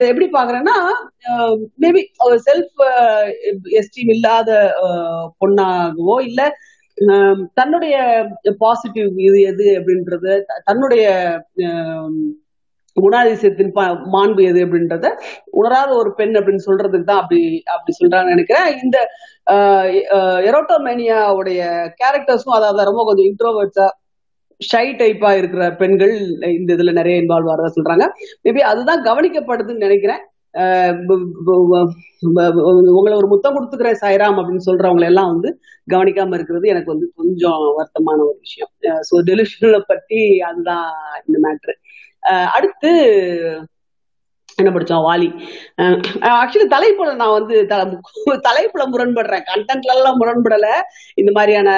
எப்படி பாக்குறேன்னா maybe self esteem இல்லாத பொண்ணாகவோ இல்ல தன்னுடைய பாசிட்டிவ் இது எது அப்படின்றது தன்னுடைய குணாதிசயத்தின் மாண்பு எது அப்படின்றத உணராத ஒரு பெண் அப்படின்னு சொல்றதுக்கு தான் அப்படி அப்படி சொல்றாங்கன்னு நினைக்கிறேன். இந்த எரோட்டோமேனியாவுடைய கேரக்டர்ஸும் அதாவது ரொம்ப கொஞ்சம் இன்ட்ரோவர்ட்ஸா ஷை டைப்பா இருக்கிற பெண்கள் இந்த இதுல நிறைய இன்வால்வ் ஆகிறதா சொல்றாங்க. மேபி அதுதான் கவனிக்கப்படுதுன்னு நினைக்கிறேன். உங்களை ஒரு முத்தம் கொடுத்துக்கிற சாய்ராம் அப்படின்னு சொல்றவங்க எல்லாம் வந்து கவனிக்காம இருக்கிறது எனக்கு வந்து கொஞ்சம் வருத்தமான ஒரு விஷயம். ஸோ டெலிஷனை பத்தி அதுதான் இந்த மேட்ரு அடுத்து என்ன படிச்சோம்? வாலி. ஆக்சுவலி தலைப்புல நான் வந்து தலைப்புல முரண்படுறேன். கண்டென்ட்ல எல்லாம் முரண்படல. இந்த மாதிரியான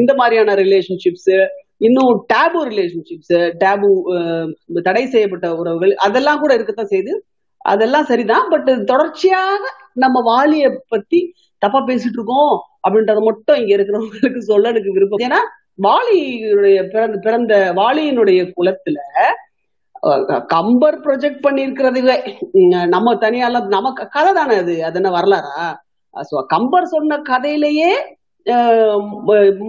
இந்த மாதிரியான ரிலேஷன்ஷிப்ஸ் இன்னும் டேபு ரிலேஷன்ஷிப்ஸ் டேபு தடை செய்யப்பட்ட உறவுகள் அதெல்லாம் கூட இருக்கத்தான் செய்யுது. அதெல்லாம் சரிதான் பட் தொடர்ச்சியாக நம்ம வாலிய பத்தி தப்பா பேசிட்டு இருக்கோம் அப்படின்றத மட்டும் இங்க இருக்கிறவங்களுக்கு சொல்ல எனக்கு விருப்பம். ஏன்னா வாலியுடைய பிறந்த பிறந்த வாலியினுடைய குலத்துல கம்பர் ப்ரொஜெக்ட் பண்ணிருக்கிறதுவே நம்ம தனியால நம்ம கதை தானே அது அது என்ன வரலாறா? கம்பர் சொன்ன கதையிலேயே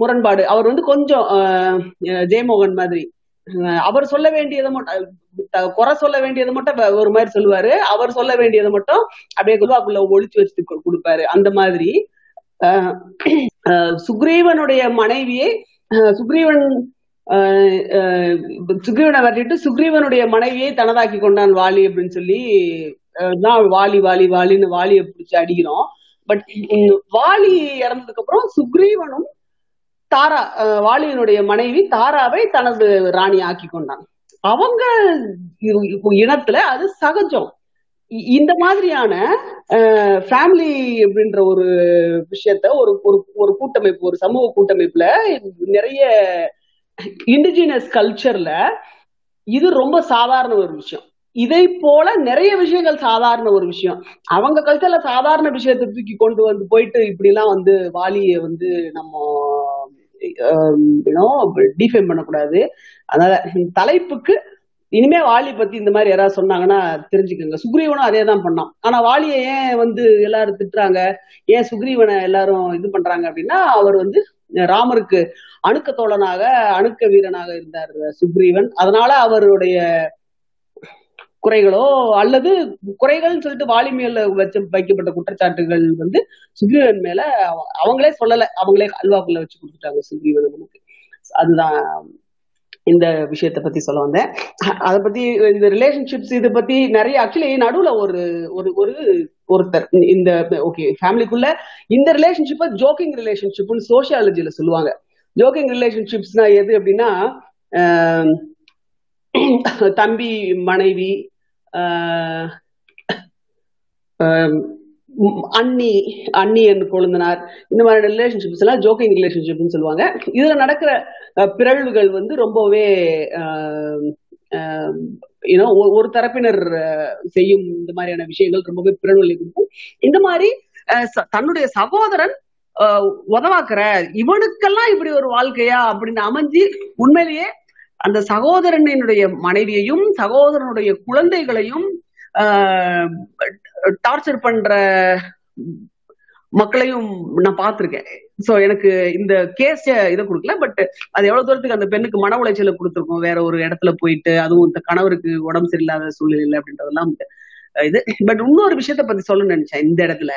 முரண்பாடு. அவர் வந்து கொஞ்சம் ஜெயமோகன் மாதிரி. அவர் சொல்ல வேண்டியதை மட்டும் குறை சொல்ல வேண்டியதை மட்டும் ஒரு மாதிரி சொல்லுவாரு. அவர் சொல்ல வேண்டியதை மட்டும் அப்படியே குருவாக்குள்ள ஒழிச்சு வச்சு கொடுப்பாரு. அந்த மாதிரி. சுக்ரீவனுடைய மனைவியை சுக்ரீவன் சுக்ரீவனை வரட்டிட்டு சுக்ரீவனுடைய மனைவியை தனதாக்கி கொண்டான் வாலி அப்படின்னு சொல்லி தான் வாலி வாலி வாலின்னு வாலியை பிடிச்சி அடிக்கிறோம். பட் வாலி இறந்ததுக்கு அப்புறம் சுக்ரீவனும் தாரா வாலியினுடைய மனைவி தாராவை தனது ராணி ஆக்கி கொண்டான். அவங்க இனத்துல அது சகஜம். இந்த மாதிரியான ஃபேமிலி அப்படின்ற ஒரு விஷயத்த ஒரு ஒரு கூட்டமைப்பு ஒரு சமூக கூட்டமைப்புல நிறைய இண்டிஜினஸ் கல்ச்சர்ல இது ரொம்ப சாதாரண ஒரு விஷயம். இதை போல நிறைய விஷயங்கள் சாதாரண ஒரு விஷயம். அவங்க கல்ச்சர்ல சாதாரண விஷயத்தை தூக்கி கொண்டு வந்து போயிட்டு இப்படி எல்லாம் வந்து வாலியை வந்து நம்ம டிஃபைன் பண்ணக்கூடாது. அதனால தலைப்புக்கு இனிமே வாலி பத்தி இந்த மாதிரி யாராவது சொன்னாங்கன்னா தெரிஞ்சுக்கோங்க. சுக்ரீவனும் அதே தான் பண்ணான். ஆனா வாலியை ஏன் வந்து எல்லாரும் திட்டுறாங்க? ஏன் சுக்ரீவனை எல்லாரும் இது பண்றாங்க அப்படின்னா அவர் வந்து ராமருக்கு அணுக்க தோழனாக அணுக்க வீரனாக இருந்தார் சுக்ரீவன். அதனால அவருடைய குறைகளோ அல்லது குறைகள்னு சொல்லிட்டு வாலி மேல வச்சு வைக்கப்பட்ட குற்றச்சாட்டுகள் வந்து சுக்ரீவன் மேல அவங்களே சொல்லல. அவங்களே அல்வாக்குள்ள வச்சு கொடுத்துட்டாங்க சுக்ரீவன் நமக்கு. அதுதான் இந்த விஷயத்த பத்தி சொல்ல வந்தேன். அத பத்தி இந்த ரிலேஷன்ஷிப்ஸ் இதை பத்தி நிறைய ஆக்சுவலி நடுவுல ஒரு ஒரு ஒரு ஒருத்தர் இந்த ஓகே ஃபேமிலிக்குள்ள இந்த ரிலேஷன்ஷிப்பை ஜோக்கிங் ரிலேஷன்ஷிப்னு சோசியாலஜில சொல்லுவாங்க. ஜோக்கிங் ரிலேஷன்ஷிப்ஸ்னா எது அப்படின்னா தம்பி மனைவி அண்ணி அண்ணி என்று கொழுந்தனார். இந்த மாதிரி ரிலேஷன்ஷிப்ஸ் எல்லாம் ஜோக்கிங் ரிலேஷன்ஷிப்னு சொல்லுவாங்க. இதுல நடக்கிற பிறழ்வுகள் வந்து ரொம்பவே ஏன்னா ஒரு தரப்பினர் செய்யும் இந்த மாதிரியான விஷயங்கள் ரொம்பவே பிறழ்வுகளை கொடுக்கும். இந்த மாதிரி தன்னுடைய சகோதரன் உதவாக்குற இவனுக்கெல்லாம் இப்படி ஒரு வாழ்க்கையா அப்படின்னு அமைஞ்சு உண்மையிலேயே அந்த சகோதரனினுடைய மனைவியையும் சகோதரனுடைய குழந்தைகளையும் டார்ச்சர் பண்ற மக்களையும் நான் பார்த்திருக்கேன். சோ எனக்கு இந்த கேஸ் இதை கொடுக்கல பட் அது எவ்வளவு தூரத்துக்கு அந்த பெண்ணுக்கு மன உளைச்சலை கொடுத்துருக்கோம்? வேற ஒரு இடத்துல போயிட்டு அதுவும் இந்த கணவருக்கு உடம்பு சரியில்லாத சூழ்நிலை அப்படின்றதெல்லாம் இது. பட் இன்னொரு விஷயத்த பத்தி சொல்ல நினைச்சேன் இந்த இடத்துல.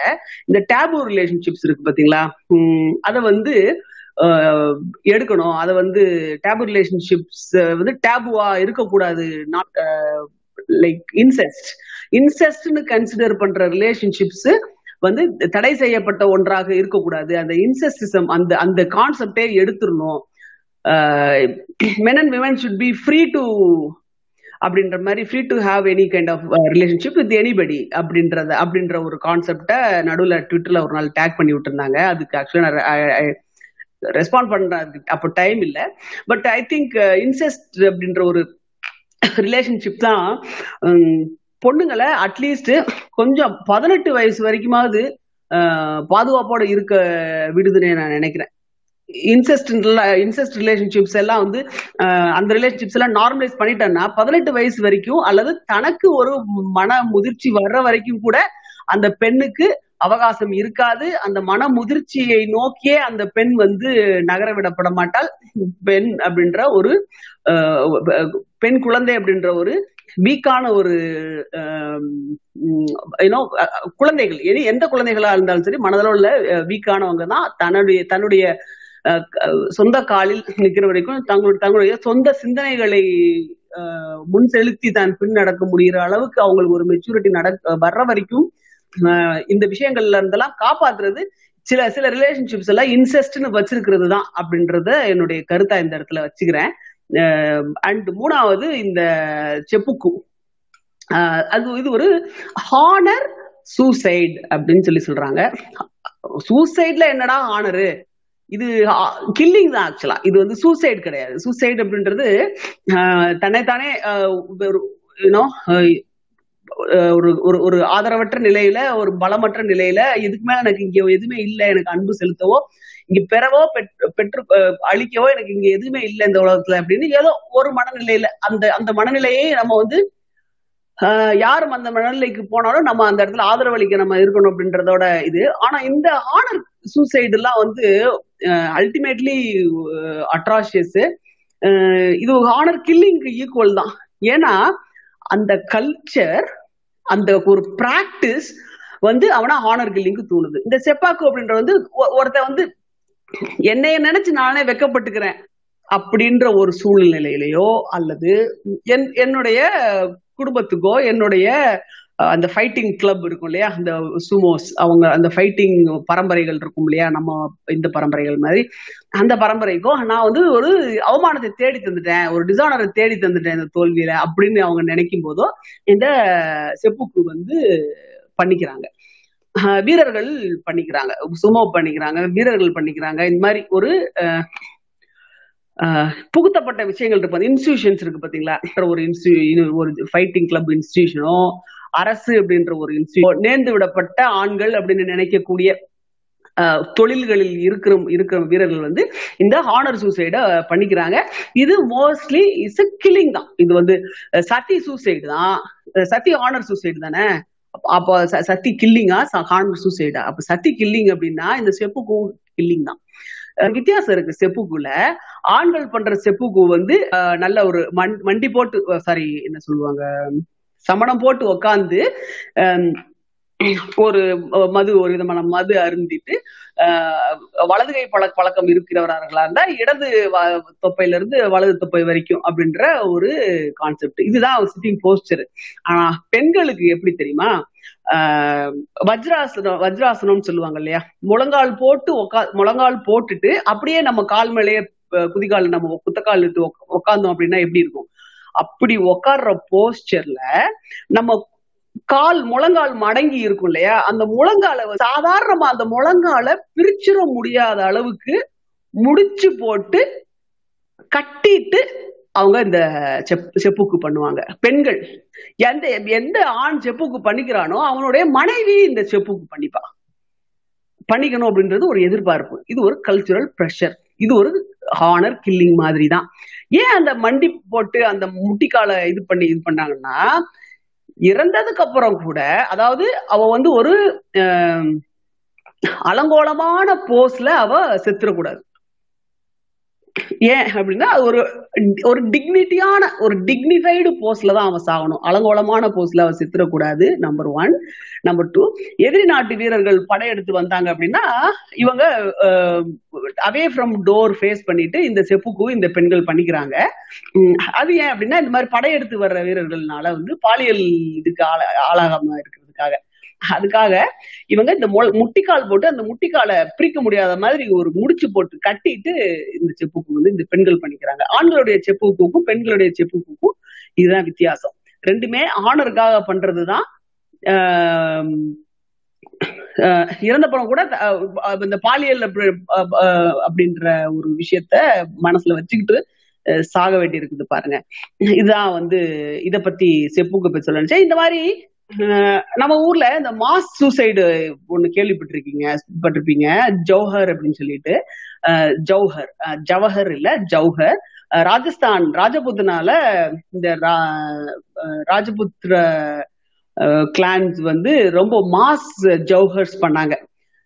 இந்த டேபு ரிலேஷன்ஷிப்ஸ் இருக்கு பாத்தீங்களா? அத வந்து எடுக்கணும். அதை வந்து டேபு ரிலேஷன்ஷிப்ஸ் வந்து டேபுவா இருக்கக்கூடாது. நாட் லைக் இன்செஸ்ட் இன்செஸ்ட்னு கன்சிடர் பண்ற ரிலேஷன்ஷிப்ஸ் வந்து தடை செய்யப்பட்ட ஒன்றாக இருக்கக்கூடாது. அந்த இன்செஸ்டிசம் அந்த அந்த கான்செப்டே எடுத்துடணும். Men and women should be free to அப்படின்ற மாதிரி free to have any kind of relationship with anybody அப்படின்றத அப்படின்ற ஒரு கான்செப்டை நடுவில் ட்விட்டர்ல ஒரு நாள் டேக் பண்ணி விட்டுருந்தாங்க. அதுக்கு ஆக்சுவலாக ரெஸ்பாண்ட் பண்றது அப்போ டைம் இல்லை. பட் ஐ திங்க் இன்செஸ்ட் அப்படின்ற ஒரு ரிலேஷன்ஷிப் தான் பொண்ணுங்களை அட்லீஸ்ட் கொஞ்சம் பதினெட்டு வயசு வரைக்குமாவது பாதுகாப்போட இருக்க விடுதுன்னு நான் நினைக்கிறேன். இன்செஸ்ட் இன்செஸ்ட் ரிலேஷன்ஷிப்ஸ் எல்லாம் வந்து அந்த ரிலேஷன்ஷிப்ஸ் எல்லாம் நார்மலைஸ் பண்ணிட்டேன்னா பதினெட்டு வயசு வரைக்கும் அல்லது தனக்கு ஒரு மன முதிர்ச்சி வர்ற வரைக்கும் கூட அந்த பெண்ணுக்கு அவகாசம் இருக்காது. அந்த மன முதிர்ச்சியை நோக்கியே அந்த பெண் வந்து நகர விடப்பட மாட்டால் பெண் அப்படின்ற ஒரு பெண் குழந்தை அப்படின்ற ஒரு வீக்கான ஒரு ஏன்னோ குழந்தைகள். இனி எந்த குழந்தைகளா இருந்தாலும் சரி மனதில் உள்ள வீக்கானவங்க தான் தன்னுடைய தன்னுடைய அஹ், சொந்த காலில் நிற்கிற வரைக்கும் தங்களுடைய தங்களுடைய சொந்த சிந்தனைகளை முன் செலுத்தி தான் பின் நடக்க முடிகிற அளவுக்கு அவங்களுக்கு ஒரு மெச்சூரிட்டி நட வர்ற வரைக்கும் இந்த விஷயங்கள்ல இருந்தெல்லாம் காப்பாத்துறது சில சில ரிலேஷன்ஷிப்ஸ் எல்லாம் இன்செஸ்ட்னு வச்சிருக்கிறது தான் அப்படின்றத என்னுடைய கருத்தா இந்த இடத்துல வச்சுக்கிறேன். அண்ட் மூணாவது இந்த செப்புக்கு. ஆஹ் அது இது ஒரு ஹானர் சூசைட் அப்படின்னு சொல்லி சொல்றாங்க. சூசைட்ல என்னடா ஹானரு இது கில்லிங் தான் ஆக்சுவலா இது வந்து சூசைட் கிடையாது. சூசைட் அப்படின்றது ஆஹ் தன்னைத்தானே யூனோ ஒரு ஒரு ஒரு ஆதரவற்ற நிலையில ஒரு பலமற்ற நிலையில இதுக்கு மேல எனக்கு இங்க எதுவுமே இல்லை எனக்கு அன்பு செலுத்தவோ இங்க பெறவோ பெற்று அழிக்கவோ எனக்கு இங்க எதுவுமே இல்லை இந்த உலகத்துல அப்படின்னு ஏதோ ஒரு மனநிலையில அந்த அந்த மனநிலையை நம்ம வந்து ஆஹ் யாரும் அந்த மனநிலைக்கு போனாலும் நம்ம அந்த இடத்துல ஆதரவளிக்க நம்ம இருக்கணும் அப்படின்றதோட இது. ஆனா இந்த ஆனர் சூசைடு எல்லாம் வந்து அல்டிமேட்லி அட்ராஷியஸ் இது ஆனர் கில்லிங்க்கு ஈக்குவல் தான். ஏன்னா அந்த கல்ச்சர் அந்த ஒரு பிராக்டிஸ் வந்து அவனா ஆனர் கில்லிங்கு தூணுது. இந்த செப்பாக்கு அப்படின்ற வந்து ஒருத்த ஒருத்தன் வந்து என்னைய நினைச்சு நானே வெக்கப்பட்டுக்கிறேன் அப்படின்ற ஒரு சூழ்நிலையிலையோ அல்லது என் என்னுடைய குடும்பத்துக்கோ என்னுடைய அந்த ஃபைட்டிங் கிளப் இருக்கும் இல்லையா? அந்த சுமோஸ் அவங்க அந்த ஃபைட்டிங் பரம்பரைகள் இருக்கும் இல்லையா? நம்ம இந்த பரம்பரைகள் மாதிரி. அந்த பரம்பரைக்கும் நான் வந்து ஒரு அவமானத்தை தேடி தந்துட்டேன். ஒரு டிசானரை தேடி தந்துட்டேன் இந்த தோல்வியில அப்படின்னு அவங்க நினைக்கும் போதோ இந்த செப்புக்கு வந்து பண்ணிக்கிறாங்க. வீரர்கள் பண்ணிக்கிறாங்க. சுமோ பண்ணிக்கிறாங்க வீரர்கள் பண்ணிக்கிறாங்க. இந்த மாதிரி ஒரு அஹ், புகுத்தப்பட்ட விஷயங்கள் இருக்கு இன்ஸ்டியூஷன்ஸ் இருக்கு பாத்தீங்களா? ஒரு இன்ஸ்டியூ ஒரு ஃபைட்டிங் கிளப் இன்ஸ்டியூஷனோ அரசு அப்படின்ற ஒரு இன்ஸ்டியூட் நேர்ந்து விடப்பட்ட ஆண்கள் அப்படின்னு நினைக்கக்கூடிய தொழில்களில் இருக்கிற இருக்கிற வீரர்கள் வந்து இந்த ஹானர் சூசைட பண்ணிக்கிறாங்க. இது மோஸ்ட்லி இஸ் கில்லிங் தான். இது வந்து சத்தி சதி சூசைடு தான். அஹ், சதி ஹானர் சூசைடு தானே? அப்ப- அப்போ சத்தி கில்லிங்கா ஹானர் சூசைடா அப்ப சத்தி கில்லிங் அப்படின்னா இந்த செப்புக்கும் கில்லிங் தான். வித்தியாசம் இருக்கு செப்புக்குள்ள ஆண்கள் பண்ற செப்புக்கு வந்து நல்ல ஒரு மண் மண்டி போட்டு சாரி என்ன சொல்லுவாங்க? சமணம் போட்டு உக்காந்து ஒரு மது ஒரு விதமான மது அருந்திட்டு அஹ், வலது கை பழ பழக்கம் இருக்கிறவர்களா இருந்தா இடது வ- தொப்பையில இருந்து வலது தொப்பை வரைக்கும் அப்படின்ற ஒரு கான்செப்ட் இதுதான் சிட்டிங் போஸ்டர் ஆனா பெண்களுக்கு எப்படி தெரியுமா? ஆஹ் வஜ்ராசனம் வஜ்ராசனம்னு சொல்லுவாங்க இல்லையா? முழங்கால் போட்டு உக்கா முழங்கால் போட்டுட்டு அப்படியே நம்ம கால் மேலேயே குதிகால் நம்ம குத்தக்கால் இட்டு உட்காந்தோம் உக்காந்தோம் அப்படின்னா எப்படி இருக்கும்? அப்படி உக்காடுற போஸ்டர்ல நம்ம கால் முழங்கால் மடங்கி இருக்கும் இல்லையா? அந்த முழங்கால சாதாரணமா அந்த முழங்கால பிரிச்சிட முடியாத அளவுக்கு முடிச்சு போட்டு கட்டிட்டு அவங்க இந்த செப் செப்புக்கு பண்ணுவாங்க. பெண்கள் எந்த எந்த ஆண் செப்புக்கு பண்ணிக்கிறானோ அவனுடைய மனைவி இந்த செப்புக்கு பண்ணிப்பா. பண்ணிக்கணும் அப்படின்றது ஒரு எதிர்பார்ப்பு. இது ஒரு கல்ச்சுரல் ப்ரெஷர் இது ஒரு ஹானர் கில்லிங் மாதிரி தான் ஏன் அந்த மண்டி போட்டு அந்த முட்டிக்கால இது பண்ணி இது பண்ணாங்கன்னா இறந்ததுக்கு அப்புறம் கூட அதாவது அவ வந்து ஒரு அலங்கோலமான போஸ்ல அவ செத்துடக்கூடாது ஏன் அப்படின்னா அது ஒரு ஒரு டிக்னிட்டியான ஒரு டிக்னிஃபைடு போஸ்ட்ல தான் அவன் சாகணும். அலங்கோலமான போஸ்ட்ல அவன் சித்திரக்கூடாது நம்பர் ஒன் நம்பர் டூ எதிரி நாட்டு வீரர்கள் படையெடுத்து வந்தாங்க அப்படின்னா இவங்க அவே ஃப்ரம் டோர் ஃபேஸ் பண்ணிட்டு இந்த செப்புக்கு இந்த பெண்கள் பண்ணிக்கிறாங்க. அது ஏன் அப்படின்னா இந்த மாதிரி படையெடுத்து வர்ற வீரர்கள்னால வந்து பாலியல் இதுக்கு ஆள ஆளாகாம இருக்கிறதுக்காக. அதுக்காக இவங்க இந்த முட்டிக்கால் போட்டு அந்த முட்டிக்காலை பிரிக்க முடியாத மாதிரி ஒரு முடிச்சு போட்டு கட்டிட்டு இந்த செப்புக்கு வந்து இந்த பெண்கள் பண்ணிக்கிறாங்க. ஆண்களுடைய செப்பு பூக்கும் பெண்களுடைய செப்பு பூக்கும். இதுதான் வித்தியாசம். ரெண்டுமே ஆணருக்காக பண்றதுதான் இறந்த படம் கூட இந்த பாலியல் அப்படின்ற ஒரு விஷயத்த மனசுல வச்சுக்கிட்டு சாக வேண்டி இருக்குது பாருங்க. இதுதான் வந்து இத பத்தி செப்புக்கு பத்தி சொல்லணும் இந்த மாதிரி நம்ம ஊர்ல இந்த மாஸ் சூசைடு ஒண்ணு கேள்விப்பட்டிருக்கீங்க பட்டிருப்பீங்க ஜௌஹர் அப்படின்னு சொல்லிட்டு. அஹ் ஜௌஹர். அஹ் ஜவஹர் இல்ல ஜௌஹர். ராஜஸ்தான் ராஜபுத்தனால இந்த ரா- அஹ் ராஜபுத்திர கிளான்ஸ் வந்து ரொம்ப மாஸ் ஜௌஹர்ஸ் பண்ணாங்க.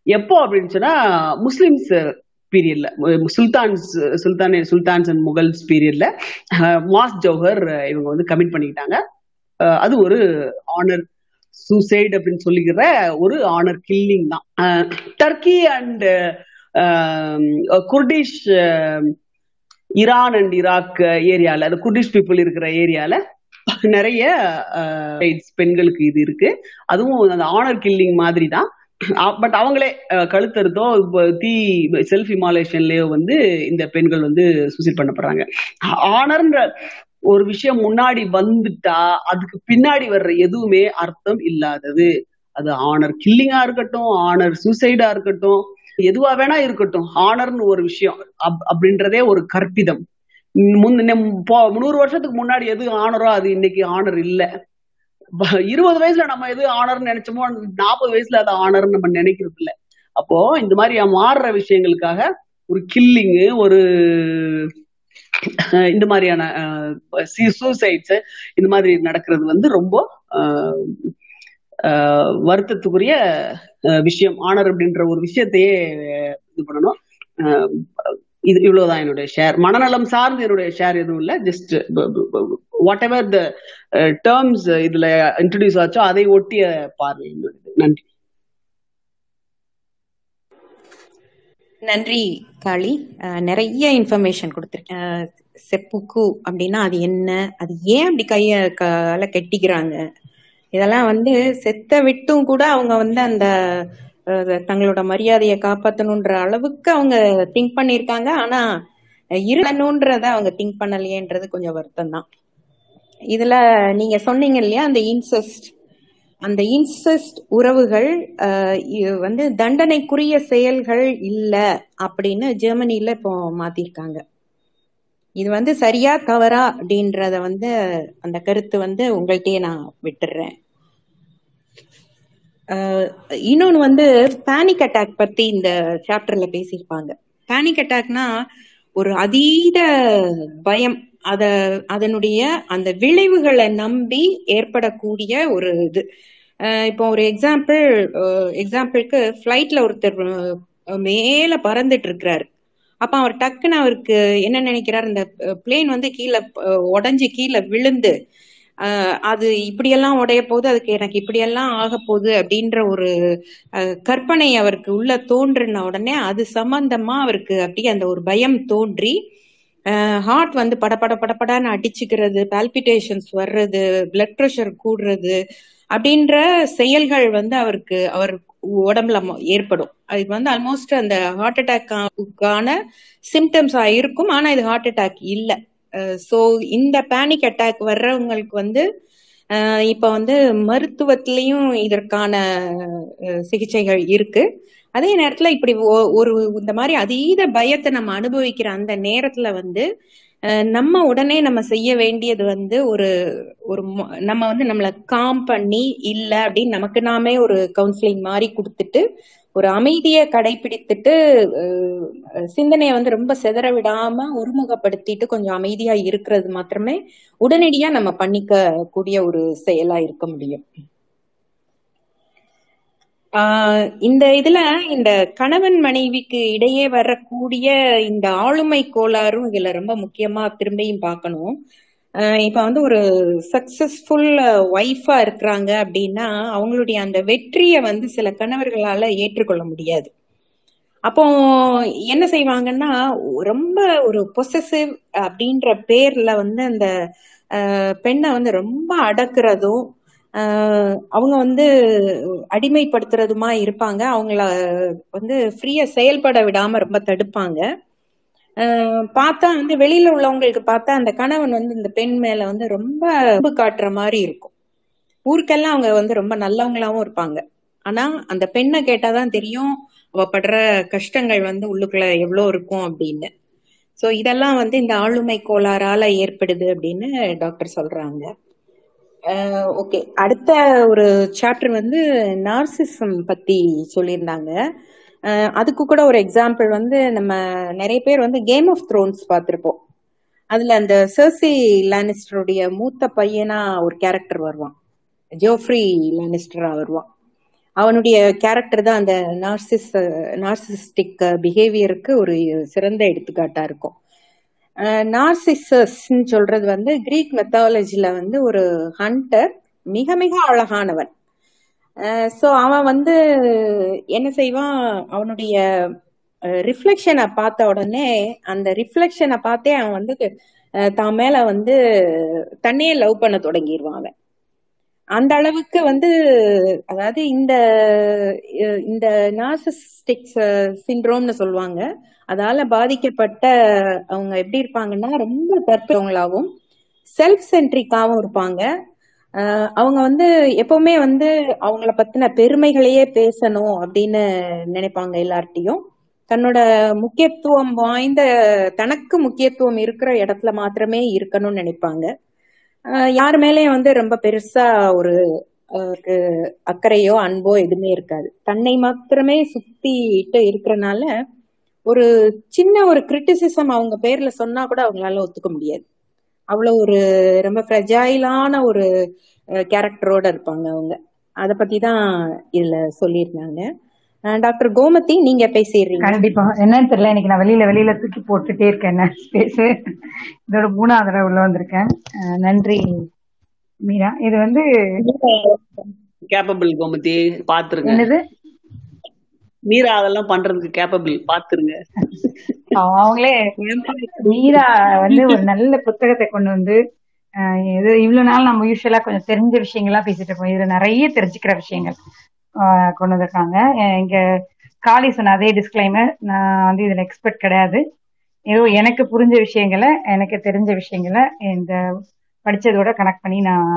எப்போ அப்படின்னு சொன்னா முஸ்லிம்ஸ் பீரியட்ல sultans sultan sultans and Mughals பீரியட்ல மாஸ் ஜௌஹர் இவங்க வந்து கமிட் பண்ணிக்கிட்டாங்க. அது ஒரு ஆனர் சூசைட் அப்படின்னு சொல்லிக்கிற ஒரு ஆனர் கில்லிங் தான். Turkey and Kurdish Iran and Iraq ஏரியால அது குர்டிஷ் பீப்புள் இருக்கிற ஏரியால நிறைய பெண்களுக்கு இது இருக்கு. அதுவும் அந்த ஆனர் கில்லிங் மாதிரி தான். பட் அவங்களே கழுத்தறுத்தோ தீ செல்ஃப் இமாலேஷன்லயோ வந்து இந்த பெண்கள் வந்து சூசைட் பண்ணப்படுறாங்க. ஆனர்ன்ற ஒரு விஷயம் முன்னாடி வந்துட்டா அதுக்கு பின்னாடி வர்ற எதுவுமே அர்த்தம் இல்லாதது. அது ஆனர் கில்லிங்கா இருக்கட்டும் ஆனர் சூசைடா இருக்கட்டும் எதுவா வேணா இருக்கட்டும். ஆனர்னு ஒரு விஷயம். அப்- அப்படின்றதே ஒரு கற்பிதம். முன் போ- நூறு வருஷத்துக்கு முன்னாடி எது ஆனரோ அது இன்னைக்கு ஆனர் இல்ல. இருபது வயசுல நம்ம எது ஆனர்னு நினைச்சோமோ நாற்பது வயசுல அது ஆனர்னு நம்ம நினைக்கிறது இல்ல. அப்போ இந்த மாதிரி மாறுற விஷயங்களுக்காக ஒரு கில்லிங்கு ஒரு இந்த மாதிரியான சூசைட்ஸ் இந்த மாதிரி நடக்கிறது வந்து ரொம்ப வருத்தத்துக்குரிய அஹ், விஷயம். ஆனர் அப்படின்ற ஒரு விஷயத்தையே இது பண்ணணும். அஹ், இது இவ்வளவுதான் என்னுடைய ஷேர் மனநலம் சார்ந்து என்னுடைய ஷேர் எதுவும் இல்லை. Just whatever the terms இதுல இன்ட்ரடியூஸ் ஆச்சோ அதை ஒட்டிய பார்வை என்னுடைய நன்றி. நன்றி காளி. நிறைய இன்ஃபர்மேஷன் கொடுத்துருக்கேன். செப்புக்கு அப்படின்னா அது என்ன அது ஏன் அப்படி கைய கால கட்டிக்கிறாங்க? இதெல்லாம் வந்து செத்த விட்டும் கூட அவங்க வந்து அந்த தங்களோட மரியாதையை காப்பாத்தணுன்ற அளவுக்கு அவங்க திங்க் பண்ணியிருக்காங்க. ஆனா இருக்கணும்ன்றத அவங்க திங்க் பண்ணலையேன்றது கொஞ்சம் வருத்தம் தான் இதுல நீங்க சொன்னீங்க இல்லையா அந்த இன்செஸ்ட் அந்த இன்செஸ்ட் உறவுகள் இது வந்து தண்டனைக்குரிய செயல்கள் இல்ல அப்படின்னு ஜெர்மனில இப்போ மாத்திருக்காங்க. இது வந்து சரியா தவறா அப்படின்றத வந்து அந்த கருத்து வந்து உங்கள்கிட்டயே நான் விட்டுடுறேன் அஹ், இன்னொன்னு வந்து பேனிக் அட்டாக் பத்தி இந்த சாப்டர்ல பேசியிருப்பாங்க. பேனிக் அட்டாக்னா ஒரு அதீத பயம். அத அதனுடைய அந்த விளைவுகளை நம்பி ஏற்படக்கூடிய ஒரு இது. இப்போ ஒரு எக்ஸாம்பிள் எக்ஸாம்பிளுக்கு ஃப்ளைட்ல ஒருத்தர் மேல பறந்துட்டு இருக்கிறாரு அப்ப அவர் டக்குன்னு அவருக்கு என்ன நினைக்கிறார்? இந்த பிளேன் வந்து கீழே உடஞ்சி கீழே விழுந்து அது இப்படியெல்லாம் உடைய போகுது அதுக்கு எனக்கு இப்படியெல்லாம் ஆக போகுது அப்படின்ற ஒரு கற்பனை அவருக்கு உள்ள தோன்றின உடனே அது சம்பந்தமா அவருக்கு அப்படியே அந்த ஒரு பயம் தோன்றி ஹார்ட் வந்து படபட படபடன்னு அடிச்சுக்கிறது பால்பிட்டேஷன்ஸ் வர்றது பிளட் ப்ரெஷர் கூடுறது அப்படின்ற செயல்கள் வந்து அவருக்கு அவர் உடம்புல ஏற்படும். அது வந்து ஆல்மோஸ்ட் அந்த ஹார்ட் அட்டாக்கான சிம்டம்ஸா இருக்கும். ஆனா இது ஹார்ட் அட்டாக் இல்ல. ஸோ இந்த பேனிக் அட்டாக் வர்றவங்களுக்கு வந்து இப்ப வந்து மருத்துவத்திலையும் இதற்கான சிகிச்சைகள் இருக்கு. அதே நேரத்துல இப்படி ஒரு இந்த மாதிரி அதீத பயத்தை நம்ம அனுபவிக்கிற அந்த நேரத்துல வந்து நம்ம உடனே நம்ம செய்ய வேண்டியது வந்து ஒரு ஒரு நம்ம வந்து நம்மளை காம் பண்ணி இல்ல அப்படின்னு நமக்கு நாமே ஒரு கவுன்சிலிங் மாதிரி கொடுத்துட்டு ஒரு அமைதியை கடைபிடித்துட்டு சிந்தனையை வந்து ரொம்ப சிதற விடாம ஒருமுகப்படுத்திட்டு கொஞ்சம் அமைதியா இருக்கிறது மாத்திரமே உடனடியா நம்ம பண்ணிக்க கூடிய ஒரு செயலா இருக்க முடியும். இந்த இதுல இந்த கணவன் மனைவிக்கு இடையே வரக்கூடிய இந்த ஆளுமை கோளாறும் இதுல ரொம்ப முக்கியமா திரும்பியும் பார்க்கணும். இப்ப வந்து ஒரு சக்சஸ்ஃபுல் ஒய்ஃபா இருக்கிறாங்க அப்படின்னா அவங்களுடைய அந்த வெற்றியை வந்து சில கணவர்களால ஏற்றுக்கொள்ள முடியாது. அப்போ என்ன செய்வாங்கன்னா ரொம்ப ஒரு பொசசிவ் அப்படின்ற பேர்ல வந்து அந்த பெண்ணை வந்து ரொம்ப அடக்குறதும் அவங்க வந்து அடிமைப்படுத்துறதுமா இருப்பாங்க. அவங்கள வந்து ஃப்ரீயா செயல்பட விடாம ரொம்ப தடுப்பாங்க. ஆஹ் பார்த்தா வந்து வெளியில உள்ளவங்களுக்கு பார்த்தா அந்த கணவன் வந்து இந்த பெண் மேல வந்து ரொம்ப அன்பு காட்டுற மாதிரி இருக்கும். ஊருக்கெல்லாம் அவங்க வந்து ரொம்ப நல்லவங்களாவும் இருப்பாங்க. ஆனா அந்த பெண்ணை கேட்டாதான் தெரியும் அவ படுற கஷ்டங்கள் வந்து உள்ளுக்குள்ள எவ்வளோ இருக்கும் அப்படின்னு. சோ இதெல்லாம் வந்து இந்த ஆளுமை கோளாறால ஏற்படுது அப்படின்னு டாக்டர் சொல்றாங்க. ஓகே. அடுத்த ஒரு சாப்டர் வந்து நார்சிசம் பத்தி சொல்லியிருந்தாங்க. அதுக்கு கூட ஒரு எக்ஸாம்பிள் வந்து நம்ம நிறைய பேர் வந்து கேம் ஆஃப் த்ரோன்ஸ் பார்த்துருப்போம். அதுல அந்த சர்சி லானிஸ்டருடைய மூத்த பையனா ஒரு கேரக்டர் வருவான். ஜோஃப்ரி லானிஸ்டரா வருவான். அவனுடைய கேரக்டர் தான் அந்த நார்சிஸ் நார்சிஸ்டிக் பிஹேவியருக்கு ஒரு சிறந்த எடுத்துக்காட்டா இருக்கும். நார்சிசஸ்ன்னு சொல்றது வந்து கிரீக் மெத்தாலஜியில் வந்து ஒரு ஹண்டர் மிக மிக அழகானவன். ஸோ அவன் வந்து என்ன செய்வான்? அவனுடைய ரிஃப்ளெக்ஷனை பார்த்த உடனே அந்த ரிஃப்ளெக்ஷனை பார்த்தே அவன் வந்து தான் மேல வந்து தன்னையே லவ் பண்ண தொடங்கிடுவான் அவன். அந்த அளவுக்கு வந்து அதாவது இந்த இந்த நார்சிஸ்டிக் சிண்ட்ரோம்னு சொல்லுவாங்க. அதால பாதிக்கப்பட்ட அவங்க எப்படி இருப்பாங்கன்னா ரொம்ப தற்பவங்களாகவும் செல்ஃப் சென்ட்ரிக்காகவும் இருப்பாங்க அவங்க வந்து எப்பவுமே வந்து அவங்கள பத்தின பெருமைகளையே பேசணும் அப்படின்னு நினைப்பாங்க எல்லார்ட்டையும் தன்னோட முக்கியத்துவம் வாய்ந்த தனக்கு முக்கியத்துவம் இருக்கிற இடத்துல மாத்திரமே இருக்கணும்னு நினைப்பாங்க. யார் மேலேயும் வந்து ரொம்ப பெருசா ஒரு அக்கறையோ அன்போ எதுவுமே இருக்காது. தன்னை மாத்திரமே சுத்திட்டு இருக்கிறனால ஒரு சின்ன ஒரு கிரிட்டிசிசம் அவங்க பேர்ல சொன்னா கூட அவங்களால ஒத்துக்க முடியாது. அவ்வளவு ஒரு ரொம்ப ஃப்ரெஜைலான ஒரு கேரக்டரோட இருப்பாங்க அவங்க. அத பத்தி தான் இதுல சொல்லியிருந்தாங்க. டாக்டர் கோமதி நீங்க பேசிடுறீங்க கண்டிப்பா. என்னன்னு தெரியல. இன்னைக்கு நான் வெளியில வெளியில தூக்கி போட்டுட்டே இருக்கேன். என்ன ஸ்பேஸ் இதோட மூணாவது தடவை உள்ள வந்திருக்கேன் நன்றி மீரா. இது வந்து கேப்பபிள் கோமதி பாத்துருங்க என்னது? மீரா அதெல்லாம் பண்றதுக்கு கேப்பபிள் பாத்துருங்க. அவங்களே மீரா வந்து ஒரு நல்ல புத்தகத்தை கொண்டு வந்து இது இவ்வளவு நாள் நம்ம யூஸ்வலா கொஞ்சம் தெரிஞ்ச விஷயங்கள்லாம் பேசிட்டு இருக்கோம். இதுல நிறைய தெரிஞ்சுக்கிற விஷயங்கள் கொண்டு வந்திருக்காங்க. இங்க காளி சொன்ன அதே டிஸ்கிளைமர் நான் வந்து இதுல எக்ஸ்பர்ட் கிடையாது. ஏதோ எனக்கு புரிஞ்ச விஷயங்களை எனக்கு தெரிஞ்ச விஷயங்களை இந்த படிச்சதோட கனெக்ட் பண்ணி நான்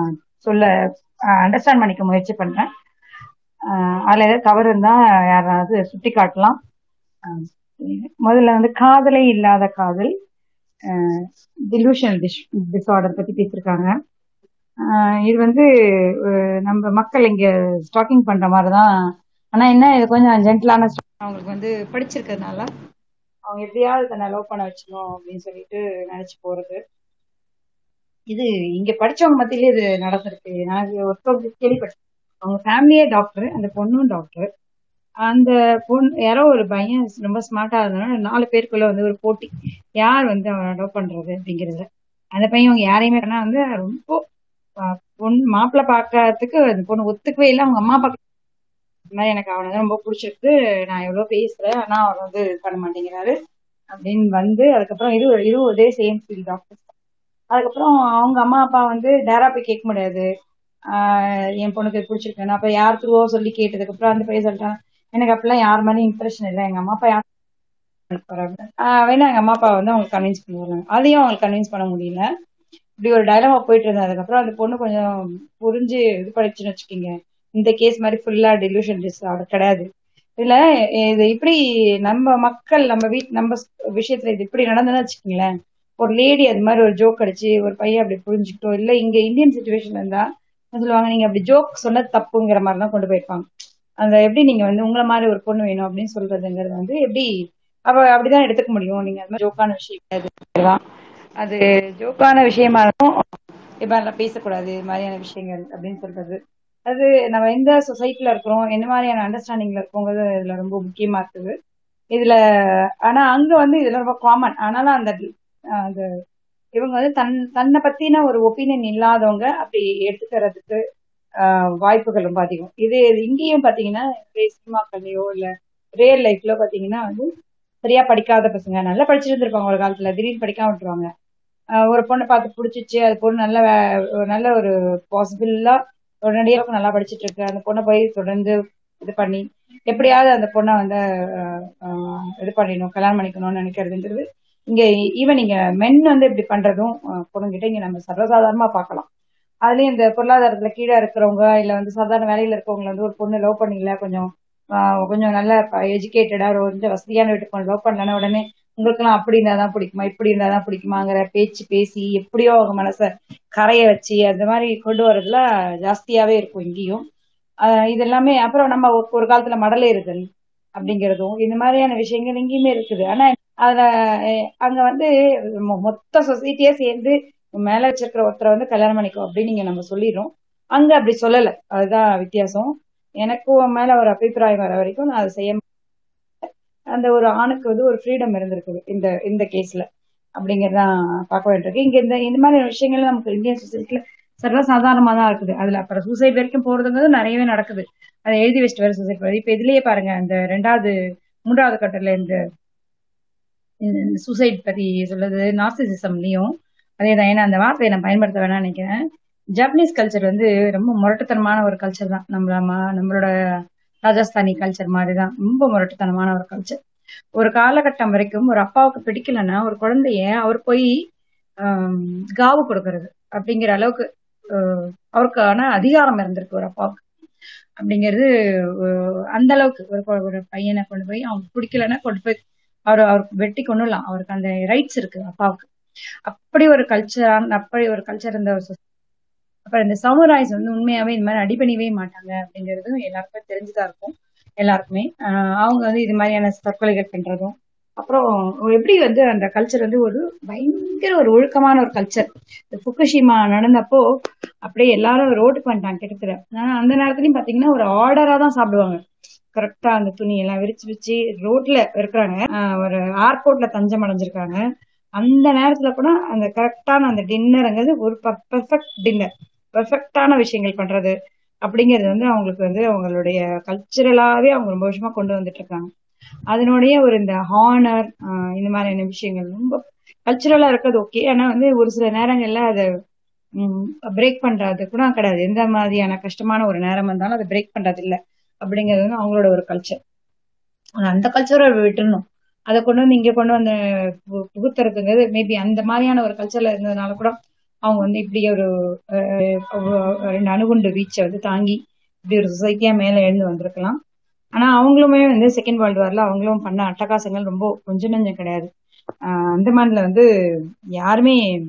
சொல்ல அண்டர்ஸ்டாண்ட் பண்ணிக்க முயற்சி பண்றேன். அதுல ஏதாவது தவறு இருந்தா யாராவது சுட்டி காட்டலாம். முதல்ல வந்து காதலே இல்லாத காதல் டிலூஷனல் டிஸ் டிஸார்டர் பத்தி பேசியிருக்காங்க இது வந்து நம்ம மக்கள் இங்க ஸ்டாக்கிங் பண்ற மாதிரி தான் ஆனா என்ன இது கொஞ்சம் ஜென்டிலான அவங்களுக்கு வந்து படிச்சிருக்கிறதுனால அவங்க எப்படியாவது தன்னை லவ் பண்ண வச்சிடணும் அப்படின்னு சொல்லிட்டு நினைச்சு போறது. இது இங்க படிச்சவங்க மத்தியிலே இது நடந்திருக்கு. நான் ஒரு ஒருத்தவங்க கேள்விப்பட்டேன் அவங்க ஃபேமிலியே டாக்டர் அந்த பொண்ணும் டாக்டர் அந்த பொண்ணு யாரோ ஒரு பையன் ரொம்ப ஸ்மார்ட்டா இருந்தனால நாலு பேருக்குள்ள வந்து ஒரு போட்டி. யார் வந்து அவன் லவ் பண்றது அப்படிங்கிறதுல. அந்த பையன் அவங்க யாரையுமே ஆனா வந்து ரொம்ப பொண்ணு மாப்பிள்ளை பார்க்கறதுக்கு அந்த பொண்ணு ஒத்துக்கவே இல்லை. அவங்க அம்மா அப்பா மாதிரி எனக்கு அவனை தான் ரொம்ப பிடிச்சிருக்கு. நான் எவ்வளவு பேசுறேன். ஆனா அவர் வந்து பண்ண மாட்டேங்கிறாரு. அப்படின்னு வந்து அதுக்கப்புறம் இரு இருபதே சேம் ஃபீல்ட் டாக்டர் அதுக்கப்புறம் அவங்க அம்மா அப்பா வந்து டேரா போய் கேட்க முடியாது. என் பொண்ணுக்கு பிடிச்சிருக்கு. அப்ப யார் த்ரூவோ சொல்லி கேட்டதுக்கு அப்புறம் அந்த பையன் சொல்லிட்டான் எனக்கு அப்பெல்லாம் யார் மாதிரி இம்ப்ரெஷன் இல்லை. எங்க அம்மா அப்பா யார் வேணா எங்க அம்மா அப்பா வந்து அவங்களுக்கு கன்வின்ஸ் பண்ணுவாங்க அதையும் அவங்களுக்கு கன்வின்ஸ் பண்ண முடியல. இப்படி ஒரு டைலமா போயிட்டு இருந்தது அதுக்கப்புறம் அந்த பொண்ணு கொஞ்சம் புரிஞ்சு இது படிச்சுன்னு வச்சுக்கோங்க. இந்த கேஸ் மாதிரி ஃபுல்லா டெலியூஷன் அவர் கிடையாது. இதுல இது இப்படி நம்ம மக்கள் நம்ம வீட் நம்ம விஷயத்துல இது இப்படி நடந்ததுன்னு வச்சுக்கோங்களேன். ஒரு லேடி அது மாதிரி ஒரு ஜோக் அடிச்சு ஒரு பையன் அப்படி புரிஞ்சுக்கிட்டோம் இல்ல இங்க இந்தியன் சுச்சுவேஷன் இருந்தா சொல்லுவாங்க நீங்க அப்படி ஜோக் சொன்னது தப்புங்கிற மாதிரி தான் கொண்டு போயிருப்பாங்க. அந்த எப்படி நீங்க வந்து உங்களை மாதிரி ஒரு பொண்ணு வேணும் அப்படின்னு சொல்றதுங்கிறது வந்து எப்படி அவ அப்படிதான் எடுத்துக்க முடியும். நீங்க அது மாதிரி ஜோக்கான விஷயம் அது ஜோக்கான விஷயமா இருக்கும் இப்ப எல்லாம் பேசக்கூடாது இது மாதிரியான விஷயங்கள் அப்படின்னு சொல்றது. அது நம்ம எந்த சொசைட்டில இருக்கிறோம் என்ன மாதிரியான அண்டர்ஸ்டாண்டிங்ல இருக்கோங்கிறது இதுல ரொம்ப முக்கியமா இருக்குது. இதுல ஆனா அங்க வந்து இதுல ரொம்ப காமன் ஆனாலும் அந்த அந்த இவங்க வந்து தன் தன்னை பத்தின ஒரு ஒப்பீனியன் இல்லாதவங்க அப்படி எடுத்துக்கிறதுக்கு வாய்ப்புகள் ரொம்ப அதிகம். இது இங்கேயும் பாத்தீங்கன்னா சினிமாக்கள்லயோ இல்ல ரியல் லைஃப்ல பாத்தீங்கன்னா வந்து சரியா படிக்காத பசங்க நல்லா படிச்சுட்டு ஒரு காலத்துல திடீர்னு படிக்காம விட்டுருவாங்க. ஒரு பொண்ணை பார்த்து பிடிச்சிச்சு அது பொண்ணு நல்ல நல்ல ஒரு பாசிபிளா உடனடியாக நல்லா படிச்சுட்டு இருக்கு. அந்த பொண்ணை போய் தொடர்ந்து இது பண்ணி எப்படியாவது அந்த பொண்ணை வந்து இது பண்ணிடணும் கல்யாணம் பண்ணிக்கணும்னு நினைக்கிறதுங்கிறது இங்க ஈவன் இங்க மென் வந்து இப்படி பண்றதும் ஆஹ் இங்க நம்ம சர்வசாதாரணமா பார்க்கலாம் அதுலயும் இந்த பொருளாதாரத்துல கீழே இருக்கிறவங்க இல்ல வந்து சாதாரண வேலையில இருக்கவங்க வந்து ஒரு பொண்ணு லவ் பண்ணீங்களா கொஞ்சம் கொஞ்சம் நல்ல எஜுகேட்டடா கொஞ்சம் வசதியான வீட்டுக்கு லவ் பண்ணலன்னா உடனே உங்களுக்குலாம் அப்படி இருந்தாதான் பிடிக்குமா? இப்படி இருந்தாதான் பிடிக்குமாங்கிற பேச்சு பேசி எப்படியோ அவங்க மனசை கரைய வச்சு அந்த மாதிரி கொண்டு வரதுல ஜாஸ்தியாவே இருக்கும் இங்கேயும். இது எல்லாமே அப்புறம் நம்ம ஒரு ஒரு காலத்துல மடலேறுதல் அப்படிங்கிறதும் இந்த மாதிரியான விஷயங்கள் இங்கேயுமே இருக்குது. ஆனா அதுல அங்க வந்து மொ- மொத்த சொசைட்டியா சேர்ந்து மேல வச்சிருக்கிற ஒருத்தரை வந்து கல்யாணம் பண்ணிக்கோ அப்படின்னு நீங்க நம்ம சொல்லிடுறோம். அங்க அப்படி சொல்லல. அதுதான் வித்தியாசம். எனக்கும் மேல ஒரு அபிப்பிராயம் வர வரைக்கும் நான் அதை செய்ய அந்த ஒரு ஆணுக்கு வந்து ஒரு ஃப்ரீடம் இருந்திருக்குது இந்த இந்த கேஸ்ல அப்படிங்கறதான் பார்க்க வேண்டியிருக்கு. இங்க இந்த இந்த மாதிரி விஷயங்கள் நமக்கு இந்தியன் சொசைட்டில சர்வசாதாரணமா தான் இருக்குது. அதுல அப்புறம் சூசைட் வரைக்கும் போறதுங்கிறது நிறையவே நடக்குது. அதை எழுதி வச்சுட்டு வர சூசைட் வருது இப்ப இதுலயே பாருங்க இந்த ரெண்டாவது மூன்றாவது கட்டத்துல இந்த சூசைட் பத்தி சொல்றது நார்சிசிசம்லயும் அதே தான். ஏன்னா அந்த வார்த்தையை நான் பயன்படுத்த வேணாம்னு நினைக்கிறேன். ஜாப்பனீஸ் கல்ச்சர் வந்து ரொம்ப முரட்டுத்தனமான ஒரு கல்ச்சர் தான். நம்மள நம்மளோட ராஜஸ்தானி கல்ச்சர் மாதிரி தான் ரொம்ப முரட்டுத்தனமான ஒரு கல்ச்சர் ஒரு காலகட்டம் வரைக்கும் ஒரு அப்பாவுக்கு பிடிக்கலன்னா ஒரு குழந்தைய அவர் போய் காவு கொடுக்கறது அப்படிங்கிற அளவுக்கு அவருக்கான அதிகாரம் இருந்திருக்கு ஒரு அப்பாவுக்கு. அப்படிங்கிறது அந்த அளவுக்கு. ஒரு ஒரு பையனை கொண்டு போய் அவனுக்கு பிடிக்கலன்னா கொண்டு போய் அவர் அவருக்கு வெட்டி கொண்டுலாம் அவருக்கு அந்த ரைட்ஸ் இருக்கு அப்பாவுக்கு. அப்படி ஒரு கல்ச்சர் அப்படி ஒரு கல்ச்சர் இருந்த ஒரு அப்புறம் இந்த சமுராய்ஸ் வந்து உண்மையாவே இந்த மாதிரி அடிபணிவே மாட்டாங்க அப்படிங்கிறதும் எல்லாருக்குமே தெரிஞ்சுதான் இருக்கும். எல்லாருக்குமே. அவங்க வந்து இது மாதிரியான தற்கொலைகள் பண்றதும். அப்புறம் எப்படி வந்து அந்த கல்ச்சர் வந்து ஒரு பயங்கர ஒரு ஒழுக்கமான ஒரு கல்ச்சர் இந்த புக்குஷிமா நடந்தப்போ அப்படியே எல்லாரும் ரோட்டுக்கு வந்துட்டாங்க கிட்டத்தட்ட. ஆனா அந்த நேரத்துலயும் பாத்தீங்கன்னா ஒரு ஆர்டரா தான் சாப்பிடுவாங்க. கரெக்டா அந்த துணி எல்லாம் விரிச்சு வச்சு ரோட்ல இருக்கிறாங்க. ஒரு ஏர்போர்ட்ல தஞ்சம் அடைஞ்சிருக்காங்க. அந்த நேரத்துல கூட அந்த கரெக்டான அந்த டின்னருங்கிறது ஒரு பெர்ஃபெக்ட் டின்னர் பெர்ஃபெக்டான விஷயங்கள் பண்றது அப்படிங்கிறது வந்து அவங்களுக்கு வந்து அவங்களுடைய கல்ச்சுரலாவே அவங்க ரொம்ப வருஷமா கொண்டு வந்துட்டு இருக்காங்க. அதனுடைய ஒரு இந்த ஹானர் இந்த மாதிரியான விஷயங்கள் ரொம்ப கல்ச்சுரலா இருக்கிறது ஓகே ஆனா வந்து ஒரு சில நேரங்கள்ல அதை பிரேக் பண்றது கூட கிடையாது. எந்த மாதிரியான கஷ்டமான ஒரு நேரம் வந்தாலும் அதை பிரேக் பண்றது இல்லை அப்படிங்கிறது வந்து அவங்களோட ஒரு கல்ச்சர் அந்த கல்ச்சரை விட்டுறணும். அதை கொண்டு வந்து இங்க கொண்டு வந்து பு- புகுத்துறதுங்கிறது மேபி அந்த மாதிரியான ஒரு கல்ச்சர்ல இருந்ததுனால கூட அவங்க வந்து இப்படி ஒரு ரெண்டு அணுகுண்டு வீச்சை வந்து தாங்கி இப்படி ஒரு சொசைட்டியா மேல எழுந்து வந்திருக்கலாம். ஆனா அவங்களுமே வந்து செகண்ட் வேர்ல்டு வார்ல அவங்களும் பண்ண அட்டகாசங்கள் ரொம்ப கொஞ்சம் நஞ்சம் கிடையாது. ஆஹ் அந்தமான்ல வந்து யாருமே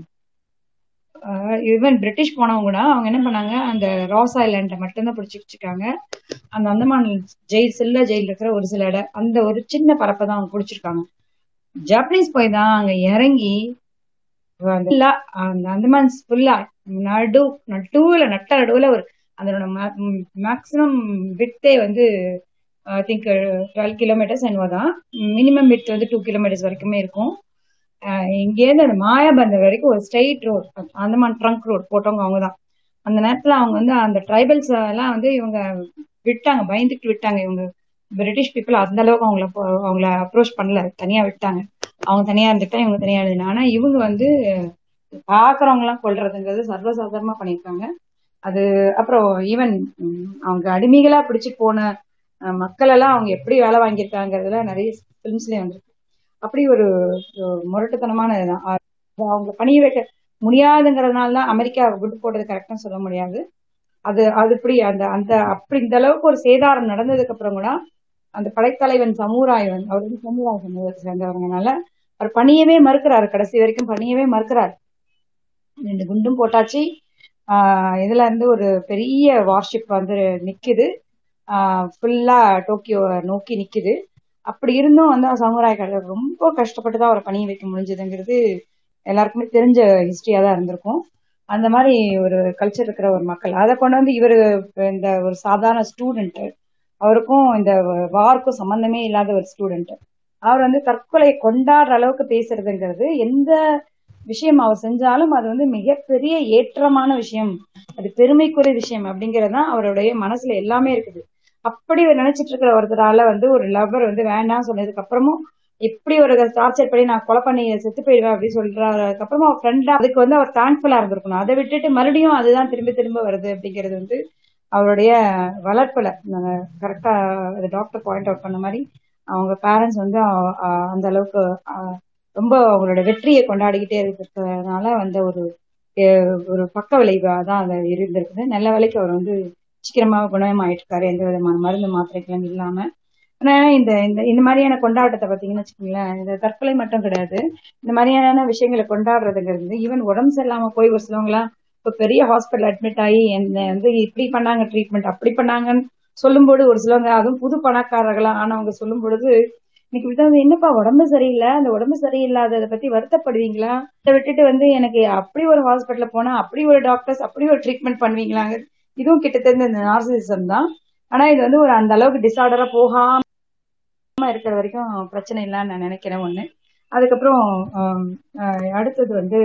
ஈவன் பிரிட்டிஷ் போனவங்க கூட அவங்க என்ன பண்ணாங்க அந்த ராஸ் ஐலாண்ட மட்டும்தான் பிடிச்சி வச்சிருக்காங்க அந்த அந்தமான் ஜெயில் சில்ல ஜெயில் இருக்கிற ஒரு சில இடம் அந்த ஒரு சின்ன பரப்பை தான் அவங்க பிடிச்சிருக்காங்க. ஜாப்பனீஸ் போய் தான் அங்க இறங்கி அந்த அந்த அந்தமான் ஃபுல்லா நடு நடுவுல நட்ட நடுவுல ஒரு அதனோட மேக்சிமம் வித்தே வந்து ஐ திங்க் டுவெல் கிலோமீட்டர்ஸ் என்னவோ தான். மினிமம் வித் வந்து டூ கிலோமீட்டர்ஸ் வரைக்குமே இருக்கும். இங்கேருந்து அந்த மாயாபந்தர் வரைக்கும் ஒரு straight road Andaman trunk road போட்டவங்க அவங்க தான் அந்த நேரத்தில் அவங்க வந்து அந்த ட்ரைபல்ஸ் எல்லாம் வந்து இவங்க விட்டாங்க பயந்துட்டு விட்டாங்க. இவங்க பிரிட்டிஷ் பீப்புள் அந்த அளவுக்கு அவங்கள அவங்கள அப்ரோச் பண்ணல. தனியா விட்டாங்க. அவங்க தனியா இருந்துட்டா இவங்க தனியா எழுதினா ஆனா இவங்க வந்து பாக்குறவங்க எல்லாம் கொள்றதுங்கிறது சர்வசாதாரணமா பண்ணியிருக்காங்க. அது அப்புறம் ஈவன் அவங்க அடிமைகளா பிடிச்சு போன மக்கள் எல்லாம் அவங்க எப்படி வேலை வாங்கியிருக்காங்கிறதுல நிறைய பிலிம்ஸ்லயே வந்திருக்கு. அப்படி ஒரு முரட்டுத்தனமான இதுதான் அவங்க பணிய வைக்க முடியாதுங்கிறதுனால தான் அமெரிக்கா விட்டு போட்டது கரெக்டா சொல்ல முடியாது. அது அது இப்படி அந்த அந்த அப்படி இந்த அளவுக்கு ஒரு சேதாரம் நடந்ததுக்கு அப்புறம் கூட அந்த படைத்தலைவன் சமூராயவன் அவர் வந்து சமூராய சமூகத்தை சேர்ந்தவங்கனால அவர் பணியவே மறுக்கிறாரு. கடைசி வரைக்கும் பணியவே மறுக்கிறார். ரெண்டு குண்டும் போட்டாச்சு. ஆஹ் இதுல இருந்து ஒரு பெரிய வார்ஷிப் வந்து நிக்குது. ஃபுல்லா டோக்கியோ நோக்கி நிக்குது. அப்படி இருந்தும் வந்து சமுதாய கடல் ரொம்ப கஷ்டப்பட்டு தான் அவரை பணிய வைக்க முடிஞ்சதுங்கிறது எல்லாருக்குமே தெரிஞ்ச ஹிஸ்டரியா தான் இருந்திருக்கும். அந்த மாதிரி ஒரு கல்ச்சர் இருக்கிற ஒரு மக்கள். அதை கொண்டு வந்து இவரு இந்த ஒரு சாதாரண ஸ்டூடெண்ட் அவருக்கும் இந்த வார்க்கும் சம்பந்தமே இல்லாத ஒரு ஸ்டூடெண்ட் அவர் வந்து தற்கொலை கொண்டாடுற அளவுக்கு பேசுறதுங்கிறது எந்த விஷயம் அவர் செஞ்சாலும் அது வந்து மிகப்பெரிய ஏற்றமான விஷயம். அது பெருமைக்குரிய விஷயம் அப்படிங்கிறது தான் அவருடைய மனசுல எல்லாமே இருக்குது. அப்படி நினைச்சிட்டு இருக்கிற ஒருத்தரால வந்து ஒரு லவ்வர் வந்து வேண்டாம் சொன்னதுக்கு அப்புறமும் எப்படி ஒரு டார்ச்சர் பண்ணி நான் கொலை பண்ணி செத்து போயிடுவேன் அப்படின்னு சொல்றாரு. அப்புறமா அவர் ஃப்ரெண்டா அதுக்கு வந்து அவர் தேங்க்ஃபுல்லா இருந்திருக்கணும். அதை விட்டுட்டு மறுபடியும் அதுதான் திரும்ப திரும்ப வருது அப்படிங்கிறது வந்து அவருடைய வளர்ப்புல. கரெக்டா டாக்டர் பாயிண்ட் அவுட் பண்ண மாதிரி அவங்க பேரண்ட்ஸ் வந்து அந்த அளவுக்கு ரொம்ப அவங்களோட வெற்றியை கொண்டாடிக்கிட்டே இருக்கிறதுனால வந்த ஒரு ஒரு பக்க விளைவா தான் அது இருந்திருக்குது. நல்ல வேலைக்கு அவர் வந்து சீக்கிரமாக குணமாயிட்டிருக்காரு எந்த விதமான மருந்து மாத்திரைகளும் இல்லாம. ஆனால் இந்த இந்த இந்த மாதிரியான கொண்டாட்டத்தை பாத்தீங்கன்னு வச்சுக்கோங்களேன் இந்த தற்கொலை மட்டும் கிடையாது. இந்த மாதிரியான விஷயங்களை கொண்டாடுறதுங்கிறது ஈவன் உடம்பு சரியில்லாம போய் ஒரு சிலவங்களாம் இப்போ பெரிய ஹாஸ்பிட்டல் அட்மிட் ஆகி என்ன வந்து இப்படி பண்ணாங்க ட்ரீட்மெண்ட் அப்படி பண்ணாங்கன்னு சொல்லும்போது ஒரு சிலவங்க அதுவும் புது பணக்காரர்களா ஆனவங்க சொல்லும் பொழுது இன்னைக்கு விட்டு என்னப்பா உடம்பு சரியில்லை? அந்த உடம்பு சரியில்லாததை பத்தி வருத்தப்படுவீங்களா? இதை விட்டுட்டு வந்து எனக்கு அப்படி ஒரு ஹாஸ்பிட்டல்ல போனா அப்படி ஒரு டாக்டர்ஸ் அப்படி ஒரு ட்ரீட்மெண்ட் பண்ணுவீங்களாங்க? இதுவும் கிட்டத்தட்ட இந்த நார்சிசம் தான். ஆனா இது வந்து ஒரு அந்த அளவுக்கு டிசார்டரா போகாம இருக்கிற வரைக்கும் பிரச்சனை இல்லைன்னு நான் நினைக்கிறேன் ஒண்ணு. அதுக்கப்புறம் அடுத்தது வந்து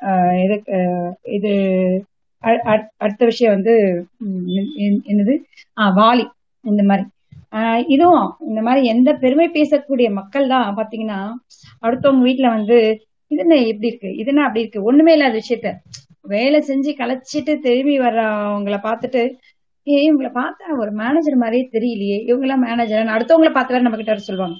ஆஹ் இது ஆஹ் இது அ- அடுத்த விஷயம் வந்து என்- என்னது? ஆஹ் வாலி இந்த மாதிரி. ஆஹ் இதுவும் இந்த மாதிரி எந்த பெருமை பேசக்கூடிய மக்கள் தான் பாத்தீங்கன்னா அடுத்தவங்க வீட்டுல வந்து இது என்ன இப்படி இருக்கு? இதுன்னா அப்படி இருக்கு? ஒண்ணுமே இல்லாத விஷயத்த வேலை செஞ்சு களைச்சிட்டு திரும்பி வர்றவங்கள பார்த்துட்டு ஏ இவங்கள பார்த்தா ஒரு மேனேஜர் மாதிரியே தெரியலையே. இவங்க எல்லாம் மேனேஜர் அடுத்தவங்கள பார்த்து வேற நம்ம கிட்ட சொல்லுவாங்க.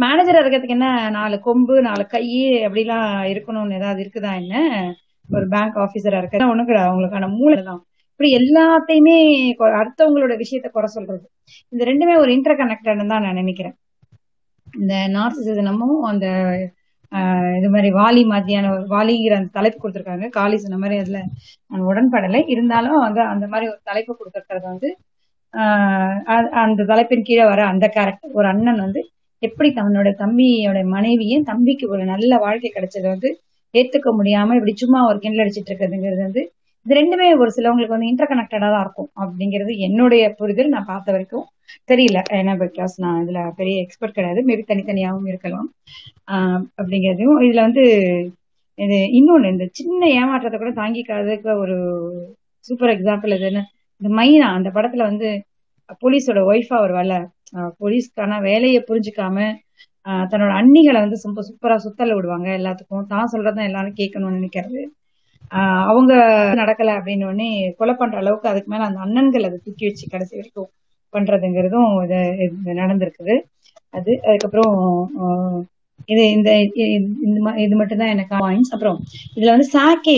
மேனேஜரா இருக்கிறதுக்கு என்ன நாலு கொம்பு நாலு கை அப்படிலாம் இருக்கணும்னு ஏதாவது இருக்குதா என்ன? ஒரு பேங்க் ஆபீசரா இருக்க ஒண்ணு கிடையாது. அவங்களுக்கான மூளை தான் இப்படி எல்லாத்தையுமே கொ- அடுத்தவங்களோட விஷயத்த குறை சொல்றது. இந்த ரெண்டுமே ஒரு இன்டர் கனெக்டட் தான் நான் நினைக்கிறேன். இந்த நார்சிசிசனமும் அந்த இது மாதிரி வாலி மாதிரியான வாலிங்கிற அந்த தலைப்பு கொடுத்துருக்காங்க. காலி சொன்ன மாதிரி அதுல நான் உடன்படலை. இருந்தாலும் வந்து அந்த மாதிரி ஒரு தலைப்பு கொடுத்துருக்கிறது வந்து அந்த தலைப்பின் கீழே வர அந்த கேரக்டர் ஒரு அண்ணன் வந்து எப்படி தன்னோட தம்பியோட மனைவியும் தம்பிக்கு ஒரு நல்ல வாழ்க்கை கிடைச்சது வந்து ஏத்துக்க முடியாம இப்படி சும்மா ஒரு கிண்டல் அடிச்சிட்டு இருக்கிறதுங்கிறது வந்து இது ரெண்டுமே ஒரு சிலவங்களுக்கு வந்து இன்டர் கனெக்டடா தான் இருக்கும். அப்படிங்கிறது என்னுடைய புரிதல் நான் பார்த்த வரைக்கும். தெரியல. ஏன்னா பிகாஸ் நான் இதுல பெரிய எக்ஸ்பர்ட் கிடையாது. மேபி தனித்தனியாகவும் இருக்கலாம். ஆஹ் அப்படிங்கிறதையும் இதுல வந்து இது இன்னொன்னு இந்த சின்ன ஏமாற்றத்தை கூட தாங்கிக்காததுக்கு ஒரு சூப்பர் எக்ஸாம்பிள் இது என்ன? இந்த மைனா அந்த படத்துல வந்து போலீஸோட ஒய்ஃபா ஒரு ஆஹ் போலீஸ்க்கான வேலையை புரிஞ்சுக்காம தன்னோட அண்ணிகளை வந்து ரொம்ப சூப்பரா சுத்தல விடுவாங்க எல்லாத்துக்கும். தான் சொல்றதான் எல்லாரும் கேட்கணும்னு நினைக்கிறது. ஆஹ் அவங்க நடக்கல அப்படின்னு உடனே கொலை பண்ற அளவுக்கு அதுக்கு மேல அந்த அண்ணன்கள் அதை தூக்கி வச்சு கடைசி வரைக்கும் பண்றதுங்கிறதும் இது நடந்திருக்குது. அது அதுக்கப்புறம் இது இந்த இந்த இது மட்டும்தான் எனக்கு வாயின்ஸ் அப்புறம் இதுல வந்து சாக்கே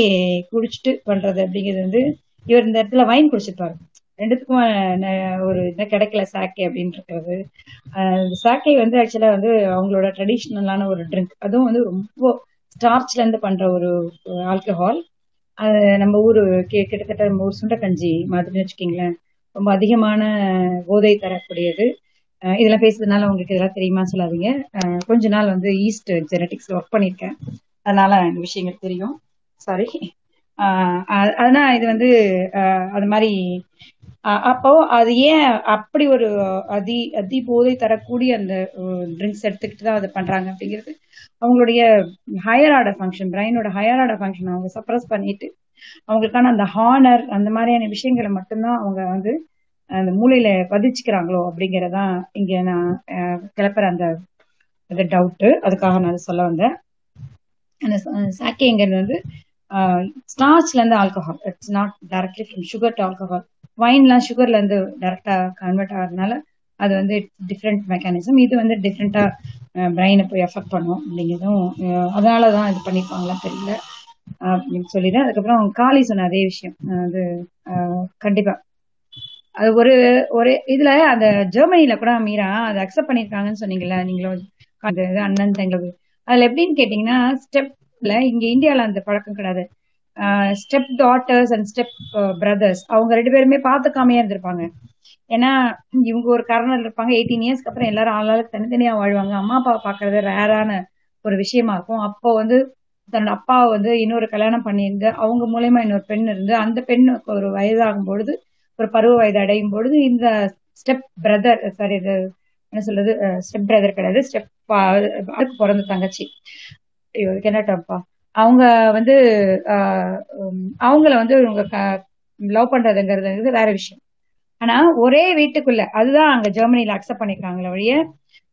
குடிச்சிட்டு பண்றது அப்படிங்கிறது வந்து இவர் இந்த இடத்துல வைன் குடிச்சிருப்பாரு ரெண்டுத்துக்கும் ந- ஒரு இதை கிடைக்கல சாக்கே அப்படின்னு இருக்கிறது சாக்கே வந்து ஆக்சுவலா வந்து அவங்களோட ட்ரெடிஷ்னலான ஒரு ட்ரிங்க் அதுவும் வந்து ரொம்ப ஸ்டார்ச்ல இருந்து பண்ற ஒரு ஆல்கஹால் அது நம்ம ஊரு கிட்டத்தட்ட நம்ம ஊர் சுண்டக்கஞ்சி மாதிரின்னு வச்சுக்கீங்களேன். ரொம்ப அதிகமான போதை தரக்கூடியது. இதெல்லாம் பேசுறதுனால உங்களுக்கு இதெல்லாம் தெரியுமா சொல்லாதீங்க. கொஞ்ச நாள் வந்து ஈஸ்ட் ஜெனட்டிக்ஸ் ஒர்க் பண்ணியிருக்கேன் அதனால இந்த விஷயங்கள் தெரியும். சாரி அதனால இது வந்து அது மாதிரி அப்போ அது ஏன் அப்படி ஒரு அதி அதி போதை தரக்கூடிய அந்த ட்ரிங்க்ஸ் எடுத்துக்கிட்டு தான் அதை பண்றாங்க அப்படிங்கிறது அவங்களுடைய ஹையர் ஆர்டர் ஃபங்க்ஷன் பிரெயினோட ஹையர் ஆர்டர் ஃபங்க்ஷன் அவங்க சப்ரஸ் பண்ணிட்டு அவங்களுக்கான அந்த ஹானர் அந்த மாதிரியான விஷயங்களை மட்டும்தான் அவங்க வந்து அந்த மூளையில பதிச்சுக்கிறாங்களோ அப்படிங்கறதான் இங்க நான் அஹ், கிளப்புற அந்த டவுட்டு அதுக்காக நான் சொல்ல வந்தேன். அந்த சாக்கேங்கிறது வந்து ஸ்டார்ச்ல இருந்து alcohol it's not directly from sugar to alcohol வைன்லாம் சுகர்ல இருந்து டைரக்டா கன்வெர்ட் ஆகிறதுனால அது வந்து டிஃப்ரெண்ட் மெக்கானிசம் இது வந்து டிஃப்ரெண்டா பிரெயினை போய் எஃபெக்ட் பண்ணும் அப்படிங்கிறதும் அஹ், அதனால தான் இது பண்ணிப்பாங்களா தெரியல. அப்படின்னு சொல்லிடுறேன் அதுக்கப்புறம் காளி சொன்ன அதே விஷயம். அது கண்டிப்பா. அது ஒரு ஒரு இதுல அந்த ஜெர்மனில கூட மீரா அதை அக்செப்ட் பண்ணிருக்காங்கன்னு சொன்னீங்கல்ல நீங்களும் அந்த இது அண்ணன் தங்களுக்கு அதுல எப்படின்னு கேட்டீங்கன்னா ஸ்டெப்ல இங்க இந்தியால அந்த பழக்கம் கிடையாது. Step daughters and step brothers அவங்க ரெண்டு பேருமே பார்த்துக்காமையே இருந்திருப்பாங்க. ஏன்னா இவங்க ஒரு காரணம் இருப்பாங்க. எயிட்டீன் இயர்ஸ்க்கு அப்புறம் எல்லாரும் ஆளாளுக்கு தனித்தனியா வாழ்வாங்க. அம்மா அப்பாவை பாக்குறது ரேரான ஒரு விஷயமா இருக்கும். அப்போ வந்து தன்னோட அப்பாவை வந்து இன்னொரு கல்யாணம் பண்ணியிருந்து அவங்க மூலயமா இன்னொரு பெண் இருந்து அந்த பெண்ணுக்கு ஒரு வயதாகும் பொழுது ஒரு பருவ வயது அடையும் பொழுது இந்த ஸ்டெப் பிரதர் சாரி இது என்ன சொல்றது ஸ்டெப் பிரதர் கிடையாது ஸ்டெப் அதுக்கு பிறந்த தங்கச்சி. ஐயோ இதுக்கு என்ன டப்பா அவங்க வந்து அவங்கள வந்து இவங்க லவ் பண்றதுங்கிறது வேற விஷயம். ஆனா ஒரே வீட்டுக்குள்ள அதுதான் அங்க ஜெர்மனில அக்செப்ட் பண்ணிக்கிறாங்களே ஒழிய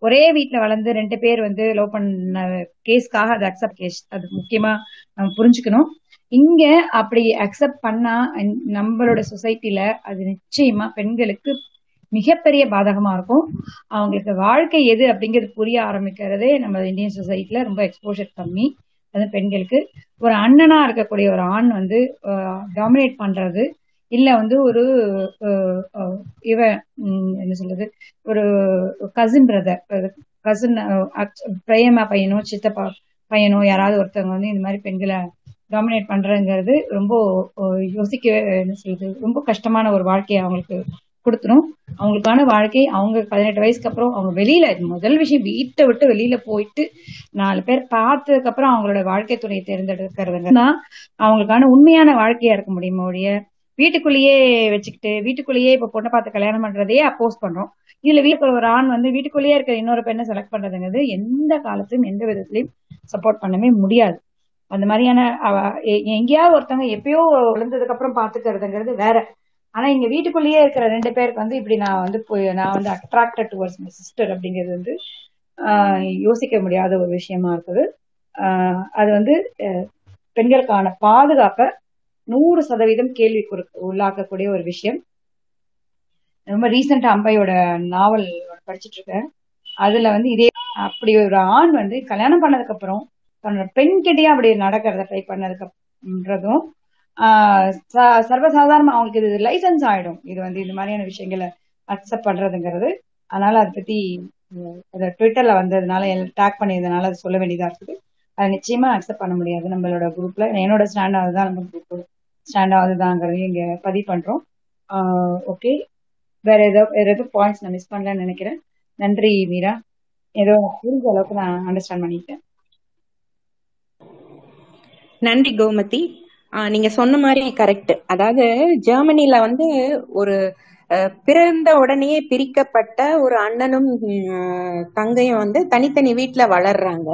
ஒரே வீட்டுல வளர்ந்து ரெண்டு பேர் வந்து லவ் பண்ண கேஸ்க்காக அது அக்செப்ட் கேஸ் அது முக்கியமா நம்ம புரிஞ்சுக்கணும். இங்க அப்படி அக்செப்ட் பண்ணா நம்மளோட சொசைட்டில அது நிச்சயமா பெண்களுக்கு மிகப்பெரிய பாதகமா இருக்கும். அவங்களுக்கு வாழ்க்கை எது அப்படிங்கிறது புரிய ஆரம்பிக்கிறதே நம்ம இந்தியன் சொசைட்டில ரொம்ப எக்ஸ்போஷர் கம்மி. அது பெண்களுக்கு. ஒரு அண்ணனா இருக்கக்கூடிய ஒரு ஆண் வந்து டாமினேட் பண்றது இல்ல வந்து ஒரு இவன் என்ன சொல்றது ஒரு கசின் பிரதர் கசின் பிரேமா பையனோ சித்தப்பா பையனோ யாராவது ஒருத்தவங்க வந்து இந்த மாதிரி பெண்களை டாமினேட் பண்றதுங்கிறது ரொம்ப யோசிக்க என்ன சொல்றது ரொம்ப கஷ்டமான ஒரு வாழ்க்கையை அவங்களுக்கு கொடுத்துரும். அவங்களுக்கான வாழ்க்கை அவங்க பதினெட்டு வயசுக்கு அப்புறம் அவங்க வெளியில முதல் விஷயம் வீட்டை விட்டு வெளியில போயிட்டு நாலு பேர் பார்த்ததுக்கு அப்புறம் அவங்களோட வாழ்க்கை துணையை தேர்ந்தெடுக்கிறதுனா தான் அவங்களுக்கான உண்மையான வாழ்க்கையா இருக்க முடியுமோ வீட்டுக்குள்ளேயே வச்சுக்கிட்டு வீட்டுக்குள்ளேயே இப்ப பொண்ணை பார்த்து கல்யாணம் பண்றதையே அப்போஸ் பண்றோம். இதுல வீட்டுக்கு ஒரு ஆண் வந்து வீட்டுக்குள்ளேயே இருக்கிற இன்னொரு பெண்ணை செலக்ட் பண்றதுங்கிறது எந்த காலத்திலும் எந்த விதத்திலையும் சப்போர்ட் பண்ணவே முடியாது. அந்த மாதிரியான எ- எங்கேயாவது ஒருத்தவங்க எப்பயோ விழுந்ததுக்கு அப்புறம் பாத்துக்கிறதுங்கிறது வேற. ஆனா இங்க வீட்டுக்குள்ளேயே இருக்கிற ரெண்டு பேருக்கு வந்து இப்படி நான் வந்து போய் நான் வந்து அட்ராக்டட் டுவர்ட்ஸ் மை சிஸ்டர் அப்படிங்கிறது வந்து யோசிக்க முடியாத ஒரு விஷயமா இருக்குது. அது வந்து பெண்களுக்கான பாதுகாப்பை நூறு சதவீதம் கேள்வி உள்ளாக்கக்கூடிய ஒரு விஷயம். ரொம்ப ரீசெண்டா அம்பையோட நாவல் படிச்சிட்டு இருக்கேன் அதுல வந்து இதே அப்படி ஒரு ஆண் வந்து கல்யாணம் பண்ணதுக்கு அப்புறம் தன்னோட பெண்கிட்டயே அப்படி நடக்கிறத ட்ரை பண்ணதுக்குன்றதும் ஆஹ் சர்வசாதாரணமா அவங்களுக்கு இது லைசன்ஸ் ஆயிடும். இது வந்து இந்த மாதிரியான விஷயங்களை அக்செப்ட் பண்றதுங்கிறது. அதனால அதை பத்தி ட்விட்டர்ல வந்ததுனால டேக் பண்ணியதுனால அது சொல்ல வேண்டியதா இருக்குது. அதை நிச்சயமா அக்செப்ட் பண்ண முடியாது நம்மளோட குரூப்ல என்னோட ஸ்டாண்ட் அதுதான் நம்ம குரூப் ஸ்டாண்ட் ஆகுதாங்கிறதையும் இங்க பதிவு பண்றோம். ஓகே வேற ஏதோ வேற ஏதோ பாயிண்ட்ஸ் நான் மிஸ் பண்ணலன்னு நினைக்கிறேன். நன்றி மீரா. ஏதோ புரிஞ்ச அளவுக்கு நான் அண்டர்ஸ்டாண்ட் பண்ணிட்டேன். நன்றி கோமதி. நீங்க சொன்ன மாதிரி கரெக்ட் அதாவது ஜெர்மனில வந்து ஒரு பிறந்த உடனே பிரிக்கப்பட்ட ஒரு அண்ணனும் தங்கையும் வந்து தனித்தனி வீட்டுல வளர்றாங்க.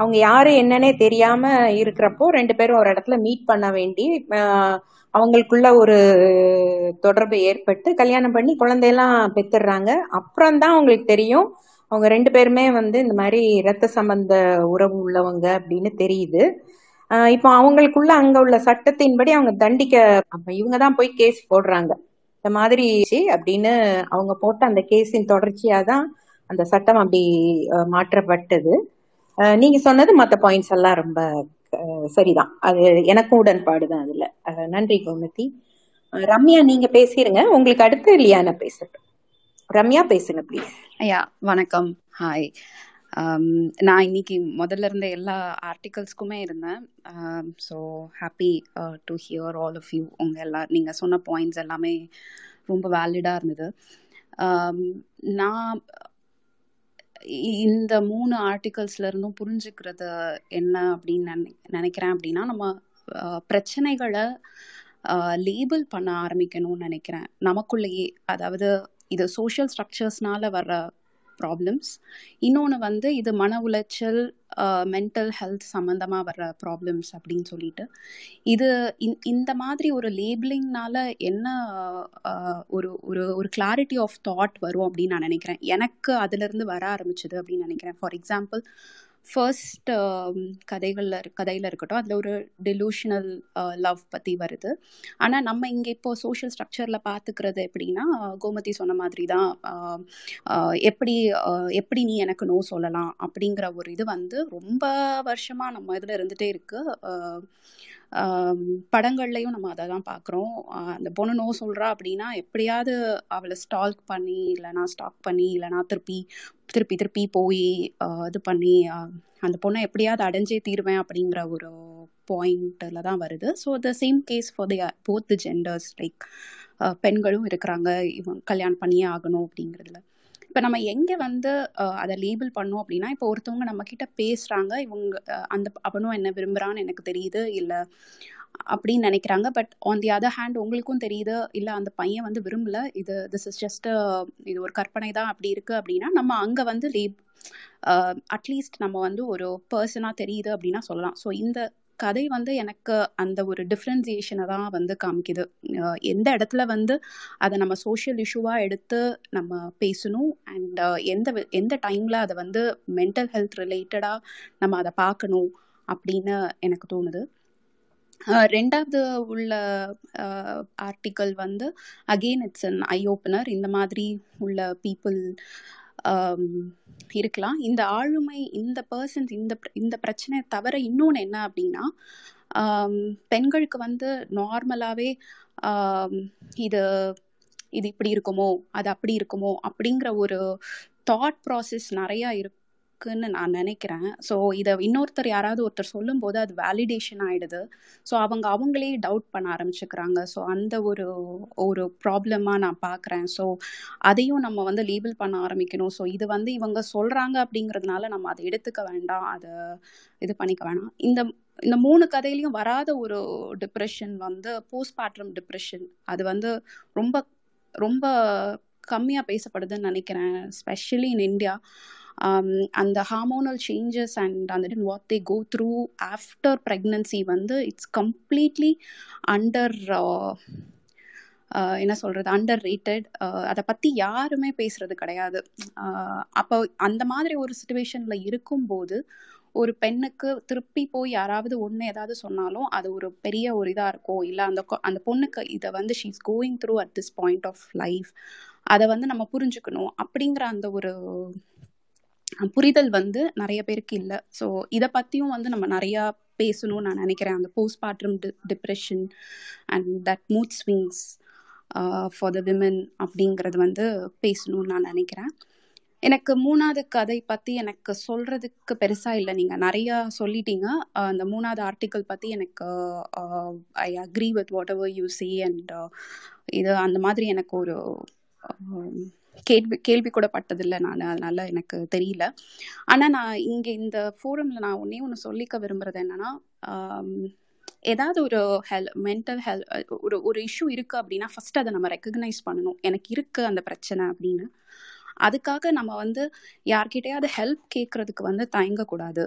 அவங்க யாரு என்னன்னே தெரியாம இருக்கிறப்போ ரெண்டு பேரும் ஒரு இடத்துல மீட் பண்ண வேண்டி அவங்களுக்குள்ள ஒரு தொடர்பு ஏற்பட்டு கல்யாணம் பண்ணி குழந்தையெல்லாம் பெத்துடுறாங்க. அப்புறம் தான் அவங்களுக்கு தெரியும் அவங்க ரெண்டு பேருமே வந்து இந்த மாதிரி இரத்த சம்பந்த உறவு உள்ளவங்க அப்படின்னு தெரியுது. இப்போ அவங்களுக்குள்ள அங்க உள்ள சட்டத்தின்படி அவங்க தண்டிக்க அப்ப இவங்க தான் போய் கேஸ் போடுறாங்க. இந்த மாதிரி அப்படின்னு அவங்க போட்ட அந்த கேஸின் தொடர்ச்சியா தான் அந்த சட்டம் அப்படி மாற்றப்பட்டது. நீங்க சொன்னது மற்ற பாயிண்ட்ஸ் எல்லாம் ரொம்ப சரிதான். அது எனக்கும் உடன்பாடு தான் அதுல. நன்றி கோமதி. ரம்யா நீங்க பேசிருங்க. உங்களுக்கு அடுத்து லியானா பேசட்டும். ரம்யா பேசுங்க ப்ளீஸ் ஐயா வணக்கம். ஹாய் நான் இன்னைக்கு முதல்ல இருந்த எல்லா ஆர்டிகல்ஸ்க்குமே இருந்தேன். So happy to hear all of you உங்கள் எல்லா நீங்கள் சொன்ன பாயிண்ட்ஸ் எல்லாமே ரொம்ப வேலிடாக இருந்தது. நான் இந்த மூணு ஆர்டிகல்ஸ்ல இருந்தும் புரிஞ்சுக்கிறது என்ன அப்படின்னு நினை நினைக்கிறேன் அப்படின்னா நம்ம பிரச்சனைகளை லேபிள் பண்ண ஆரம்பிக்கணும்னு நினைக்கிறேன். நமக்குள்ளேயே அதாவது இது சோஷியல் ஸ்ட்ரக்சர்ஸ்னால வர்ற ப்ராப்ளம்ஸ் இன்னொன்று வந்து இது மன உளைச்சல் மென்டல் ஹெல்த் சம்மந்தமாக வர்ற ப்ராப்ளம்ஸ் அப்படின்னு சொல்லிட்டு. இது இந்- இந்த மாதிரி ஒரு லேபிளிங்னால என்ன ஒரு ஒரு ஒரு கிளாரிட்டி ஆஃப் தாட் வரும் அப்படின்னு நான் நினைக்கிறேன். எனக்கு அதுலேருந்து வர ஆரம்பிச்சது அப்படின்னு நினைக்கிறேன். ஃபார் எக்ஸாம்பிள் ஃபர்ஸ்ட் um, கதைகளில் கதையில் இருக்கட்டும் அதில் ஒரு டெலூஷனல் லவ் பற்றி வருது. ஆனால் நம்ம இங்கே இப்போ சோஷியல் ஸ்ட்ரக்சரில் பார்த்துக்கிறது எப்படின்னா கோமதி சொன்ன மாதிரி தான் எப்படி எப்படி நீ எனக்கு நோ சொல்லலாம் அப்படிங்கிற ஒரு இது வந்து ரொம்ப வருஷமாக நம்ம இதில் இருந்துகிட்டே இருக்குது படங்கள்லையும் நம்ம அதை தான் பார்க்குறோம். அந்த பொண்ணு நோ சொல்கிறா அப்படின்னா எப்படியாவது அவளை ஸ்டால்க் பண்ணி இல்லைனா ஸ்டாக் பண்ணி இல்லைனா திருப்பி திருப்பி திருப்பி போய் இது பண்ணி அந்த பொண்ணை எப்படியாவது அடைஞ்சே தீருவேன் அப்படிங்கிற ஒரு பாயிண்ட்டில் தான் வருது. So the same case for the both the genders like பெண்களும் இருக்கிறாங்க. இவங்க கல்யாணம் பண்ணியே ஆகணும் அப்படிங்கிறதுல. இப்போ நம்ம எங்கே வந்து அதை லேபிள் பண்ணோம் அப்படின்னா இப்போ ஒருத்தவங்க நம்ம கிட்ட பேசுகிறாங்க இவங்க அந்த அவனும் என்ன விரும்புகிறான்னு எனக்கு தெரியுது இல்லை அப்படின்னு நினைக்கிறாங்க. But on the other hand உங்களுக்கும் தெரியுது இல்லை அந்த பையன் வந்து விரும்பல இது திஸ் இஸ் ஜஸ்ட் இது ஒரு கற்பனை தான் அப்படி இருக்குது அப்படின்னா நம்ம அங்கே வந்து லேப் அட்லீஸ்ட் நம்ம வந்து ஒரு பர்சனாக தெரியுது அப்படின்னா சொல்லலாம். ஸோ இந்த கதை வந்து எனக்கு அந்த ஒரு டிஃப்ரென்சியேஷனை தான் வந்து காமிக்குது. எந்த இடத்துல வந்து அதை நம்ம சோஷியல் இஷ்யூவாக எடுத்து நம்ம பேசணும் அண்ட் எந்த எந்த டைமில் அதை வந்து மென்டல் ஹெல்த் ரிலேட்டடாக நம்ம அதை பார்க்கணும் அப்படின்னு எனக்கு தோணுது. ரெண்டாவது உள்ள ஆர்டிக்கல் வந்து again it's an eye opener இந்த மாதிரி உள்ள பீப்புள் இருக்கலாம். இந்த ஆளுமை இந்த பர்சன்ஸ் இந்த இந்த பிரச்சனை தவிர இன்னொன்று என்ன அப்படின்னா பெண்களுக்கு வந்து நார்மலாகவே இது இது இப்படி இருக்குமோ அது அப்படி இருக்குமோ அப்படிங்கிற ஒரு தாட் ப்ராசஸ் நிறையா இருக்குன்னு நான் நினைக்கிறேன். ஸோ இதை இன்னொருத்தர் யாராவது ஒருத்தர் சொல்லும்போது அது வேலிடேஷன் ஆகிடுது ஸோ அவங்க அவங்களே டவுட் பண்ண ஆரம்பிச்சுக்கிறாங்க. ஸோ அந்த ஒரு ஒரு ப்ராப்ளமாக நான் பார்க்குறேன் ஸோ அதையும் நம்ம வந்து லேபிள் பண்ண ஆரம்பிக்கணும். ஸோ இது வந்து இவங்க சொல்கிறாங்க அப்படிங்கிறதுனால நம்ம அதை எடுத்துக்க வேண்டாம். அதை இது பண்ணிக்க வேணாம். இந்த இந்த மூணு கதையிலையும் வராத ஒரு டிப்ரெஷன் வந்து போஸ்ட்மார்ட்டம் டிப்ரெஷன் அது வந்து ரொம்ப ரொம்ப கம்மியாக பேசப்படுதுன்னு நினைக்கிறேன். ஸ்பெஷலி இன் இந்தியா Um, அந்த ஹார்மோனல் சேஞ்சஸ் அண்ட் அந்த what they go through after pregnancy வந்து இட்ஸ் கம்ப்ளீட்லி அண்டர் என்ன சொல்கிறது அண்டர் ரேட்டட் uh, அதை பற்றி யாருமே பேசுகிறது கிடையாது. Uh, அப்போ அந்த மாதிரி ஒரு சுச்சுவேஷனில் இருக்கும்போது ஒரு பெண்ணுக்கு திருப்பி போய் யாராவது ஒன்று ஏதாவது சொன்னாலும் அது ஒரு பெரிய ஒரு இதாக இருக்கும் இல்லை அந்த அந்த பொண்ணுக்கு இதை வந்து she's going through at this point of life அதை வந்து நம்ம புரிஞ்சுக்கணும் அப்படிங்கிற அந்த ஒரு புரிதல் வந்து நிறைய பேருக்கு இல்லை. ஸோ இதை பற்றியும் வந்து நம்ம நிறையா பேசணும்னு நான் நினைக்கிறேன். அந்த post postmortem D depression and that mood swings for the women அப்படிங்கிறது வந்து பேசணும்னு நான் நினைக்கிறேன். எனக்கு மூணாவது கதை பற்றி எனக்கு சொல்கிறதுக்கு பெருசாக இல்லை. நீங்கள் நிறையா சொல்லிட்டீங்க. அந்த மூணாவது ஆர்டிக்கல் பற்றி எனக்கு I agree with whatever you see and இது அந்த மாதிரி எனக்கு ஒரு கேள்வி கேள்வி கூட பட்டதில்லை நான். அதனால எனக்கு தெரியல. ஆனால் நான் இங்கே இந்த ஃபோரமில் நான் ஒன்றே ஒன்று சொல்லிக்க விரும்புகிறது என்னன்னா ஏதாவது ஒரு ஹெல் மென்டல் ஹெல் ஒரு ஒரு இஷ்யூ இருக்குது அப்படின்னா ஃபஸ்ட் அதை நம்ம ரெக்கக்னைஸ் பண்ணணும். எனக்கு இருக்குது அந்த பிரச்சனை அப்படின்னு. அதுக்காக நம்ம வந்து யார்கிட்டயாவது ஹெல்ப் கேட்குறதுக்கு வந்து தயங்கக்கூடாது.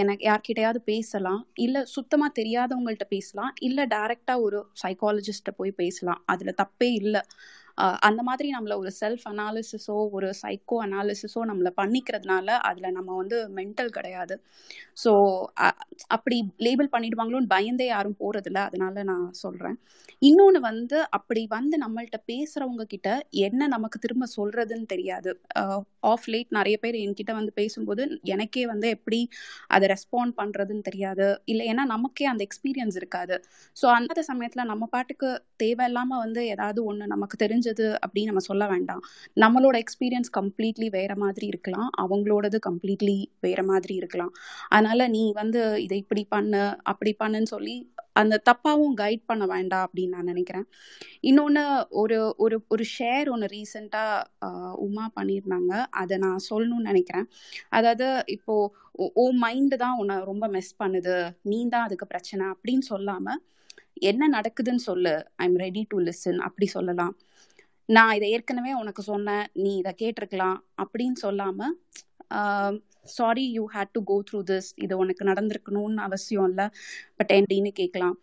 எனக்கு யார்கிட்டயாவது பேசலாம். இல்லை சுத்தமாக தெரியாதவங்கள்ட்ட பேசலாம். இல்லை டைரெக்டாக ஒரு சைக்காலஜிஸ்ட்டை போய் பேசலாம். அதில் தப்பே இல்லை. அந்த மாதிரி நம்மள ஒரு செல்ஃப் அனாலிசிஸோ ஒரு சைக்கோ அனாலிசிஸோ நம்மளை பண்ணிக்கிறதுனால அதில் நம்ம வந்து மென்டல் கிடையாது. ஸோ அப்படி லேபிள் பண்ணிடுவாங்களோன்னு பயந்தே யாரும் போகிறதில்ல அதனால நான் சொல்கிறேன் இன்னொன்று வந்து அப்படி வந்து நம்மள்ட்ட பேசுகிறவங்க கிட்ட என்ன நமக்கு திரும்ப சொல்கிறதுன்னு தெரியாது. ஆஃப் லேட் நிறைய பேர் என்கிட்ட வந்து பேசும்போது எனக்கே வந்து எப்படி அதை ரெஸ்பாண்ட் பண்ணுறதுன்னு தெரியாது. இல்லை ஏன்னா நமக்கே அந்த எக்ஸ்பீரியன்ஸ் இருக்காது. ஸோ அந்த சமயத்தில் நம்ம பாட்டுக்கு தேவையில்லாமல் வந்து ஏதாவது ஒன்று நமக்கு தெரிஞ்சது அப்படின்னு நம்ம சொல்ல வேண்டாம். நம்மளோட எக்ஸ்பீரியன்ஸ் கம்ப்ளீட்லி வேற மாதிரி இருக்கலாம். அவங்களோடது கம்ப்ளீட்லி வேற மாதிரி இருக்கலாம். அதனால் நீ வந்து இதை இப்படி பண்ணு அப்படி பண்ணுன்னு சொல்லி அந்த தப்பாவும் கைட் பண்ண வேண்டாம் அப்படின்னு நான் நினைக்கிறேன். இன்னொன்று ஒரு ஒரு ஒரு ஷேர் ஒன்று ரீசெண்டாக உமா பண்ணியிருந்தாங்க. அதை நான் சொல்லணும்னு நினைக்கிறேன். அதாவது இப்போது ஓ- ஓ மைண்டு தான் உன்னை ரொம்ப மெஸ் பண்ணுது. நீ தான் அதுக்கு பிரச்சனை அப்படின்னு சொல்லாமல் என்ன நடக்குதுன்னு சொல்லு. I am ready to listen அப்படி சொல்லலாம். நான் இதை ஏற்கனவே உனக்கு சொன்னேன். நீ இதை கேட்டிருக்கலாம் அப்படின்னு சொல்லாமல் sorry you had to go through this இது உனக்கு நடந்திருக்கணும்னு அவசியம் இல்லை. பட் அப்படின்னு கேட்கலாம்.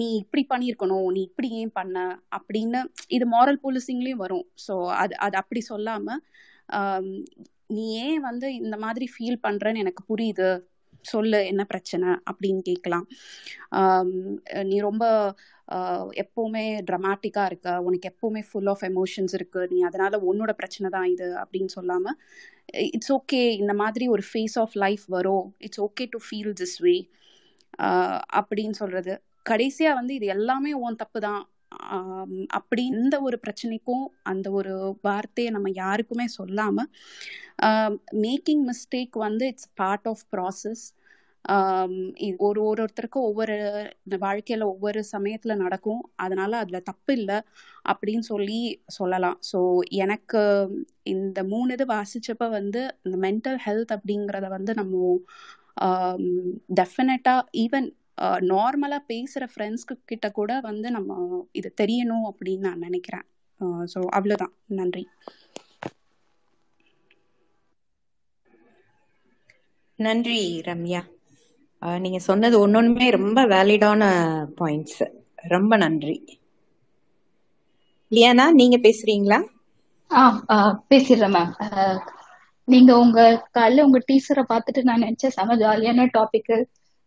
நீ இப்படி பண்ணியிருக்கணும் நீ இப்படி ஏன் பண்ண? அப்படின்னு இது மாரல் போலீசிங்லேயும் வரும். ஸோ அது அது அப்படி சொல்லாமல் நீ ஏன் வந்து இந்த மாதிரி ஃபீல் பண்ணுறேன்னு எனக்கு புரியுது. சொல்லு என்ன பிரச்சனை அப்படின்னு கேட்கலாம். நீ ரொம்ப ஆஹ், எப்பவுமே ட்ரமாட்டிக்கா இருக்க. உனக்கு எப்பவுமே ஃபுல் ஆஃப் எமோஷன்ஸ் இருக்கு. நீ அதனால உன்னோட பிரச்சனை தான் இது அப்படின்னு சொல்லாம இட்ஸ் ஓகே இந்த மாதிரி ஒரு ஃபேஸ் ஆஃப் லைஃப் வரும். It's okay to feel this way அப்படின்னு சொல்றது. கடைசியாக வந்து இது எல்லாமே உன் தப்பு தான். அப்படி எந்த ஒரு பிரச்சனைக்கும் அந்த ஒரு வார்த்தையை நம்ம யாருக்குமே சொல்லாம மேக்கிங் மிஸ்டேக் வந்து இட்ஸ் பார்ட் ஆஃப் ப்ராசஸ் ஒரு ஒரு ஒருத்தருக்கும் ஒவ்வொரு வாழ்க்கையில ஒவ்வொரு சமயத்துல நடக்கும். அதனால அதுல தப்பு இல்லை அப்படின்னு சொல்லி சொல்லலாம். ஸோ எனக்கு இந்த மூணு இது வாசிச்சப்ப வந்து இந்த மென்டல் ஹெல்த் அப்படிங்கிறத வந்து நம்ம டெஃபினட்டா ஈவன் நார்மலாக பேசுகிற ஃப்ரெண்ட்ஸ்க்கு கிட்ட கூட வந்து நம்ம இது தெரியணும் அப்படின்னு நான் நினைக்கிறேன். ஸோ அவ்வளோதான் நன்றி. நன்றி ரம்யா. நீங்க சொன்னது ஒன்னொன்னுமே ரொம்ப வேலிடான பாயிண்ட்ஸ் ரொம்ப நன்றி. லியானா நீங்க பேசுறீங்களா? ஆ ஆ, பேசிடுறேன் மேம் நீங்க உங்க காலைல உங்க டீச்சரை பார்த்துட்டு நான் நினைச்சேன் செம ஜாலியான டாபிக்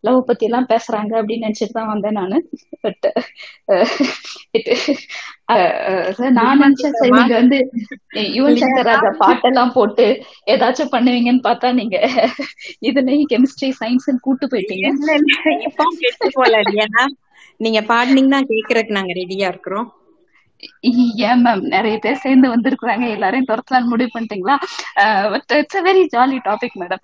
லவ் பத்தி எல்லாம் பேசுறாங்க அப்படின்னு நினைச்சிட்டு தான் வந்தேன் நானு. பட் நான் நினைச்சேன் சரி நீங்க வந்து யுவன் சங்கர் ராஜா பாட்டெல்லாம் போட்டு ஏதாச்சும் பண்ணுவீங்கன்னு பார்த்தா நீங்க இதுலயும் கெமிஸ்ட்ரி சயின்ஸ் கூட்டு போயிட்டீங்க. போல லியானா. நீங்க பாடினீங்கன்னா கேக்குறதுக்கு நாங்க ரெடியா இருக்கிறோம். ஏன் மேம் நிறைய பேர் சேர்ந்து வந்திருக்கிறாங்க. எல்லாரையும் துரத்தலான்னு முடிவு பண்ணிட்டீங்களா? But it's a very jolly topic madam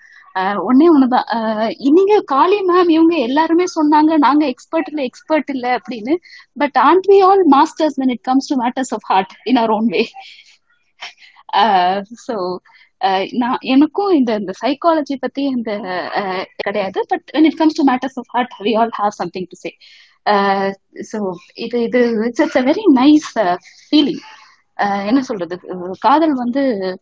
ஒன்னே ஒண்ணுதான். அஹ் நீங்க காளி மேம் இவங்க எல்லாருமே சொன்னாங்க நாங்க எக்ஸ்பர்ட் இல்ல எக்ஸ்பர்ட் இல்ல அப்படின்னு. But and we all masters when it comes to matters of heart in our own way so நான் எனக்கும் இந்த இந்த சைக்காலஜி பத்தி இந்த கிடையாது. But when it comes to matters of heart we all have something to say so இது இது it's it's a very nice feeling என்ன சொல்றது? காதல் வந்து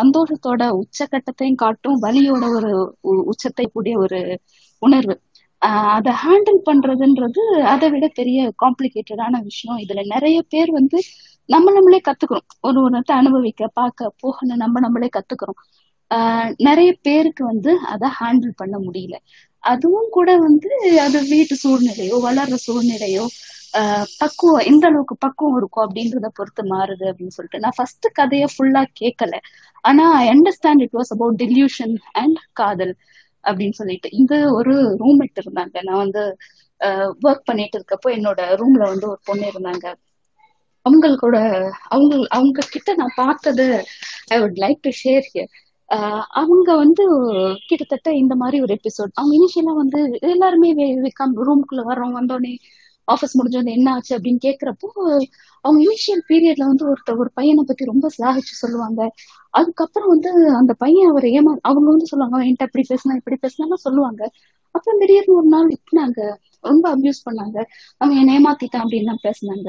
சந்தோஷத்தோட உச்சக்கட்டத்தையும் காட்டும் வலியோட ஒரு உ- உச்சத்தை கூடிய ஒரு உணர்வு. ஆஹ் அதை ஹேண்டில் பண்றதுன்றது அதை விட பெரிய காம்ப்ளிகேட்டடான விஷயம். இதுல நிறைய பேர் வந்து நம்ம நம்மளே கத்துக்கிறோம். ஒரு ஒருத்த அனுபவிக்க பார்க்க போகணும் நம்ம நம்மளே கத்துக்கிறோம். ஆஹ் நிறைய பேருக்கு வந்து அதை ஹேண்டில் பண்ண முடியல. அதுவும் கூட வந்து அது வீட்டு சூழ்நிலையோ வளர்ற சூழ்நிலையோ பக்குவம் எந்த அளவுக்கு பக்குவம் இருக்கும் அப்படின்றத பொறுத்து மாறுது அப்படின்னு சொல்லிட்டு. நான் ஃபர்ஸ்ட் கதையை ஃபுல்லா கேட்கல ஆனா I understand it was about delusion and காதல் அப்படின்னு சொல்லிட்டு. இங்க ஒரு ரூம்மேட் இருந்தாங்க நான் வந்து ஒர்க் பண்ணிட்டு இருக்கப்போ என்னோட ரூம்ல வந்து ஒரு பொண்ணு இருந்தாங்க. அவங்களோட அவங்க அவங்க கிட்ட நான் பார்த்தது I would like to share here அவங்க வந்து கிட்டத்தட்ட இந்த மாதிரி ஒரு எபிசோட் அவங்க இனிஷியலா வந்து எல்லாருமே ரூம்குள்ள வர்றோம். வந்தோடனே ஆஃபீஸ் முடிஞ்சோடனே என்ன ஆச்சு அப்படின்னு கேக்குறப்போ அவங்க இனிஷியல் பீரியட்ல வந்து ஒருத்தர் ஒரு பையனை பத்தி ரொம்ப சாகிச்சு சொல்லுவாங்க. அதுக்கப்புறம் வந்து அந்த பையன் அவர் ஏமா அவங்க வந்து சொல்லுவாங்க என்கிட்ட இப்படி பேசினா இப்படி பேசினா சொல்லுவாங்க. அப்புறம் திடீர்னு ஒரு நாள் திட்டினாங்க ரொம்ப அபியூஸ் பண்ணாங்க. அவன் என்னை ஏமாத்திட்டான் அப்படின்னு பேசினாங்க.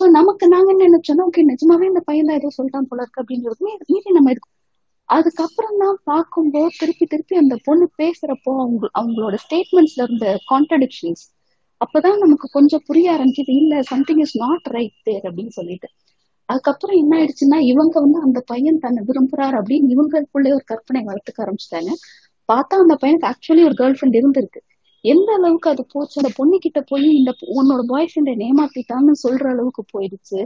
சோ நமக்கு நாங்க என்ன நினைச்சோம்னா ஓகே நிஜமாவே இந்த பையன் தான் ஏதோ சொல்லிட்டான் போல இருக்கு அப்படின்றது மீறி நம்ம இதுக்கு அதுக்கப்புறம் தான் பார்க்கும்போது திருப்பி திருப்பி அந்த பொண்ணு பேசுறப்போ அவங்க அவங்களோட ஸ்டேட்மெண்ட்ஸ்ல இருந்த கான்ட்ரடிக்ஷன்ஸ் அப்பதான் நமக்கு கொஞ்சம் புரிய ஆரம்பிச்சது இல்ல something is not right there அப்படின்னு சொல்லிட்டு. அதுக்கப்புறம் என்ன ஆயிடுச்சுன்னா இவங்க வந்து அந்த பையன் தன்னை விரும்புறாரு அப்படின்னு இவங்களுக்குள்ளே ஒரு கற்பனை வளர்த்துக்க ஆரம்பிச்சிட்டாங்க. பார்த்தா அந்த பையனுக்கு ஆக்சுவலி ஒரு கேர்ள் ஃப்ரெண்ட் இருந்திருக்கு. எந்த அளவுக்கு அது போச்சு? அந்த பொண்ணு கிட்ட போய் இந்த உன்னோட பாய் ஃப்ரெண்டை ஏமாத்திட்டான்னு சொல்ற அளவுக்கு போயிடுச்சு.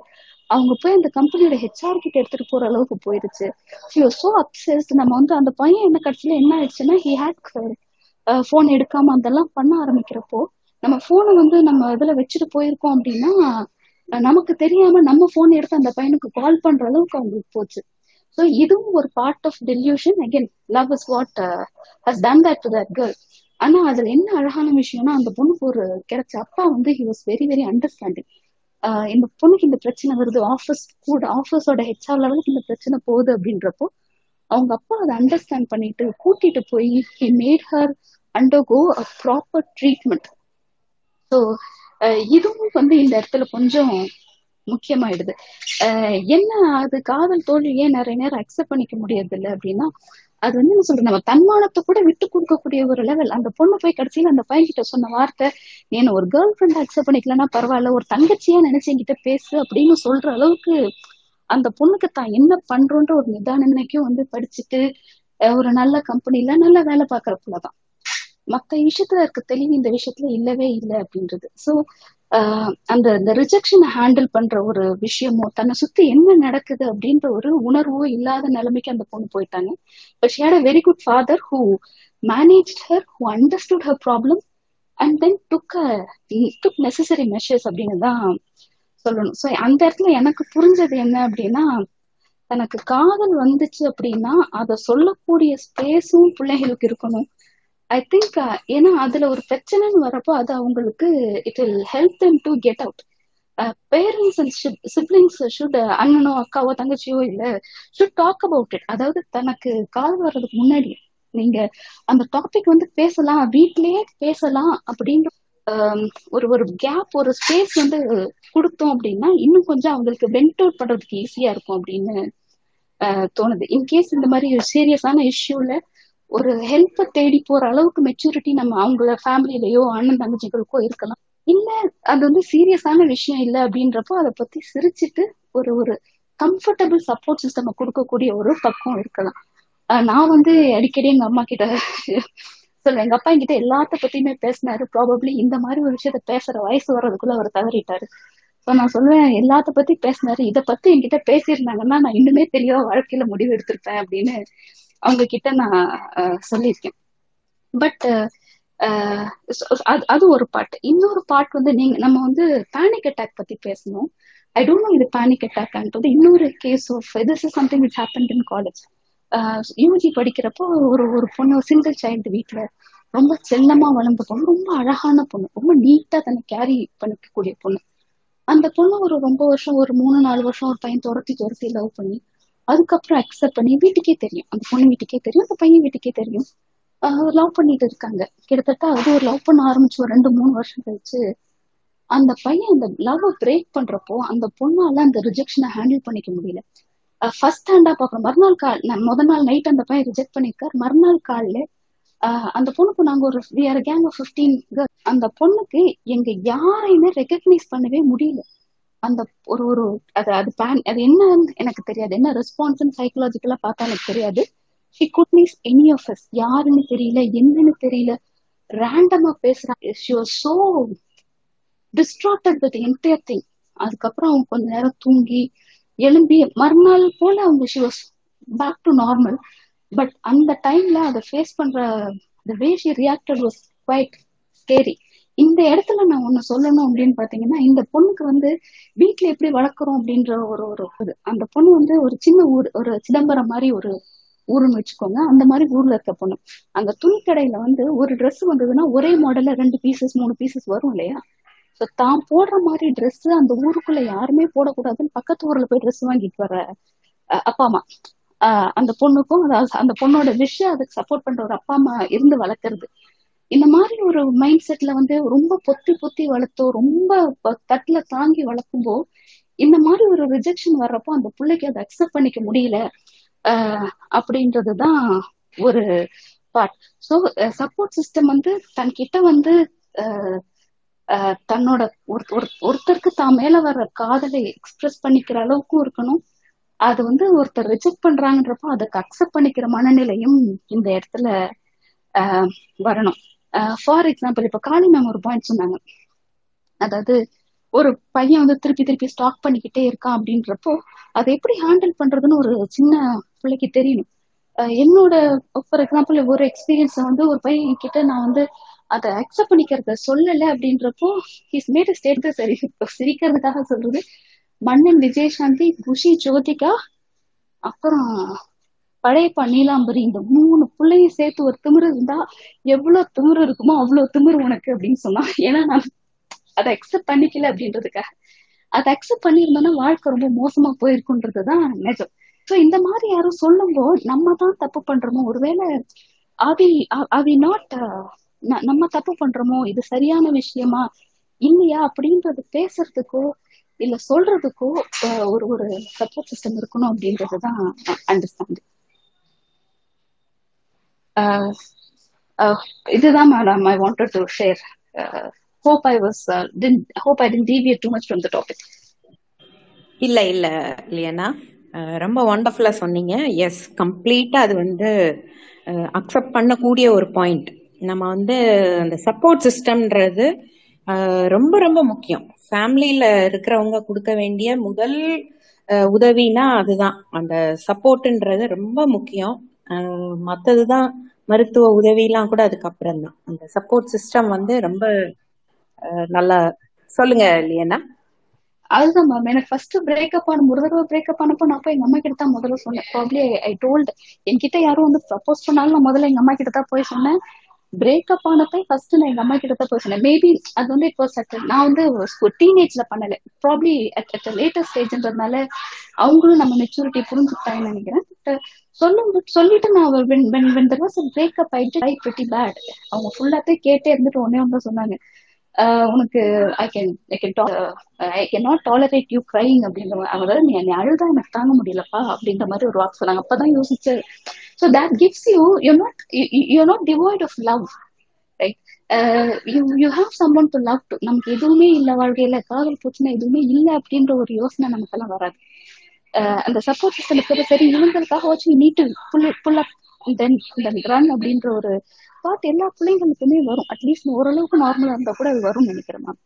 அவங்க போய் அந்த கம்பெனியோட ஹெச்ஆர் கிட்ட எடுத்துட்டு போற அளவுக்கு போயிடுச்சு. சோ அப்சஸ் நம்ம வந்து அந்த பையன் என்ன கடைசியில என்ன ஆயிடுச்சுன்னா ஹி ஹேட் போன் எடுக்காம அதெல்லாம் பண்ண ஆரம்பிக்கிறப்போ நம்ம போனை வந்து நம்ம இதுல வச்சுட்டு போயிருக்கோம் அப்படின்னா நமக்கு தெரியாம நம்ம போன் எடுத்து அந்த பையனுக்கு கால் பண்ற அளவுக்கு அவங்களுக்கு போச்சு. ஸோ இதுவும் ஒரு part of delusion again love is what has done that to that girl ஆனா அதுல என்ன அழகான விஷயம்னா அந்த பொண்ணுக்கு ஒரு கிடைச்ச அப்பா வந்து he was very very understanding இந்த பொண்ணுக்கு இந்த பிரச்சனை வருது ஆஃபீஸ் கூட ஆஃபீஸோட ஹெச்ஆர் லெவலுக்கு இந்த பிரச்சனை போகுது அப்படின்றப்போ அவங்க அப்பா அதை அண்டர்ஸ்டாண்ட் பண்ணிட்டு கூட்டிட்டு போய் he made her undergo a proper treatment so இதுவும் வந்து இந்த இடத்துல கொஞ்சம் முக்கியமாயிடுது. என்ன அது காதல் தோல்வி ஏன் நிறைய நேரம் அக்செப்ட் பண்ணிக்க முடியறது இல்லை அப்படின்னா அது வந்து என்ன சொல்ற நம்ம தன்மானத்தை கூட விட்டு கொடுக்கக்கூடிய ஒரு லெவல் அந்த பொண்ணு போய் கடைசியில அந்த பையன் கிட்ட சொன்ன வார்த்தை நீ என்ன ஒரு கேர்ள் ஃப்ரெண்ட் அக்செப்ட் பண்ணிக்கலன்னா பரவாயில்ல ஒரு தங்கச்சியா நினைச்சு என்கிட்ட பேசு அப்படின்னு சொல்ற அளவுக்கு அந்த பொண்ணுக்கு தான் என்ன பண்றோன்ற ஒரு நிதான வந்து படிச்சுட்டு ஒரு நல்ல கம்பெனில நல்ல வேலை பார்க்கறதுலதான் மத்த விஷயத்துல இருக்க தெளிவு இந்த விஷயத்துல இல்லவே இல்லை அப்படின்றது. சோ அந்த அந்த ரிஜெக்ஷனை ஹேண்டில் பண்ற ஒரு விஷயமோ தன்னை சுத்தி என்ன நடக்குது அப்படின்ற ஒரு உணர்வோ இல்லாத நிலைமைக்கு அந்த பொண்ணு போயிட்டாங்க. But she had a very good father who manage her who understood her problem and then took took necessary measures அப்படின்னு தான் சொல்லணும். ஸோ அந்த இடத்துல எனக்கு புரிஞ்சது என்ன அப்படின்னா தனக்கு காதல் வந்துச்சு அப்படின்னா அதை சொல்லக்கூடிய ஸ்பேஸும் பிள்ளைகளுக்கு இருக்கணும். ஐ திங்க் uh, ஏன்னா அதுல ஒரு பிரச்சனைன்னு வரப்போ அது அவங்களுக்கு it will help them to get out parents and siblings should அண்ணனோ அக்காவோ தங்கச்சியோ இல்ல ஷுட் டாக் அபவுட் இட் அதாவது தனக்கு கால் வர்றதுக்கு முன்னாடி நீங்க அந்த டாபிக் வந்து பேசலாம் வீட்லயே பேசலாம் அப்படின்ற um, ஒரு ஒரு கேப் ஒரு ஸ்பேஸ் வந்து கொடுத்தோம் அப்படின்னா இன்னும் கொஞ்சம் அவங்களுக்கு வென்ட் அவுட் பண்றதுக்கு ஈஸியா இருக்கும் அப்படின்னு uh, தோணுது. இன்கேஸ் இந்த மாதிரி சீரியஸான இஷ்யூல ஒரு ஹெல்ப்பை தேடி போற அளவுக்கு மெச்சூரிட்டி நம்ம அவங்கள ஃபேமிலிலயோ அண்ணன் தங்கச்சிகளுக்கோ இருக்கலாம். இல்ல அது வந்து சீரியஸான விஷயம் இல்ல அப்படின்றப்போ அதை பத்தி சிரிச்சிட்டு ஒரு ஒரு கம்ஃபர்டபுள் சப்போர்ட் சிஸ்டம் கொடுக்கக்கூடிய ஒரு பக்கம் இருக்கலாம். ஆஹ் நான் வந்து அடிக்கடி எங்க அம்மா கிட்ட சொல்ல எங்க அப்பா என்கிட்ட எல்லாத்த பத்தியுமே பேசினாரு. ப்ராபப்ளி இந்த மாதிரி ஒரு விஷயத்த பேசுற வயசு வர்றதுக்குள்ள அவர் தவறிட்டாரு. ஸோ நான் சொல்லுவேன் எல்லாத்த பத்தி பேசினாரு. இதை பத்தி என்கிட்ட பேசியிருந்தாங்கன்னா நான் இன்னுமே தெளிவா வாழ்க்கையில முடிவு எடுத்திருப்பேன் அப்படின்னு அவங்க கிட்ட நான் சொல்லியிருக்கேன். பட் அது அது ஒரு பார்ட் இன்னொரு பார்ட் வந்து நீங்க நம்ம வந்து பேனிக் அட்டாக் பத்தி பேசணும். ஐ டோன்ட் நோ இது பேனிக் அட்டாக்ன்றது இன்னொரு case of this is something which happen in college UG படிக்கிறப்போ ஒரு ஒரு பொண்ணு ஒரு சிங்கிள் சைல்டு வீட்டில் ரொம்ப செல்லமா வளர்ந்த பொண்ணு ரொம்ப அழகான பொண்ணு ரொம்ப நீட்டா தன்னை கேரி பண்ணிக்கக்கூடிய பொண்ணு. அந்த பொண்ணு ஒரு ரொம்ப வருஷம் ஒரு மூணு நாலு வருஷம் ஒரு பையன் துரத்தி துரத்தி லவ் பண்ணி அதுக்கப்புறம் அக்செப்ட் பண்ணி வீட்டுக்கே தெரியும். அந்த பொண்ணு வீட்டுக்கே தெரியும் அந்த பையன் வீட்டுக்கே தெரியும். லவ் பண்ணிட்டு இருக்காங்க. கிட்டத்தட்ட அது ஒரு லவ் பண்ண ஆரம்பிச்சு ஒரு ரெண்டு மூணு வருஷம் கழிச்சு அந்த பையன் அந்த லவ் பிரேக் பண்றப்போ அந்த பொண்ணால அந்த ரிஜெக்ஷனை ஹேண்டில் பண்ணிக்க முடியல. ஃபர்ஸ்ட் ஹேண்டா பாக்குறோம் மறுநாள் கால் நான் முத நாள் நைட் அந்த பையன் ரிஜெக்ட் பண்ணிருக்காரு மறுநாள் காலில் அந்த பொண்ணுக்கு நாங்க ஒரு we are gang of fifteen அந்த பொண்ணுக்கு எங்க யாரையுமே ரெக்கக்னைஸ் பண்ணவே முடியல. அந்த ஒரு ஒரு அது அது பேன் அது என்னன்னு எனக்கு தெரியாது. என்ன ரெஸ்பான்ஸ் சைக்கலாஜிக்கலா பார்த்தா எனக்கு தெரியாது. She could miss any of us யாருன்னு தெரியல என்னன்னு தெரியல. ரேண்டமா பேசுறாங்க. She was so distracted with entire thing அதுக்கப்புறம் அவங்க கொஞ்ச நேரம் தூங்கி எழும்பி மறுநாள் போல அவங்க she was back to normal but அந்த டைம்ல அதை ஃபேஸ் பண்ற the way she reacted was quite scary இந்த இடத்துல நான் ஒண்ணு சொல்லணும் அப்படின்னு பாத்தீங்கன்னா இந்த பொண்ணுக்கு வந்து வீட்டுல எப்படி வளர்க்குறோம் அப்படின்ற ஒரு ஒரு இது. அந்த பொண்ணு வந்து ஒரு சின்ன ஊர் ஒரு சிதம்பரம் மாதிரி ஒரு ஊருன்னு வச்சுக்கோங்க. அந்த மாதிரி ஊர்ல இருக்க பொண்ணு. அந்த துணி கடையில வந்து ஒரு ட்ரெஸ் வந்ததுன்னா ஒரே மாடல்ல ரெண்டு பீசஸ் மூணு பீசஸ் வரும் இல்லையா? சோ தான் போடுற மாதிரி ட்ரெஸ் அந்த ஊருக்குள்ள யாருமே போடக்கூடாதுன்னு பக்கத்து ஊர்ல போய் ட்ரெஸ் வாங்கிட்டு வர அஹ், அப்பா அம்மா. ஆஹ் அந்த பொண்ணுக்கும் அதாவது அந்த பொண்ணோட விஷயம் அதுக்கு சப்போர்ட் பண்ற ஒரு அப்பா அம்மா இருந்து வளர்க்கறது. இந்த மாதிரி ஒரு மைண்ட் செட்ல வந்து ரொம்ப பொத்தி பொத்தி வளர்த்தோ ரொம்ப தட்டுல தாங்கி வளர்க்கும்போ இந்த மாதிரி ஒரு ரிஜெக்ஷன் வர்றப்போ அந்த பிள்ளைக்கு அதை அக்செப்ட் பண்ணிக்க முடியல. ஆஹ் அப்படின்றதுதான் ஒரு பார்ட் ஸோ சப்போர்ட் சிஸ்டம் வந்து தன்கிட்ட வந்து ஆஹ் தன்னோட ஒரு ஒரு- ஒருத்தருக்கு தான் மேல வர்ற காதலை எக்ஸ்பிரஸ் பண்ணிக்கிற அளவுக்கும் இருக்கணும். அது வந்து ஒருத்தர் ரிஜெக்ட் பண்றாங்கன்றப்போ அதுக்கு அக்செப்ட் பண்ணிக்கிற மனநிலையும் இந்த இடத்துல வரணும். ஃபார் எக்ஸாம்பிள் இப்ப காளி மேம் ஒரு பாயிண்ட் சொன்னாங்க. அதாவது ஒரு பையன் வந்து திருப்பி திருப்பி ஸ்டாக் பண்ணிக்கிட்டே இருக்கான் அப்படின்றப்போ அதை எப்படி ஹேண்டில் பண்றதுன்னு ஒரு சின்ன பிள்ளைக்கு தெரியணும். என்னோட ஃபார் எக்ஸாம்பிள் ஒரு எக்ஸ்பீரியன்ஸை வந்து ஒரு பையன் கிட்ட நான் வந்து அதை அக்செப்ட் பண்ணிக்கிறத சொல்லலை அப்படின்றப்போ ஹிஸ் மேட் ஸ்டேட் சரி சிரிக்கிறதுக்காக சொல்றது மன்னன் விஜயசாந்தி குஷி ஜோதிகா அப்புறம் பழைய நீலாம்பரி இந்த மூணு பிள்ளையும் சேர்த்து ஒரு திமிரு இருந்தா எவ்வளவு திமிரு இருக்குமோ அவ்வளவு திமிரு உனக்கு அப்படின்னு சொன்னான். ஏன்னா நான் அதை அக்செப்ட் பண்ணிக்கல அப்படின்றதுக்காக. அதை அக்செப்ட் பண்ணியிருந்தோம்னா வாழ்க்கை ரொம்ப மோசமா போயிருக்குன்றதுதான் நிஜம். சோ இந்த மாதிரி யாரும் சொல்லும்போது நம்ம தான் தப்பு பண்றோமோ? ஒருவேளை ஆவி ஆவி நாட் நம்ம தப்பு பண்றோமோ? இது சரியான விஷயமா? இல்லையா? அப்படின்றது பேசுறதுக்கோ இல்ல சொல்றதுக்கோ ஒரு ஒரு சப்போர்ட் சிஸ்டம் இருக்கணும் அப்படின்றதுதான் அண்டர்ஸ்டாண்டிங் இதுதான் madam I wanted to share hope I was hope I didn't deviate too much from the topic இல்ல இல்ல லியனா. Uh, ரொம்ப ஒண்டர்ஃபுல்லா சொன்னீங்க. எஸ் கம்ப்ளீட்டா அது வந்து uh, அக்செப்ட் பண்ணக்கூடிய ஒரு பாயிண்ட் நம்ம வந்து அந்த சப்போர்ட் சிஸ்டம்ன்றது uh, ரொம்ப ரொம்ப முக்கியம். ஃபேமிலியில இருக்கிறவங்க கொடுக்க வேண்டிய முதல் உதவினா அதுதான். அந்த சப்போர்ட்ன்றது ரொம்ப முக்கியம். அஹ் மத்ததுதான் மருத்துவ உதவிலாம் கூட அதுக்கப்புறம் தான் அந்த சப்போர்ட் சிஸ்டம் வந்து ரொம்ப அஹ் நல்லா சொல்லுங்க இல்லையனா அதுதான் மேம் எனக்கு ஃபர்ஸ்ட் பிரேக்கப் ஆன ஒரு தடவை பிரேக்கப் ஆனப்போ நான் போய் எங்க அம்மா கிட்ட தான் முதல்ல சொன்னேன். ப்ராப்ளி ஐ டோல்ட் என்கிட்ட யாரும் வந்து ப்ரப்போஸ் பண்ணாலும் நான் முதல்ல எங்க அம்மா கிட்ட தான் போய் சொன்னேன். பிரேக்கப் ஆனப்ப ஃபர்ஸ்ட் நான் எங்க அம்மா கிட்ட தான் போய் சொன்னேன். மேபி அது வந்து இப்போ சட்ட நான் வந்து டீனேஜ்ல பண்ணல. ப்ராப்ளி அட் அட் ஸ்டேஜ்ன்றதுனால அவங்களும் நம்ம மெச்சூரிட்டி புரிஞ்சுக்கிட்டாங்கன்னு நினைக்கிறேன். பட் சொல்லும் சொல்லிட்டு நான் when when when there was breakup ஆயிட்டு ஐ பிரிட்டி பேட் அவங்க ஃபுல்லாத்தே கேட்டே இருந்துட்டு ஒன்னே ஒன்று சொன்னாங்க. உனக்கு I can I can I can not tolerate you crying அப்படின்ற அதாவது நீ என்னை அழுதா எனக்கு தாங்க முடியலப்பா அப்படின்ற மாதிரி ஒரு வாக்கு சொன்னாங்க. அப்பதான் யோசிச்சு. So that gives you you not you not devoid of love right you you have some one to love to நமக்கு எதுவுமே இல்லை வாழ்க்கையில. காதல் பிரச்சனை எதுவுமே இல்லை அப்படின்ற ஒரு யோசனை நமக்கெல்லாம் வராது. அந்த சப்போர்ட் சிஸ்டம் இருக்கிறது சரி இவங்களுக்காக வச்சு நீட்டு புல் புல் அப் தென் தென் ரன் அப்படின்ற ஒரு தாட் எல்லா பிள்ளைங்களுக்குமே வரும். அட்லீஸ்ட் ஓரளவுக்கு நார்மலா இருந்தா கூட அது வரும்னு நினைக்கிறேன் ma'am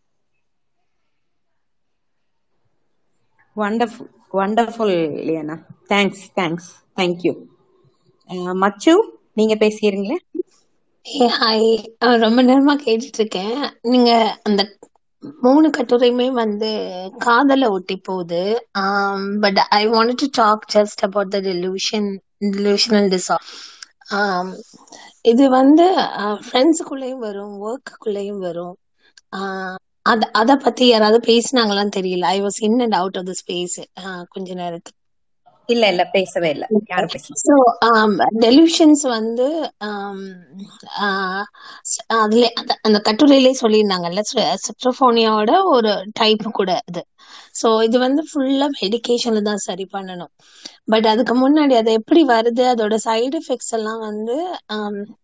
wonderful wonderful இல்லையாண்ணா thanks thanks thank you much நீங்க பேசிடுங்களே ஏ ஹாய் ரொம்ப நேரமா கேட்டுட்டு இருக்கேன் நீங்க அந்த மூணு கட்டுரையுமே வந்து காதலை ஒட்டி போகுது. But I want to talk just about the delusion delusional disorder இது வந்து ஃப்ரெண்ட்ஸுக்குள்ளேயும் வரும் ஒர்க்குள்ளேயும் வரும். அத அத பத்தி யாராவது பேசினாங்களான்னு தெரியல. I was in and out of the space கொஞ்ச நேரத்துக்கு. இல்ல இல்ல பேசவே இல்ல. யாரும் பேசல. ஸோ டெலியூஷன்ஸ் வந்து அதுல அந்த- கட்டுரையிலே சொல்லியிருந்தாங்கல்ல சிட்ரோஃபோனியாவோட ஒரு டைப் கூட இது ஸோ இது வந்து ஃபுல்லாக மெடிகேஷன்ல தான் சரி பண்ணணும். பட் அதுக்கு முன்னாடி அது எப்படி வருது? அதோட சைடு எஃபெக்ட்ஸ் எல்லாம் வந்து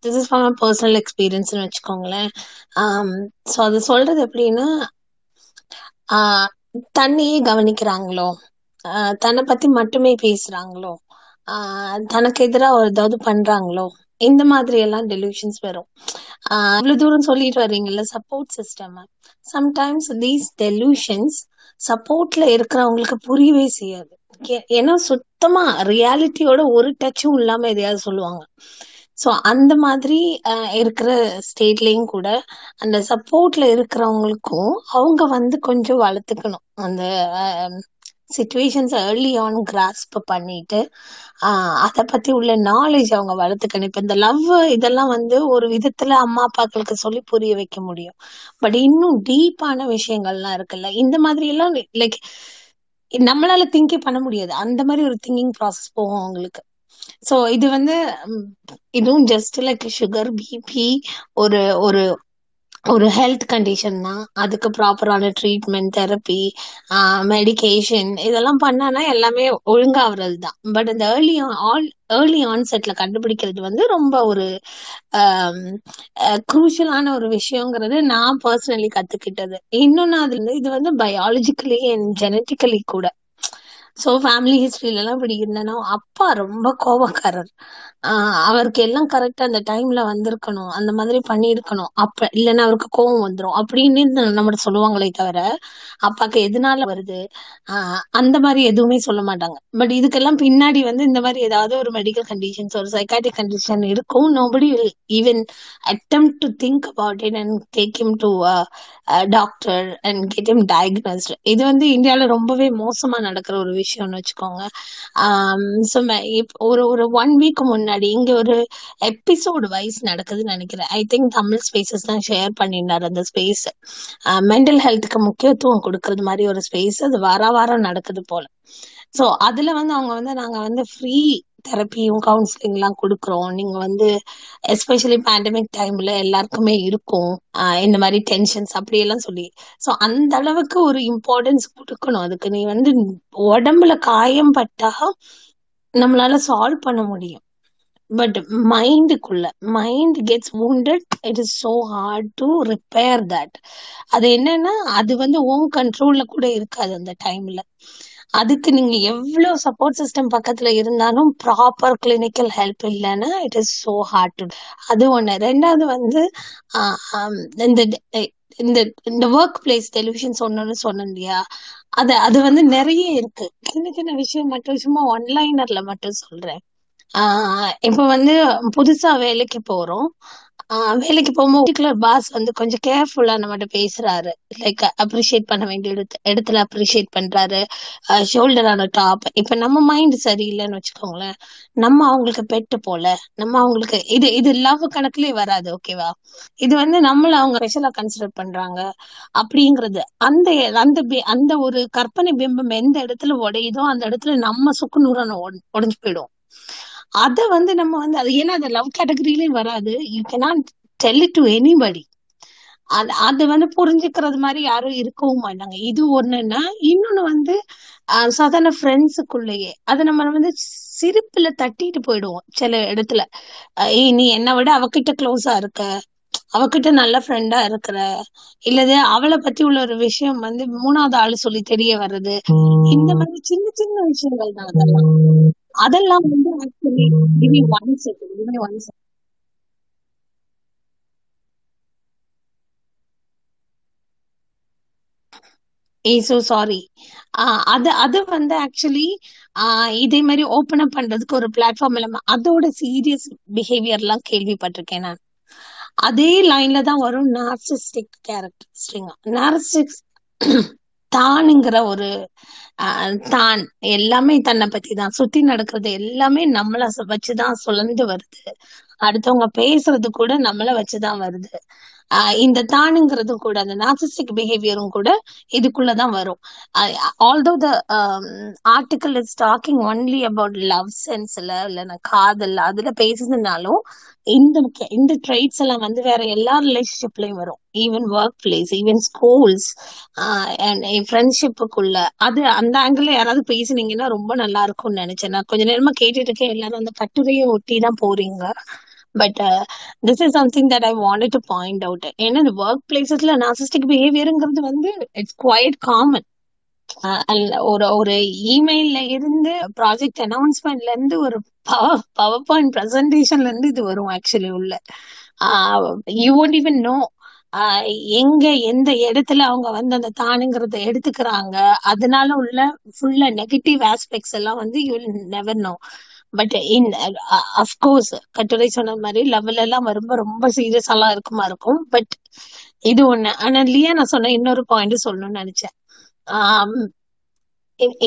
திஸ் இஸ் ஃபார் பர்சனல் எக்ஸ்பீரியன்ஸ்னு வச்சுக்கோங்களேன். Um, ஸோ அது சொல்றது எப்படின்னா ஆஹ் தன்னையே கவனிக்கிறாங்களோ ஆஹ் தன்னை பத்தி மட்டுமே பேசுறாங்களோ ஆஹ் தனக்கு எதிராக ஒரு ஏதாவது பண்றாங்களோ இந்த மாதிரி எல்லாம் டெலிவிஷன்ஸ் வரும். ஆஹ் இவ்வளவு தூரம் சொல்லிட்டு வர்றீங்கல்ல support system sometimes these delusions சப்போர்ட்ல இருக்கிறவங்களுக்கு புரியவே செய்யாது. ஏன்னா சுத்தமா ரியாலிட்டியோட ஒரு டச்சும் இல்லாம எதையாவது சொல்லுவாங்க. சோ அந்த மாதிரி ஆஹ் இருக்கிற ஸ்டேட்லயும் கூட அந்த சப்போர்ட்ல இருக்கிறவங்களுக்கும் அவங்க வந்து கொஞ்சம் வளர்த்துக்கணும். அந்த சுச்சுவேஷன்ஸ் ஏர்லி ஆன் கிராஸ்ப் பண்ணிட்டு ஆஹ் அத பத்தி உள்ள நாலேஜ் அவங்க வளர்த்துக்கணும். இப்ப இந்த லவ் இதெல்லாம் வந்து ஒரு விதத்துல அம்மா அப்பாக்களுக்கு சொல்லி புரிய வைக்க முடியும். பட் இன்னும் டீப்பான விஷயங்கள்லாம் இருக்குல்ல. இந்த மாதிரி எல்லாம் லைக் நம்மளால திங்கே பண்ண முடியாது. அந்த மாதிரி ஒரு திங்கிங் ப்ராசஸ் போகும் அவங்களுக்கு. சோ இது வந்து இதுவும் ஜஸ்ட் லைக் சுகர் பிபி ஒரு ஒரு ஒரு ஹெல்த் கண்டிஷன் தான் அதுக்கு ப்ராப்பரான ட்ரீட்மெண்ட் தெரப்பி மெடிகேஷன் இதெல்லாம் பண்ணானா எல்லாமே ஒழுங்காகிறது தான் பட் இந்த ஏர்லி ஆல் ஏர்லி ஆன்செட்ல கண்டுபிடிக்கிறது வந்து ரொம்ப ஒரு குரூஷியலான ஒரு விஷயங்கிறது நான் பர்சனலி கத்துக்கிட்டது. இன்னொன்னு அது இது வந்து பயாலஜிக்கலி அண்ட் ஜெனட்டிக்கலி கூட. சோ ஃபேமிலி ஹிஸ்டரியிலலாம் இப்படி இருந்தேன்னா அப்பா ரொம்ப கோபக்காரர். ஆஹ் அவருக்கு எல்லாம் கரெக்டா அந்த டைம்ல வந்திருக்கணும். அந்த மாதிரி பண்ணியிருக்கணும். அப்ப இல்லைன்னா அவருக்கு கோபம் வந்துரும். அப்படின்னு நம்ம சொல்லுவாங்களே தவிர அப்பாக்கு எதனால வருது? ஆஹ் அந்த மாதிரி எதுவுமே சொல்ல மாட்டாங்க. பட் இதுக்கெல்லாம் பின்னாடி வந்து இந்த மாதிரி ஏதாவது ஒரு மெடிக்கல் கண்டிஷன்ஸ் ஒரு சைக்காட்டிக் கண்டிஷன் இருக்கும். Nobody will even attempt to think about it and take him to doctor and get him get இது வந்து இந்தியால ரொம்பவே மோசமா நடக்கிற ஒரு விஷயம்னு வச்சுக்கோங்க. ஆம், ஒரு ஒரு ஒன் வீக் முன்னாடி இங்க ஒரு எபிசோடு வைஸ் நடக்குதுன்னு நினைக்கிறேன். ஐ திங்க் தமிழ் ஸ்பேசஸ் தான் ஷேர் பண்ணியிருந்தாரு அந்த ஸ்பேஸ் மென்டல் ஹெல்த்துக்கு முக்கியத்துவம் கொடுக்கறது மாதிரி ஒரு ஸ்பேஸ் அது வார வாரம் நடக்குது போல. சோ அதுல வந்து அவங்க வந்து நாங்க வந்து ஃப்ரீ தெரப்பியும் கவுன்சிலிங் எல்லாம் கொடுக்குறோம். நீங்க வந்து எஸ்பெஷலி பேண்டமிக் டைம்ல எல்லாருக்குமே இருக்கும். இந்த மாதிரி டென்ஷன்ஸ் அப்படியெல்லாம் சொல்லி. சோ அந்த அளவுக்கு ஒரு இம்பார்ட்டன்ஸ் கொடுக்கணும். அதுக்கு நீ வந்து உடம்புல காயம் பட்டா நம்மளால சால்வ் பண்ண முடியும். But மைண்டுக்குள்ள mind gets wounded it is so hard to repair that அது என்னன்னா அது வந்து ஓம் கண்ட்ரோல்ல கூட இருக்காது அந்த டைம்ல அதுக்கு நீங்க எவ்வளவு சப்போர்ட் சிஸ்டம் பக்கத்துல இருந்தாலும் ப்ராப்பர் கிளினிக்கல் ஹெல்ப் இல்லைன்னா it is so hard to அது ஒண்ணு. ரெண்டாவது வந்து ஆஹ் இந்த இந்த இந்த ஒர்க் பிளேஸ் டெலிவிஷன் சொன்னு சொன்னேன் இல்லையா? அது அது வந்து நிறைய இருக்கு. சின்ன சின்ன விஷயம் மட்டும் சும்மா ஒன்லைனர்ல மட்டும் சொல்றேன். ஆஹ் இப்ப வந்து புதுசா வேலைக்கு போறோம். ஆஹ் வேலைக்கு போகும்போது பர்டிகுலர் பாஸ் வந்து கொஞ்சம் கேர்ஃபுல்லா நம்மகிட்ட பேசுறாரு. லைக் அப்ரிஷியேட் பண்ண வேண்டிய இடத்து இடத்துல அப்ரிஷியேட் பண்றாரு. ஷோல்டர் ஆன டாப் இப்ப நம்ம மைண்ட் சரியில்லைன்னு வச்சுக்கோங்களேன். நம்ம அவங்களுக்கு பெட்டு போல. நம்ம அவங்களுக்கு இது இது லவ் கணக்குலயே வராது ஓகேவா இது வந்து நம்மள அவங்க ஸ்பெஷலா கன்சிடர் பண்றாங்க. அப்படிங்கிறது அந்த அந்த பி- அந்த ஒரு கற்பனை பிம்பம் எந்த இடத்துல உடையுதோ அந்த இடத்துல நம்ம சுக்கு நூறான உடஞ்சு போயிடும். அத வந்து நம்ம வந்து அது ஏன்னா அது லவ் கேட்டகரியிலயும் வராது. You cannot tell it to anybody அது அது வந்து புரிஞ்சுக்கிறது மாதிரி யாரும் இருக்கவும் மாட்டாங்க. இது ஒண்ணுன்னா இன்னொன்னு வந்து சாதாரண ஃப்ரெண்ட்ஸுக்குள்ளேயே அது நம்ம வந்து சிரிப்புல தட்டிட்டு போயிடுவோம் சில இடத்துல. ஏய் நீ என்னை விட அவகிட்ட க்ளோஸா இருக்க? அவகிட்ட நல்ல ஃப்ரெண்டா இருக்கிற? இல்லது அவளை பத்தி உள்ள ஒரு விஷயம் வந்து மூணாவது ஆளு சொல்லி தெரிய வர்றது? இந்த மாதிரி சின்ன சின்ன விஷயங்கள் தான் அதெல்லாம். அதெல்லாம் வந்து actually give one second give one second ஏ சோ சாரி அது அது வந்து ஆக்சுவலி இதே மாதிரி ஓபன் அப் பண்றதுக்கு ஒரு பிளாட்ஃபார்ம் இல்லாம அதோட சீரியஸ் பிஹேவியர் எல்லாம் கேள்விப்பட்டிருக்கேன் நான். அதே லைன்ல தான் வரும் நார்சிஸ்டிக் கேரக்டரிஸ்டிங் நார்சிஸ் தானுங்கிற ஒரு தான். எல்லாமே தன்னை பத்தி தான் சுத்தி நடக்கிறது எல்லாமே நம்மள வச்சுதான் சுழந்து வருது. அடுத்தவங்க பேசுறது கூட நம்மள வச்சுதான் வருது. இந்த தானுங்கிறதும் கூட அந்த நாசிஸ்டிக் பிஹேவியரும் கூட இதுக்குள்ளதான் வரும். Although the article is talking only about love சென்ஸ்ல இல்லைன்னா காதல் அதுல பேசுதுனாலும் இந்த இந்த ட்ரைட்ஸ் எல்லாம் வந்து வேற எல்லா ரிலேஷன்ஷிப்லயும் வரும். Even work place even schools and ஃப்ரெண்ட்ஷிப்புக்குள்ள அது அந்த ஆங்கிள் யாராவது பேசுனீங்கன்னா ரொம்ப நல்லா இருக்கும்னு நினைச்சேன். நான் கொஞ்ச நேரமா கேட்டுட்டு இருக்கேன். எல்லாரும் அந்த கட்டுரையை ஒட்டி தான் போறீங்க. But this is something that I wanted to point out ஏன்னா இந்த ஒர்க் பிளேசஸ்ல நாசிஸ்டிக் பிஹேவியருங்கிறது வந்து இட்ஸ் குவைட் காமன் ஒரு ஒரு இமெயில்ல இருந்து ப்ராஜெக்ட் அனௌன்ஸ்மெண்ட்ல இருந்து ஒரு பவர் பவர் பாயிண்ட் ப்ரெசன்டேஷன்ல இருந்து இது வரும் ஆக்சுவலி உள்ள. யூ ஒன்ட் ஈவன் நோ எங்க எந்த இடத்துல அவங்க வந்து அந்த தானுங்கிறத எடுத்துக்கிறாங்க அதனால உள்ள ஃபுல்லா நெகட்டிவ் ஆஸ்பெக்ட்ஸ் எல்லாம் வந்து you never know but in of course கட்டுரை சொன்ன மாதிரி லெவல் எல்லாம் வரும்போது ரொம்ப சீரியஸாலாம் இருக்குமா இருக்கும். பட் இது ஒண்ணு. ஆனா லியா நான் சொன்ன இன்னொரு பாயிண்ட் சொல்லணும்னு நினைச்சேன்.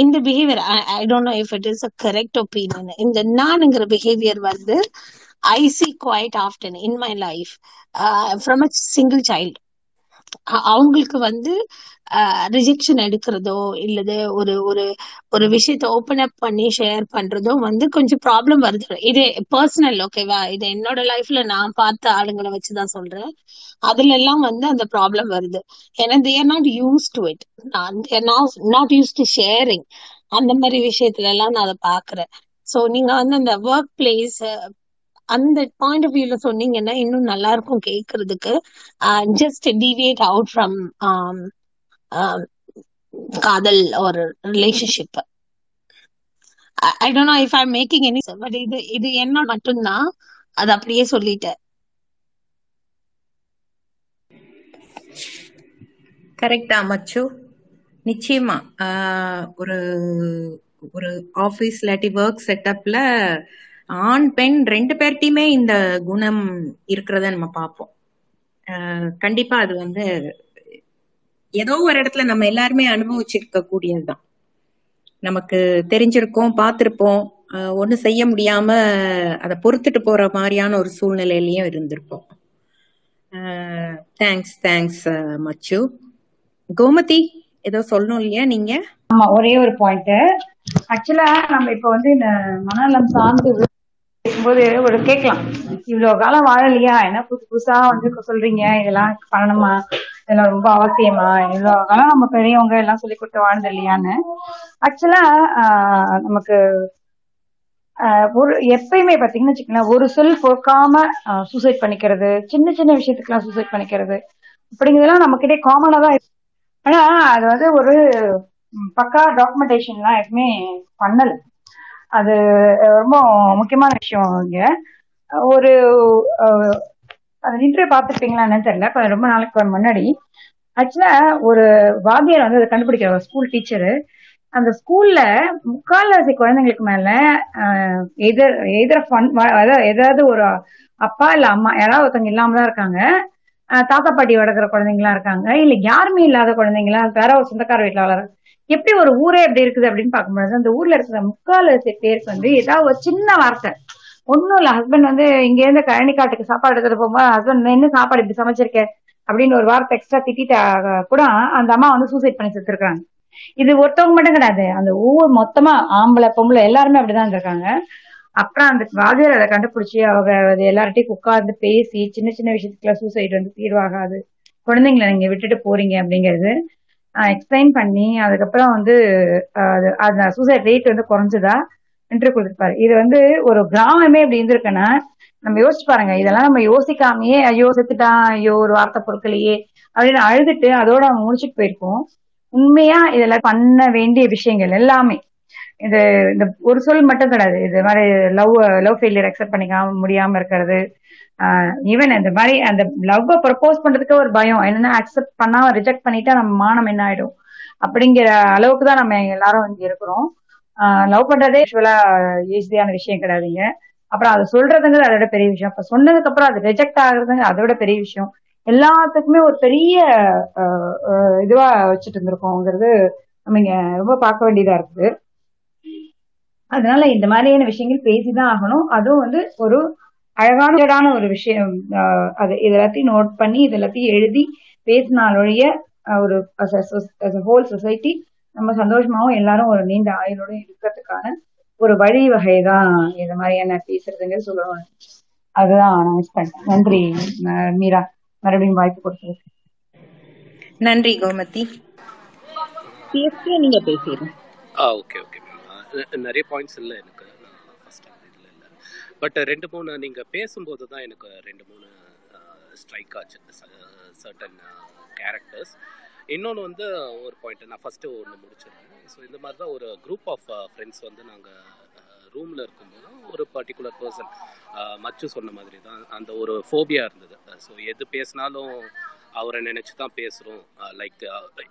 இந்த behaviour I don't know if it is a correct opinion இந்த நானுங்கிற பிஹேவியர் வந்து I see quite often in my life from a single child அவங்களுக்கு வந்து ரிஜெக்ஷன் எடுக்கிறதோ இல்லது ஒரு ஒரு ஒரு விஷயத்த ஓபன் அப் பண்ணி ஷேர் பண்றதோ வந்து கொஞ்சம் ப்ராப்ளம் வருது. இது பர்சனல் ஓகேவா இது என்னோட லைஃப்ல நான் பார்த்த ஆளுங்களை வச்சுதான் சொல்றேன். அதுல எல்லாம் வந்து அந்த ப்ராப்ளம் வருது. ஏன்னா they're not used to it they're not used to sharing அந்த மாதிரி விஷயத்துல எல்லாம் நான் அதை பாக்குறேன் சோ நீங்க வந்து அந்த ஒர்க் பிளேஸ் அந்த பாயிண்ட் ஆஃப் வியூல சொன்னீங்கன்னா இன்னும் நல்லா இருக்கும் கேக்குறதுக்கு ஜஸ்ட் டிவியேட் அவுட் ஃப்ரம் காதல் ஒரு relationship I don't know if I making any but இது இது என்ன மட்டும்தான் அது அப்படியே சொல்லிட்டேன். கரெக்டா மச்சு? நிச்சயமா. ஆஹ் ஒரு ஒரு ஆபீஸ் இல்லாட்டி ஒர்க் செட்டப்ல ஆண் பெண் ரெண்டு பேர்ட்டையுமே இந்த குணம் இருக்கிறத நம்ம பார்ப்போம். ஆஹ் கண்டிப்பா அது வந்து ஏதோ ஒரு இடத்துல நம்ம எல்லாருமே அனுபவிச்சிருக்க கூடியதுதான். நமக்கு தெரிஞ்சிருக்கோம் பார்த்திருப்போம். ஆஹ் செய்ய முடியாம அதை பொறுத்துட்டு போற மாதிரியான ஒரு சூழ்நிலையிலயும் இருந்திருப்போம். தேங்க்ஸ் தேங்க்ஸ் மச்சு. கோமதி ஏதோ சொல்லணும் இல்லையா நீங்க? ஆமா ஒரே ஒரு பாயிண்ட் ஆக்சுவலா நம்ம இப்ப வந்து இந்த மனநலம் சார்ந்து பேசும்போது ஒரு கேட்கலாம். இவ்வளவு காலம் வாழலையா? என்ன புதுசு புதுசா வந்து சொல்றீங்க? இதெல்லாம் பண்ணணுமா இதெல்லாம் ரொம்ப அவசியமா? இவ்வளவு காலம் நம்ம பெரியவங்க எல்லாம் சொல்லி கொடுத்து வாழ்ந்து இல்லையான்னு? ஆக்சுவலா நமக்கு ஆஹ் ஒரு எப்பயுமே பாத்தீங்கன்னு வச்சுக்கோங்களேன் ஒரு சொல் பொறுக்காம சூசைட் பண்ணிக்கிறது சின்ன சின்ன விஷயத்துக்கெல்லாம் சூசைட் பண்ணிக்கிறது அப்படிங்கிறதெல்லாம் நம்ம கிட்டே காமனா தான் ஆனா அது வந்து ஒரு பக்கா பக்கா டாக்குமெண்டேஷன்லாம் எப்பவுமே பண்ணல. அது ரொம்ப முக்கியமான விஷயம் இங்க. ஒரு அது இன்டர்வியூ பார்த்துருப்பீங்களா என்னன்னு தெரியல கொஞ்சம் ரொம்ப நாளைக்கு முன்னாடி. ஆக்சுவலா ஒரு வாத்தியார் வந்து அதை கண்டுபிடிக்கிற ஸ்கூல் டீச்சரு. அந்த ஸ்கூல்ல முக்கால்வாசி குழந்தைங்களுக்கு மேல எதிர் எதிர ஃபன் ஏதாவது ஒரு அப்பா இல்ல அம்மா யாராவது ஒருத்தவங்க இல்லாம தான் இருக்காங்க. தாத்தா பாட்டி வளர்க்குற குழந்தைங்களா இருக்காங்க. இல்ல யாருமே இல்லாத குழந்தைங்களா வேற ஒரு சொந்தக்கார வீட்டில் வளர்ற எப்படி ஒரு ஊரே எப்படி இருக்குது அப்படின்னு பார்க்கும்போது அந்த ஊர்ல இருக்கிற முக்கால்வாசி பேருக்கு வந்து ஏதாவது ஒரு சின்ன வார்த்தை. ஒன்னும் இல்ல. ஹஸ்பண்ட் வந்து இங்க இருந்து கழனி காட்டுக்கு சாப்பாடு எடுத்துட்டு போகும்போது ஹஸ்பண்ட் என்ன சாப்பாடு இப்படி சமைச்சிருக்க அப்படின்னு ஒரு வார்த்தை எக்ஸ்ட்ரா திட்டிட்டா கூட அந்த அம்மா வந்து சூசைட் பண்ணி செத்துருக்காங்க இது ஒருத்தவங்க மட்டும் கிடையாது. அந்த ஊர் மொத்தமா ஆம்பளை பொம்பளை எல்லாருமே அப்படிதான் இருந்திருக்காங்க. அப்புறம் அந்த வாதியார் அதை கண்டுபிடிச்சி அவங்க அது எல்லார்ட்டையும் உட்கார்ந்து பேசி சின்ன சின்ன விஷயத்துக்குள்ள சூசைட் வந்து தீர்வாகாது. குழந்தைங்களை நீங்க விட்டுட்டு போறீங்க அப்படிங்கிறது. எக்ஸ்பிளைன் பண்ணி அதுக்கப்புறம் வந்து அது- சூசைட் ரேட் வந்து குறைஞ்சதா? இன்டர்வியூ கொடுத்துருப்பாரு. இது வந்து ஒரு கிராமமே இப்படி இருந்திருக்குன்னா நம்ம யோசிச்சு பாருங்க. இதெல்லாம் நம்ம யோசிக்காமயே ஐயோ செத்துட்டான் ஐயோ ஒரு வார்த்தை பொருட்களையே அப்படின்னு அழுதுட்டு அதோட அவங்க முடிச்சுட்டு போயிருக்கோம். உண்மையா இதெல்லாம் பண்ண வேண்டிய விஷயங்கள் எல்லாமே. இது இந்த ஒரு சொல் மட்டும் கிடையாது. இது மாதிரி லவ் லவ் ஃபெயிலியர் அக்செப்ட் பண்ணிக்காம முடியாம இருக்கிறது. ஈவன் இந்த மாதிரி அந்த லவ் ப்ரப்போஸ் பண்றதுக்கு ஒரு பயம். என்னன்னா அக்செப்ட் பண்ணாம ரிஜெக்ட் பண்ணிட்டா நம்ம மானம் என்ன ஆயிடும்? அப்படிங்கிற அளவுக்கு தான் நம்ம எல்லாரும் இங்க இருக்கிறோம். லவ் பண்றதே ஆக்சுவலா ஈஸியான விஷயம் கிடையாதுங்க. அப்புறம் அதை சொல்றதுங்கிறது அதோட பெரிய விஷயம். அப்ப சொன்னதுக்கு அப்புறம் அது ரிஜெக்ட் ஆகுறதுங்க அதோட பெரிய விஷயம். எல்லாத்துக்குமே ஒரு பெரிய இதுவா வச்சுட்டு இருந்திருக்கோங்கிறது நம்ம இங்க ரொம்ப பார்க்க வேண்டியதா இருக்குது. அதனால இந்த மாதிரியான விஷயங்கள் பேசிதான் ஆகணும். அதுவும் வந்து ஒரு அழகான ஒரு விஷயம் அது இது எல்லாத்தையும் நோட் பண்ணி இது எல்லாத்தையும் எழுதி பேசினாலொழிய ஒரு ஹோல் சொசைட்டி நம்ம சந்தோஷமாவும் எல்லாரும் ஒரு நீண்ட ஆயுளோட இருக்கிறதுக்கான ஒரு வழிவகை தான் இந்த மாதிரியான பேசுறதுங்க சொல்லணும். அதுதான் நான் நன்றி மீரா. மறுபடியும் வாய்ப்பு கொடுத்ததுக்கு. நன்றி கோமதி. நீங்க பேசிடுங்க ஆ ஓகே ஓகே நிறைய பாயிண்ட்ஸ் இல்லை எனக்கு நான் ஃபர்ஸ்ட் இதில் இல்லை பட் uh, ரெண்டு மூணு நீங்கள் பேசும்போது தான் எனக்கு ரெண்டு மூணு uh, ஸ்ட்ரைக் ஆச்சு. சர்டன் கேரக்டர்ஸ் இன்னொன்று வந்து ஒரு பாயிண்ட் நான் ஃபஸ்ட்டு ஒன்று முடிச்சிருந்தேன் ஸோ இந்த மாதிரி தான் ஒரு குரூப் ஆஃப் ஃப்ரெண்ட்ஸ் வந்து நாங்கள் ரூமில் uh, இருக்கும்போது ஒரு பர்டிகுலர் பர்சன் மச்சு சொன்ன மாதிரி தான் அந்த ஒரு ஃபோபியா இருந்தது. ஸோ எது பேசினாலும் அவரை நினச்சி தான் பேசுகிறோம் like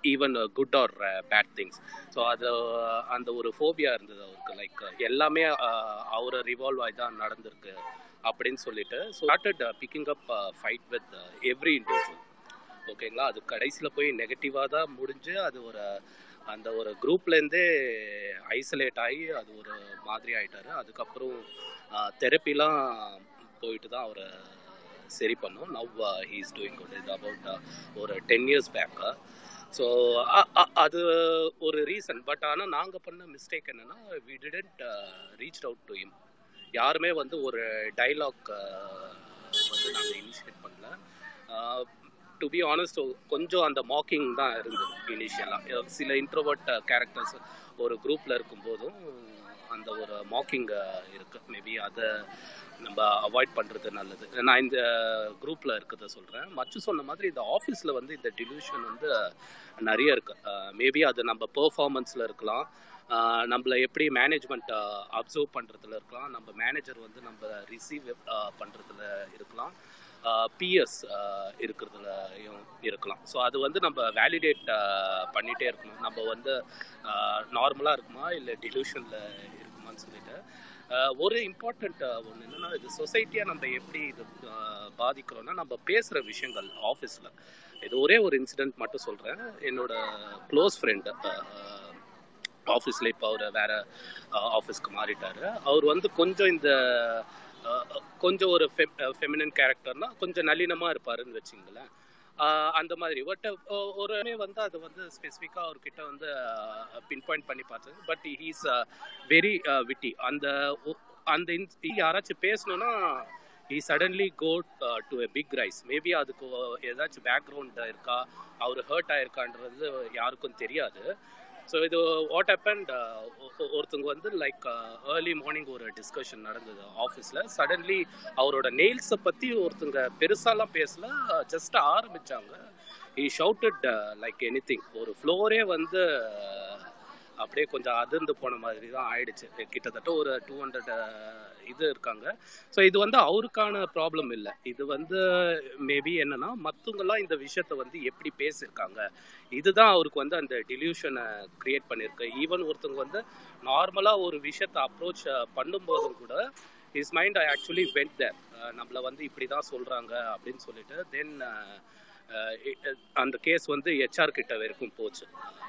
even good or bad things so அது uh, அந்த ஒரு ஃபோபியா இருந்தது அவருக்கு. லைக் uh, எல்லாமே uh, அவரை ரிவால்வ் ஆகி தான் நடந்திருக்கு அப்படின்னு சொல்லிட்டு so started picking up fight with every individual ஓகேங்களா அது கடைசியில் போய் நெகட்டிவாக தான் முடிஞ்சு அது ஒரு அந்த ஒரு குரூப்லேருந்தே ஐசோலேட் ஆகி அது ஒரு மாதிரி ஆகிட்டார் அதுக்கப்புறம் தெரப்பிலாம் போயிட்டு தான் அவரை சரி பண்ணோம். Now he is doing good இது அபவுட் ஒரு டென் இயர்ஸ் பேக்கு ஸோ அது ஒரு ரீசன் பட் ஆனால் நாங்கள் பண்ண மிஸ்டேக் என்னென்னா we didn't reach out to him யாருமே வந்து ஒரு டைலாக் uh, வந்து நாங்கள் இனிஷியேட் பண்ணல. டு பி ஆனஸ்ட் கொஞ்சம் அந்த மாக்கிங் தான் இருந்தது இனிஷியலாக uh, சில இன்ட்ரோவர்ட் கேரக்டர்ஸ் uh, ஒரு குரூப்பில் இருக்கும்போதும் அந்த ஒரு மாக்கிங் இருக்குது மேபி அதை நம்ம அவாய்ட் பண்ணுறது நல்லது. நான் இந்த குரூப்பில் இருக்கிறத சொல்கிறேன் மச்சு சொன்ன மாதிரி இந்த ஆஃபீஸில் வந்து இந்த டிலூஷன் வந்து நிறைய இருக்கு. மேபி அது நம்ம பெர்ஃபார்மன்ஸில் இருக்கலாம். நம்மளை நம்மள எப்படி மேனேஜ்மெண்ட்டை அப்சர்வ் பண்ணுறதுல இருக்கலாம். நம்ம மேனேஜர் வந்து நம்ம ரிசீவ் பண்ணுறதுல இருக்கலாம். பிஎஸ் இருக்கிறதுலையும் இருக்கலாம். ஸோ அது வந்து நம்ம வேலிடேட் பண்ணிகிட்டே இருக்கணும். நம்ம வந்து நார்மலாக இருக்குமா? இல்லை டிலூஷனில் இருக்குமான்னு சொல்லிட்டு. ஒரு இம்பார்ட்டண்ட் ஒன்று என்னன்னா இது சொசைட்டியாக நம்ம எப்படி இது பாதிக்கிறோன்னா பாதிக்கிறோம்னா நம்ம பேசுகிற விஷயங்கள் ஆஃபீஸில் இது ஒரே ஒரு இன்சிடென்ட் மட்டும் சொல்கிறேன் என்னோட க்ளோஸ் ஃப்ரெண்டு ஆஃபீஸில் இப்போ அவர் வேற ஆஃபீஸ்க்கு மாறிட்டார். அவர் வந்து கொஞ்சம் இந்த கொஞ்சம் ஒரு ஃபெமினன் கேரக்டர்னா கொஞ்சம் நளினமாக இருப்பாருன்னு வச்சுங்களேன். அந்த மாதிரி. பட் ஒரு வந்து அது வந்து ஸ்பெசிஃபிக்காக அவர்கிட்ட வந்து பின் பாயிண்ட் பண்ணி பார்த்தது. பட் ஹீஸ் வெரி விட்டி அந்த அந்த யாராச்சும் பேசணும்னா he suddenly go to a big rise maybe அதுக்கு ஏதாச்சும் பேக்ரவுண்ட் இருக்கா? அவர் ஹர்ட் ஆயிருக்கான்றது யாருக்கும் தெரியாது. ஸோ இது வாட் அண்ட் uh, ஒருத்தவங்க வந்து லைக் ஏர்லி மார்னிங் ஒரு டிஸ்கஷன் நடந்தது ஆஃபீஸில் சடன்லி அவரோட நெயில்ஸை பற்றி ஒருத்தங்க பெருசாலாம் பேசல ஜஸ்ட் ஆரம்பிச்சாங்க. He shouted like anything ஒரு ஃப்ளோரே வந்து அப்படியே கொஞ்சம் அதிர்ந்து போன மாதிரி தான் ஆயிடுச்சு. கிட்டத்தட்ட ஒரு டூ ஹண்ட்ரட் இது இருக்காங்க. ஸோ இது வந்து அவருக்கான ப்ராப்ளம் இல்லை. இது வந்து மேபி என்னன்னா மற்றவங்களாம் இந்த விஷயத்த வந்து எப்படி பேசியிருக்காங்க. இதுதான் அவருக்கு வந்து அந்த டிலியூஷனை கிரியேட் பண்ணியிருக்கு. ஈவன் ஒருத்தவங்க வந்து நார்மலாக ஒரு விஷயத்தை அப்ரோச் பண்ணும்போதும் கூட is mind I actually went there நம்மளை வந்து இப்படி தான் சொல்கிறாங்க அப்படின்னு சொல்லிட்டு தென் அந்த கேஸ் வந்து ஹெச்ஆர் கிட்ட வரைக்கும் போச்சு.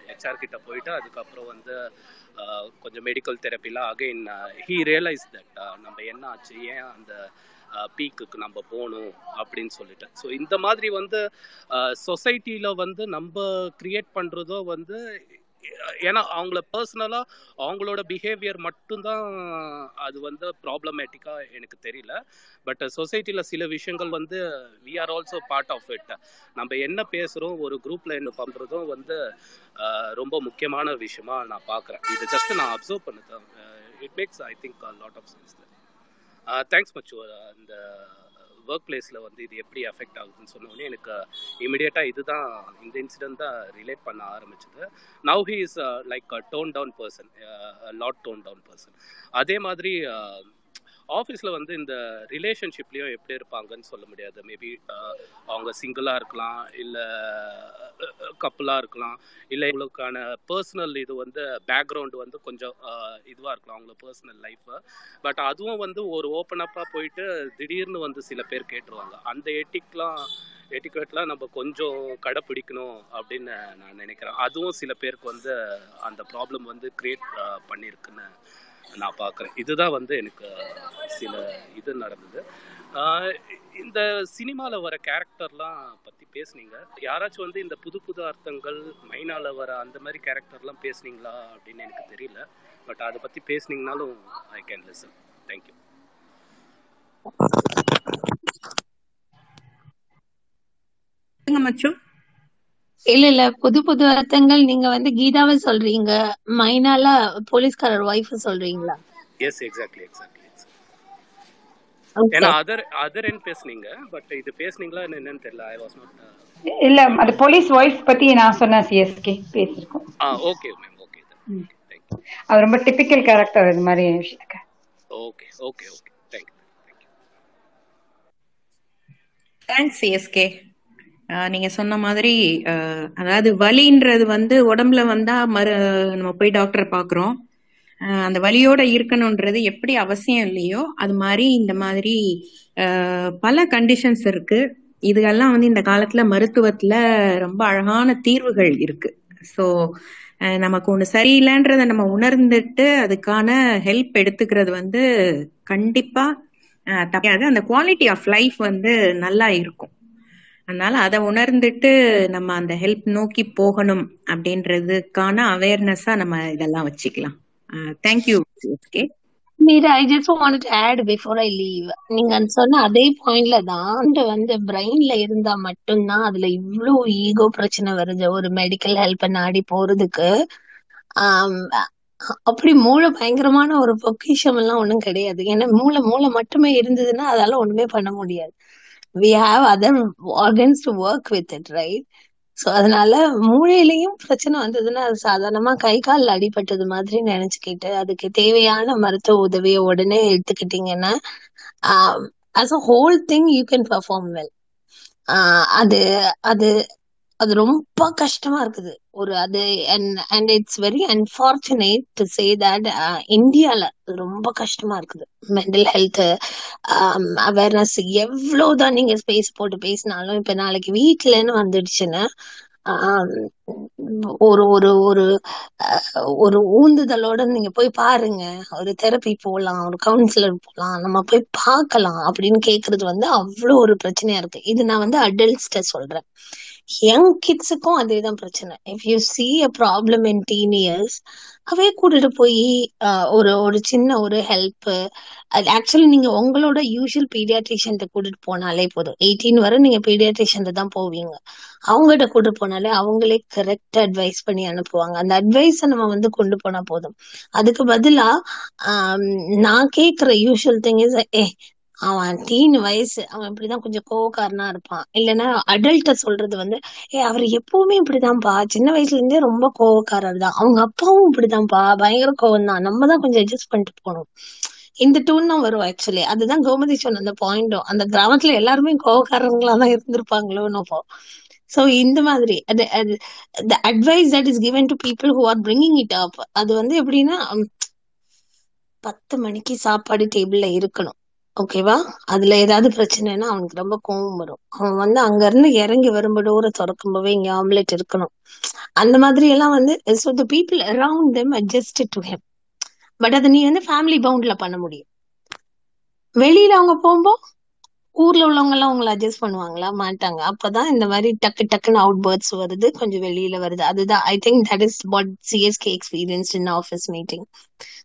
ஹெச்ஆர் கிட்ட போயிட்டு அதுக்கப்புறம் வந்து கொஞ்சம் மெடிக்கல் தெரப்பிலாம் அகைன் ஹீ ரியலைஸ் தட் நம்ம என்ன ஆச்சு? ஏன் அந்த பீக்குக்கு நம்ம போகணும் அப்படின்னு சொல்லிட்டு. ஸோ இந்த மாதிரி வந்து சொசைட்டியில் வந்து நம்ம கிரியேட் பண்ணுறதோ வந்து ஏன்னா அவங்கள பர்சனலாக அவங்களோட பிஹேவியர் மட்டும்தான் அது வந்து ப்ராப்ளமேட்டிக்காக எனக்கு தெரியல. பட் சொசைட்டியில் சில விஷயங்கள் வந்து we are also part of it நம்ம என்ன பேசுகிறோம் ஒரு குரூப்பில் என்ன பண்ணுறதும் வந்து ரொம்ப முக்கியமான விஷயமா நான் பார்க்குறேன். இது ஜஸ்ட் நான் அப்சர்வ் பண்ணுறேன். It makes I think lot of sense thanks much அந்த ஒர்க் பிளேஸில் வந்து இது எப்படி அஃபெக்ட் ஆகுதுன்னு சொன்னோடனே எனக்கு இமிடியேட்டாக இதுதான் இந்த இன்சிடென்ட் தான் ரிலேட் பண்ண ஆரம்பிச்சது. Now he is like tone down person lot tone down person அதே மாதிரி uh, ஆஃபீஸில் வந்து இந்த ரிலேஷன்ஷிப்லேயும் எப்படி இருப்பாங்கன்னு சொல்ல முடியாது. மேபி அவங்க சிங்கிளாக இருக்கலாம் இல்லை கப்புளாக இருக்கலாம் இல்லை இவங்களுக்கான பர்சனல் இது வந்து பேக்ரவுண்டு வந்து கொஞ்சம் இதுவாக இருக்கலாம் அவங்கள பர்சனல் லைஃப்பை பட் அதுவும் வந்து ஒரு ஓப்பன் அப்பாக போயிட்டு திடீர்னு வந்து சில பேர் கேட்டுருவாங்க. அந்த எட்டிக்லாம் எட்டிக்கெட்லாம் நம்ம கொஞ்சம் கடைப்பிடிக்கணும் அப்படின்னு நான் நினைக்கிறேன். அதுவும் சில பேருக்கு வந்து அந்த ப்ராப்ளம் வந்து க்ரியேட் பண்ணியிருக்குன்னு நான் பார்க்குறேன். இதுதான் வந்து எனக்கு சில இது நடந்தது. இந்த சினிமாவில் வர கேரக்டர்லாம் பற்றி பேசுனீங்க. யாராச்சும் வந்து இந்த புது புது அர்த்தங்கள் மைனால வர அந்த மாதிரி கேரக்டர்லாம் பேசுனீங்களா அப்படின்னு எனக்கு தெரியல. பட் அதை பற்றி பேசுனீங்கனாலும் I can listen thank you much. இல்ல இல்ல. புது புது அர்த்தங்கள் நீங்க வந்து கீதாவை சொல்றீங்க. மைனால போலீஸ்காரர் ஒய்ஃப் சொல்றீங்களா? எஸ் எக்ஸாக்ட்லி எக்ஸாக்ட்லி ஓகே ஏன்னா அதர் அதர் என் பேசுனீங்க பட் இது பேசுனீங்களா என்னன்னு தெரியல. ஐ வாஸ் நாட் இல்ல அது போலீஸ் ஒய்ஃப் பத்தி நான் சொன்னேன் சிஎஸ்கே பேசியிருக்கோம். ஆ ஓகே மேம் ஓகே அது ரொம்ப டிபிக்கல் கேரக்டர் இது மாதிரி விஷயத்துக்கு. Okay okay okay thank you thank you thanks CSK நீங்க சொன்ன மாதிரி அதாவது வலின்றது வந்து உடம்புல வந்தா மறு நம்ம போய் டாக்டர் பாக்குறோம். அந்த வலியோட இருக்கணும்ன்றது எப்படி அவசியம் இல்லையோ அது மாதிரி இந்த மாதிரி பல கண்டிஷன்ஸ் இருக்கு. இதுகெல்லாம் வந்து இந்த காலத்துல மருத்துவத்துல ரொம்ப அழகான தீர்வுகள் இருக்கு. ஸோ நமக்கு ஒண்ணு சரியில்லைன்றத நம்ம உணர்ந்துட்டு அதுக்கான ஹெல்ப் எடுத்துக்கிறது வந்து கண்டிப்பா தப்பியாது அந்த குவாலிட்டி ஆஃப் லைஃப் வந்து நல்லா இருக்கும். அதனால அதை உணர்ந்துட்டு நம்ம அந்த ஹெல்ப் நோக்கி போகணும் அப்படின்றதுக்கான அவேர்னஸா நம்ம இதெல்லாம் வச்சுக்கலாம். Thank you okay Meera I just want to add before I leave நீங்க சொன்ன அதே பாயிண்ட்ல தான் வந்து பிரெயின்ல இருந்தா மட்டும்தான் அதுல இவ்ளோ ஈகோ பிரச்சனை வருது. ஒரு மெடிக்கல் ஹெல்ப் நாடி போறதுக்கு. அப்படி மூளை பயங்கரமான ஒரு பொக்கிஷம் எல்லாம் ஒண்ணும் கிடையாது. ஏன்னா மூளை மூளை மட்டுமே இருந்ததுன்னா அதால ஒண்ணுமே பண்ண முடியாது. We have other organs to work with it right so அதனால மூளையிலயும் பிரச்சனை வந்ததுன்னா அது சாதாரணமா கை கால் அடிபட்டது மாதிரி நினைச்சுக்கிட்டு அதுக்கு தேவையான மருத்துவ உதவியை உடனே எடுத்துக்கிட்டீங்கன்னா as a whole thing you can perform well ah அது அது அது ரொம்ப கஷ்டமா இருக்குது. ஒரு அது and and it's very unfortunate to say that இந்தியால ரொம்ப கஷ்டமா இருக்குது. மென்டல் ஹெல்த் அவேர்னஸ் எவ்வளவுதான் நீங்க ஸ்பேஸ் போட்டு பேசினாலும் இப்ப நாளைக்கு வீட்டுலன்னு வந்துடுச்சுன்னா um, ஒரு ஒரு ஒரு அஹ், ஒரு ஊந்துதலோட நீங்க போய் பாருங்க. ஒரு தெரப்பி போகலாம் ஒரு கவுன்சிலர் போகலாம் நம்ம போய் பார்க்கலாம் அப்படின்னு கேக்குறது வந்து அவ்வளவு ஒரு பிரச்சனையா இருக்கு. இது நான் வந்து அடல்ட்ஸ்ட சொல்றேன். யங் கிட்ஸுக்கும் அதேதான் பிரச்சனை. If you see a problem in teen years away கூட்டிட்டு போய் ஒரு ஒரு சின்ன ஒரு ஹெல்ப் அது ஆக்சுவலி நீங்க உங்களோட யூஷுவல் பீடியாட்ரிஷியன் கூட்டிட்டு போனாலே போதும். எயிட்டீன் வரை நீங்க பீடியாட்ரிஷியன் தான் போவீங்க. அவங்ககிட்ட கூட்டிட்டு போனாலே அவங்களே கரெக்ட் அட்வைஸ் பண்ணி அனுப்புவாங்க. அந்த அட்வைஸை நம்ம வந்து கொண்டு போனா போதும். அதுக்கு பதிலா நான் கேக்குற யூஷுவல் திங் இஸ் ஏ அவன் டீன் வயசு அவன் இப்படிதான் கொஞ்சம் கோவக்காரனா இருப்பான். இல்லைன்னா அடல்ட்ட சொல்றது வந்து ஏ அவர் எப்பவுமே இப்படிதான்ப்பா. சின்ன வயசுல இருந்தே ரொம்ப கோவக்காரர் தான். அவங்க அப்பாவும் இப்படிதான்ப்பா. பயங்கர கோவம் தான் நம்ம தான் கொஞ்சம் அட்ஜஸ்ட் பண்ணிட்டு போகணும். இந்த டூன் தான் வரும் ஆக்சுவலி அதுதான் கோமதி சொன்ன அந்த பாயிண்டும் அந்த கிராமத்துல எல்லாருமே கோவக்காரங்களா தான் இருந்திருப்பாங்களோன்னு அப்போ சோ இந்த மாதிரி அது அது the advice that is given to people who are bringing it up அது வந்து எப்படின்னா பத்து மணிக்கு சாப்பாடு டேபிள்ல இருக்கணும். ஓகேவா அதுல ஏதாவது பிரச்சனைனா அவனுக்கு ரொம்ப கோவம் வரும். அவன் வந்து அங்க இருந்து இறங்கி வரும்போது டோரை திறக்கும்போதே இங்க ஆம்லெட் இருக்கணும். அந்த மாதிரி எல்லாம் வந்து so the people around them adjust to him. But அதை நீ வந்து ஃபேமிலி பவுண்ட்ல பண்ண முடியும். வெளியில அவங்க போகும்போது ஊர்ல உள்ளவங்க எல்லாம் உங்களை அட்ஜஸ்ட் பண்ணுவாங்களா? மாட்டாங்க. அப்பதான் இந்த மாதிரி டக்கு டக்குன்னு அவுட் பேர்ட்ஸ் வருது கொஞ்சம் வெளியில வருது. அதுதான் I think that is what CSK experience in office meeting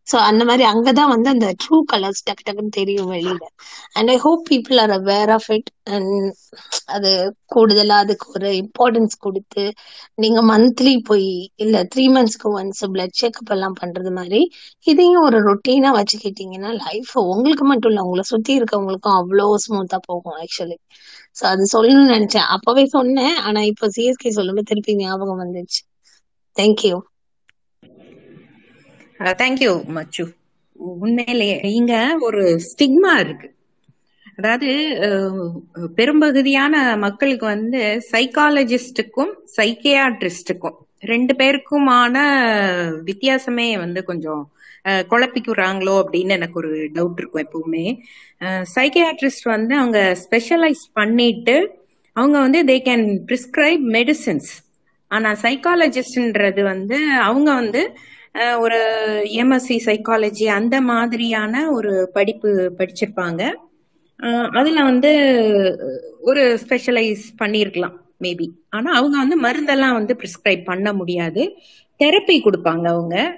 so அந்த மாதிரி அங்கதான் வந்து அந்த ட்ரூ கலர்ஸ் டக்கு டக்குன்னு தெரியும் வெளியில. And I hope people are aware of it and அது கூடுதலா அதுக்கு ஒரு இம்பார்ட்டன்ஸ் கொடுத்து நீங்க மந்த்லி போய் இல்ல த்ரீ மந்த்ஸ்க்கு ஒன்ஸ் பிளட் செக்அப் எல்லாம் பண்றது மாதிரி இதையும் ஒரு ரொட்டீனா வச்சுக்கிட்டீங்கன்னா லைஃப் உங்களுக்கு மட்டும் இல்ல உங்களை சுத்தி இருக்கவங்களுக்கும் அவ்வளோ ஸ்மூத்தா போகும் ஆக்சுவலி சோ அது சொல்லணும்னு நினைச்சேன். அப்பவே சொன்னேன் ஆனா இப்போ சிஎஸ்கே சொல்லும்போது திருப்பி ஞாபகம் வந்துச்சு. Thank you thank you much. உண்மையிலேயே இங்க ஒரு ஸ்டிக்மா இருக்கு. அதாவது பெரும்பகுதியான மக்களுக்கு வந்து சைக்காலஜிஸ்டுக்கும் சைக்கியாட்ரிஸ்டுக்கும் ரெண்டு பேருக்குமான வித்தியாசமே வந்து கொஞ்சம் குழப்பிக்கிறாங்களோ அப்படின்னு எனக்கு ஒரு டவுட் இருக்கும் எப்பவுமே. சைக்கியாட்ரிஸ்ட் வந்து அவங்க ஸ்பெஷலைஸ் பண்ணிட்டு அவங்க வந்து தே கேன் பிரிஸ்கிரைப் மெடிசின்ஸ் ஆனா சைக்காலஜிஸ்ட்ன்றது வந்து அவங்க வந்து ஒரு எம்எஸ்சி சைக்காலஜி அந்த மாதிரியான ஒரு படிப்பு படிச்சிருப்பாங்க. அதுல வந்து ஒரு ஸ்பெஷலைஸ் பண்ணியிருக்கலாம் மேபி ஆனா அவங்க வந்து மருந்தெல்லாம் வந்து பிரிஸ்கிரைப் பண்ண முடியாது. தெரப்பி கொடுப்பாங்க அவங்க.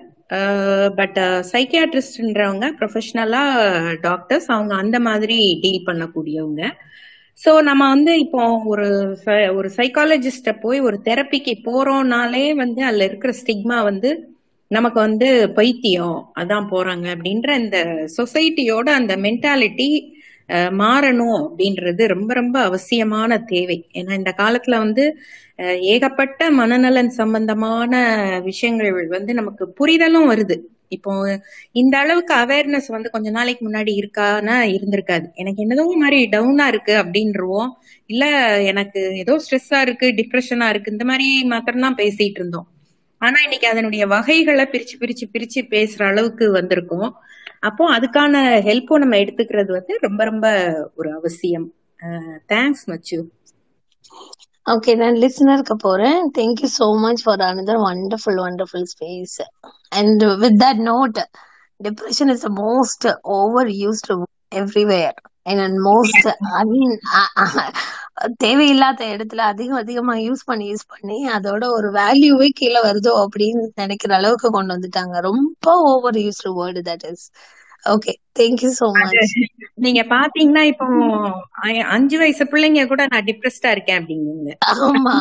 பட் சைக்கியாட்ரிஸ்ட்ன்றவங்க ப்ரொஃபஷனலா டாக்டர்ஸ் அவங்க அந்த மாதிரி டீல் பண்ணக்கூடியவங்க. ஸோ நம்ம வந்து இப்போ ஒரு ச- ஒரு சைக்காலஜிஸ்ட போய் ஒரு தெரப்பிக்கு போறோம்னாலே வந்து அதுல இருக்கிற ஸ்டிக்மா வந்து நமக்கு வந்து பைத்தியம் அதான் போறாங்க அப்படின்ற இந்த சொசைட்டியோட அந்த மென்டாலிட்டி மாறணும் அப்படின்றது ரொம்ப ரொம்ப அவசியமான தேவை. ஏன்னா இந்த காலத்துல வந்து ஏகப்பட்ட மனநலன் சம்பந்தமான விஷயங்கள் வந்து நமக்கு புரிதலும் வருது. இப்போ இந்த அளவுக்கு அவேர்னஸ் வந்து கொஞ்ச நாளைக்கு முன்னாடி இருக்கானா இருந்திருக்காது. எனக்கு என்னதோ மாதிரி டவுனா இருக்கு அப்படின்றவோம். இல்ல எனக்கு ஏதோ ஸ்ட்ரெஸ்ஸா இருக்கு டிப்ரெஷனா இருக்கு இந்த மாதிரி மாத்திரம் தான் பேசிட்டு இருந்தோம். ஆனா இன்னைக்கு அதனுடைய வகைகளை பிரிச்சு பிரிச்சு பிரிச்சு பேசுற அளவுக்கு வந்திருக்கோம் அப்போ அதுக்கான ஹெல்ப்பும் நம்ம எடுத்துக்கிறது வந்து ரொம்ப ரொம்ப ஒரு அவசியம். தேங்க்ஸ் மச்சு. ஓகே நான் லிசனருக்கு போறேன். Thank you so much for another wonderful wonderful space and with that note depression is the most over everywhere and most I mean அ- அ- தேவையில்லாத இடத்துல அதிகம் அதிகமா யூஸ் பண்ணி யூஸ் பண்ணி அதோட ஒரு வேல்யூவே கீழே வருதோ அப்படின்னு நினைக்கிற அளவுக்கு கொண்டு வந்துட்டாங்க. ரொம்ப over used word that is okay thank you அது மச் நீங்க பாத்தீங்கன்னா இப்போ அஞ்சு வயசு பிள்ளைங்க கூட நான் டிப்ரெஸ்டா இருக்கேன் அப்படிங்குங்க. ஆமா.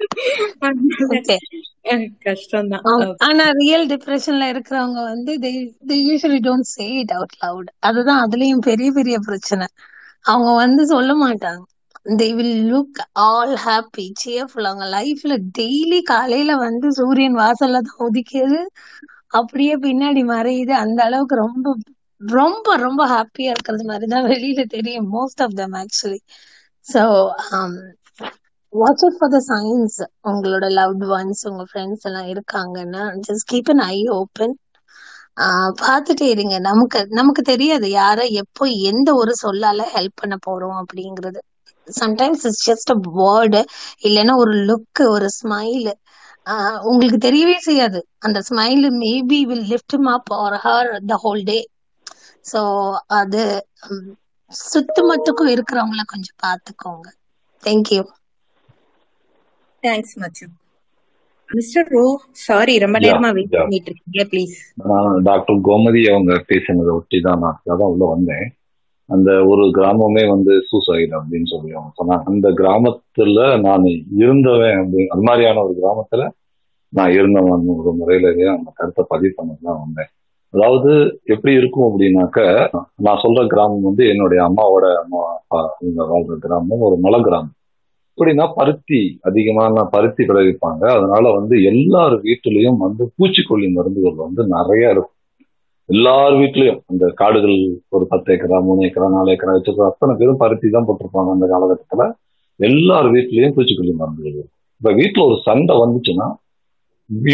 ஆனா ரியல் டிப்ரெஷன்ல இருக்கிறவங்க வந்து they usually don't say it out loud அதுதான் அதுலயும் பெரிய பெரிய பிரச்சனை. அவங்க வந்து சொல்ல மாட்டாங்க. They will look all happy cheerful. அவங்க லைஃப்ல டெய்லி காலையில வந்து சூரியன் வாசல்ல தான் உதிக்குது. அப்படியே பின்னாடி மறையுது. அந்த அளவுக்கு ரொம்ப ரொம்ப ரொம்ப ஹாப்பியா இருக்கிறது மாதிரி தான் வெளியில தெரியும். Most of them actually so watch out for the science உங்களோட லவ்ட் ஒன்ஸ் உங்க ஃப்ரெண்ட்ஸ் எல்லாம் இருக்காங்கன்னா just keep an eye open பார்த்துட்டே இருங்க. நமக்கு நமக்கு தெரியாது யார எப்போ எந்த ஒரு சொல்லால ஹெல்ப் பண்ண போறோம் அப்படிங்கிறது. Sometimes it's just a word இல்லைன்னா ஒரு லுக் ஒரு ஸ்மைல் உங்களுக்கு தெரியவே செய்யாது. அந்த smile maybe will lift up or her the whole day so அது சுத்து மட்டுக்கும் இருக்கிறவங்கள கொஞ்சம் பார்த்துக்கோங்க. Thank you thanks much mister row sorry ரொம்ப நேரமா வெயிட் பண்ணிட்டு இருக்கீங்க ப்ளீஸ் நான் டாக்டர் கோமதி அவங்க பேசினதை ஒட்டி தான் நான் அதான் உள்ள வந்தேன். அந்த ஒரு கிராமமே வந்து சூசைட் அப்படின்னு சொல்லி அவங்க சொன்னாங்க. அந்த கிராமத்துல நான் இருந்தவன் அப்படி அது மாதிரியான ஒரு கிராமத்துல நான் இருந்தவன் ஒரு முறையிலேயே அந்த கருத்தை பதிவு பண்ண தான் வந்தேன். அதாவது எப்படி இருக்கும் அப்படின்னாக்க நான் சொல்ற கிராமம் வந்து என்னுடைய அம்மாவோட அம்மா அப்பா இவங்க வாழ்ற கிராமம் ஒரு மலை கிராமம். எப்படின்னா பருத்தி அதிகமான பருத்தி விளைவிப்பாங்க. அதனால வந்து எல்லார் வீட்டுலயும் வந்து பூச்சிக்கொல்லி மருந்துகள் வந்து நிறைய இருக்கும். எல்லார் வீட்லயும் அந்த காடுகள் ஒரு பத்து ஏக்கரா மூணு ஏக்கரா நாலு ஏக்கரா வச்சிருக்கிற அத்தனை பேரும் பருத்தி தான் போட்டிருப்பாங்க அந்த காலகட்டத்துல. எல்லார் வீட்லயும் பூச்சிக்கொல்லி மருந்துகள் இருக்கும். இப்ப வீட்டுல ஒரு சண்டை வந்துச்சுன்னா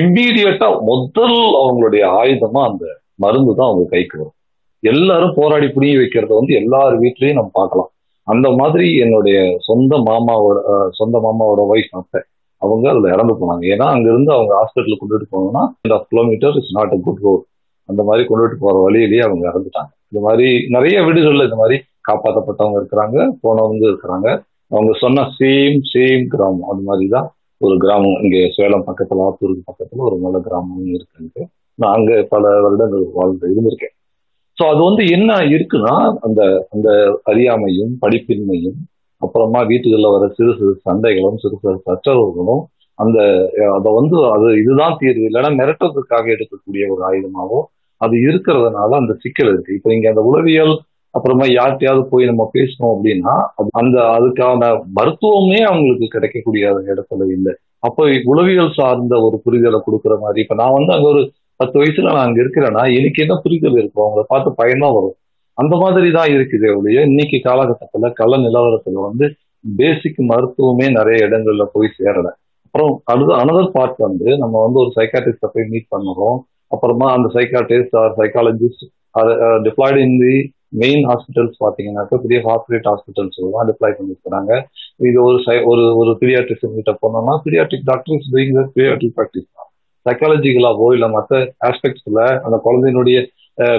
இம்மீடியட்டா முதல் அவங்களுடைய ஆயுதமா அந்த மருந்து தான் அவங்க கைக்கு வரும். எல்லாரும் போராடி புரிய வைக்கிறத வந்து எல்லார் வீட்லயும் நம்ம பார்க்கலாம். அந்த மாதிரி என்னுடைய சொந்த மாமாவோட சொந்த மாமாவோட ஒய்ஃப் அத்தை அவங்க அதுல இறந்து போனாங்க. ஏன்னா அங்க இருந்து அவங்க ஹாஸ்பிட்டலுக்கு கொண்டுட்டு போனோம்னா இந்த kilometre is not a good road அந்த மாதிரி கொண்டுட்டு போற வழியிலேயே அவங்க இறந்துட்டாங்க. இந்த மாதிரி நிறைய வீடுகள்ல இந்த மாதிரி காப்பாற்றப்பட்டவங்க இருக்கிறாங்க போனவங்க இருக்கிறாங்க. அவங்க சொன்ன சேம் சேம் கிராமம். அது மாதிரி தான் ஒரு கிராமம். இங்க சேலம் பக்கத்துல ஆத்தூருக்கு பக்கத்துல ஒரு நல்ல கிராமம் இருக்குன்ட்டு நான் அங்க பல வருடங்கள் வாழ்ந்து இருந்திருக்கேன். ஸோ அது வந்து என்ன இருக்குன்னா அந்த அந்த அறியாமையும் படிப்பின்மையும் அப்புறமா வீட்டுகளில் வர சிறு சிறு சண்டைகளும் சிறு சிறு சச்சரவுகளும் அந்த அதை வந்து அது இதுதான் தீர்வு. இல்லைன்னா மிரட்டுறதுக்காக எடுக்கக்கூடிய ஒரு ஆயுதமாவோ அது இருக்கிறதுனால அந்த சிக்கல் இருக்கு. இப்போ இங்க அந்த உளவியல் அப்புறமா யார்கிட்டயாவது போய் நம்ம பேசணும் அப்படின்னா அந்த அதுக்கான மருத்துவமே அவங்களுக்கு கிடைக்கக்கூடிய இடத்துல இல்லை. அப்போ உளவியல் சார்ந்த ஒரு புரிதலை கொடுக்குற மாதிரி இப்போ நான் வந்து அங்கே ஒரு பத்து வயசுல நான் அங்க இருக்கிறேன்னா எனக்கு என்ன புரிதல் இருக்கும்? அவங்கள பார்த்து பயமா வரும். அந்த மாதிரி தான் இருக்குது ஒழிய இன்னைக்கு காலகட்டத்துல கள நிலவரத்துல வந்து பேசிக் மருத்துவமே நிறைய இடங்கள்ல போய் சேரல. அப்புறம் அடுத்த அனதர் பார்ட் வந்து நம்ம வந்து ஒரு சைக்காட்ரிஸ்ட போய் மீட் பண்ணுறோம். அப்புறமா அந்த psychiatrist or psychologist deployed in the main hospitals பார்த்தீங்கன்னாக்கா பெரிய கார்பரேட் ஹாஸ்பிட்டல்ஸ் தான் டிப்ளாய் பண்ணிருக்கிறாங்க. இது ஒரு சை ஒரு ஒரு பீடியாட்ரிஷன் கிட்ட போனோம்னா paediatric doctor is doing paediatric practice தான் சைக்காலஜிக்கலாவோ இல்லை மற்ற ஆஸ்பெக்ட்ஸ்ல அந்த குழந்தையினுடைய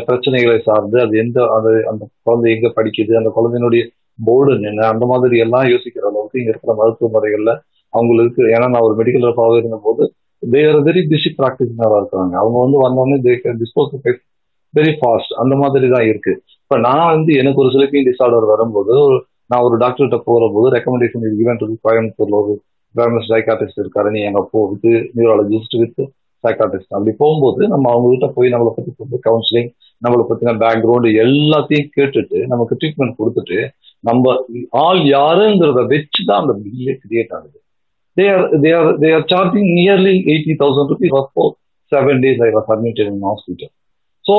பிரச்சனைகளை சார்ந்து அது எந்த அந்த அந்த குழந்தை எங்க படிக்குது அந்த குழந்தையினுடைய போர்டு என்ன அந்த மாதிரி எல்லாம் யோசிக்கிற அளவுக்கு இங்க இருக்கிற மருத்துவ முறைகள்ல அவங்களுக்கு ஏன்னா நான் ஒரு மெடிக்கல் ரப்பாக இருந்த போது தேர் வெரி பிஸி ப்ராக்டிஸ்னராக இருக்கிறாங்க. அவங்க வந்து வந்தோடனே டிஸ்போஸ் வெரி ஃபாஸ்ட் அந்த மாதிரி தான் இருக்கு. இப்போ நான் வந்து எனக்கு ஒரு ஸ்லீப்பிங் டிசார்டர் வரும்போது நான் ஒரு டாக்டர்கிட்ட போற போது ரெக்கமெண்டேஷன் இது ஈவென்ட் கோயம்புத்தூர்ல ஒரு ஃபேமஸ் சைக்காட்டிஸ்ட் இருக்காரு. நீ எங்க போ வித் நியூராலஜிஸ்ட் வித் சைக்காட்டிஸ்ட் அப்படி போகும்போது நம்ம அவங்க கிட்ட போய் நம்மளை பத்தி கவுன்சிலிங் நம்மளை பத்தின பேக்ரவுண்டு எல்லாத்தையும் கேட்டுட்டு நமக்கு ட்ரீட்மெண்ட் கொடுத்துட்டு நம்ம ஆள் யாருங்கிறத வச்சு தான் அந்த பில்லே கிரியேட் ஆகுது. They are they are they are charging nearly 80,000 rupees for four seven days I was so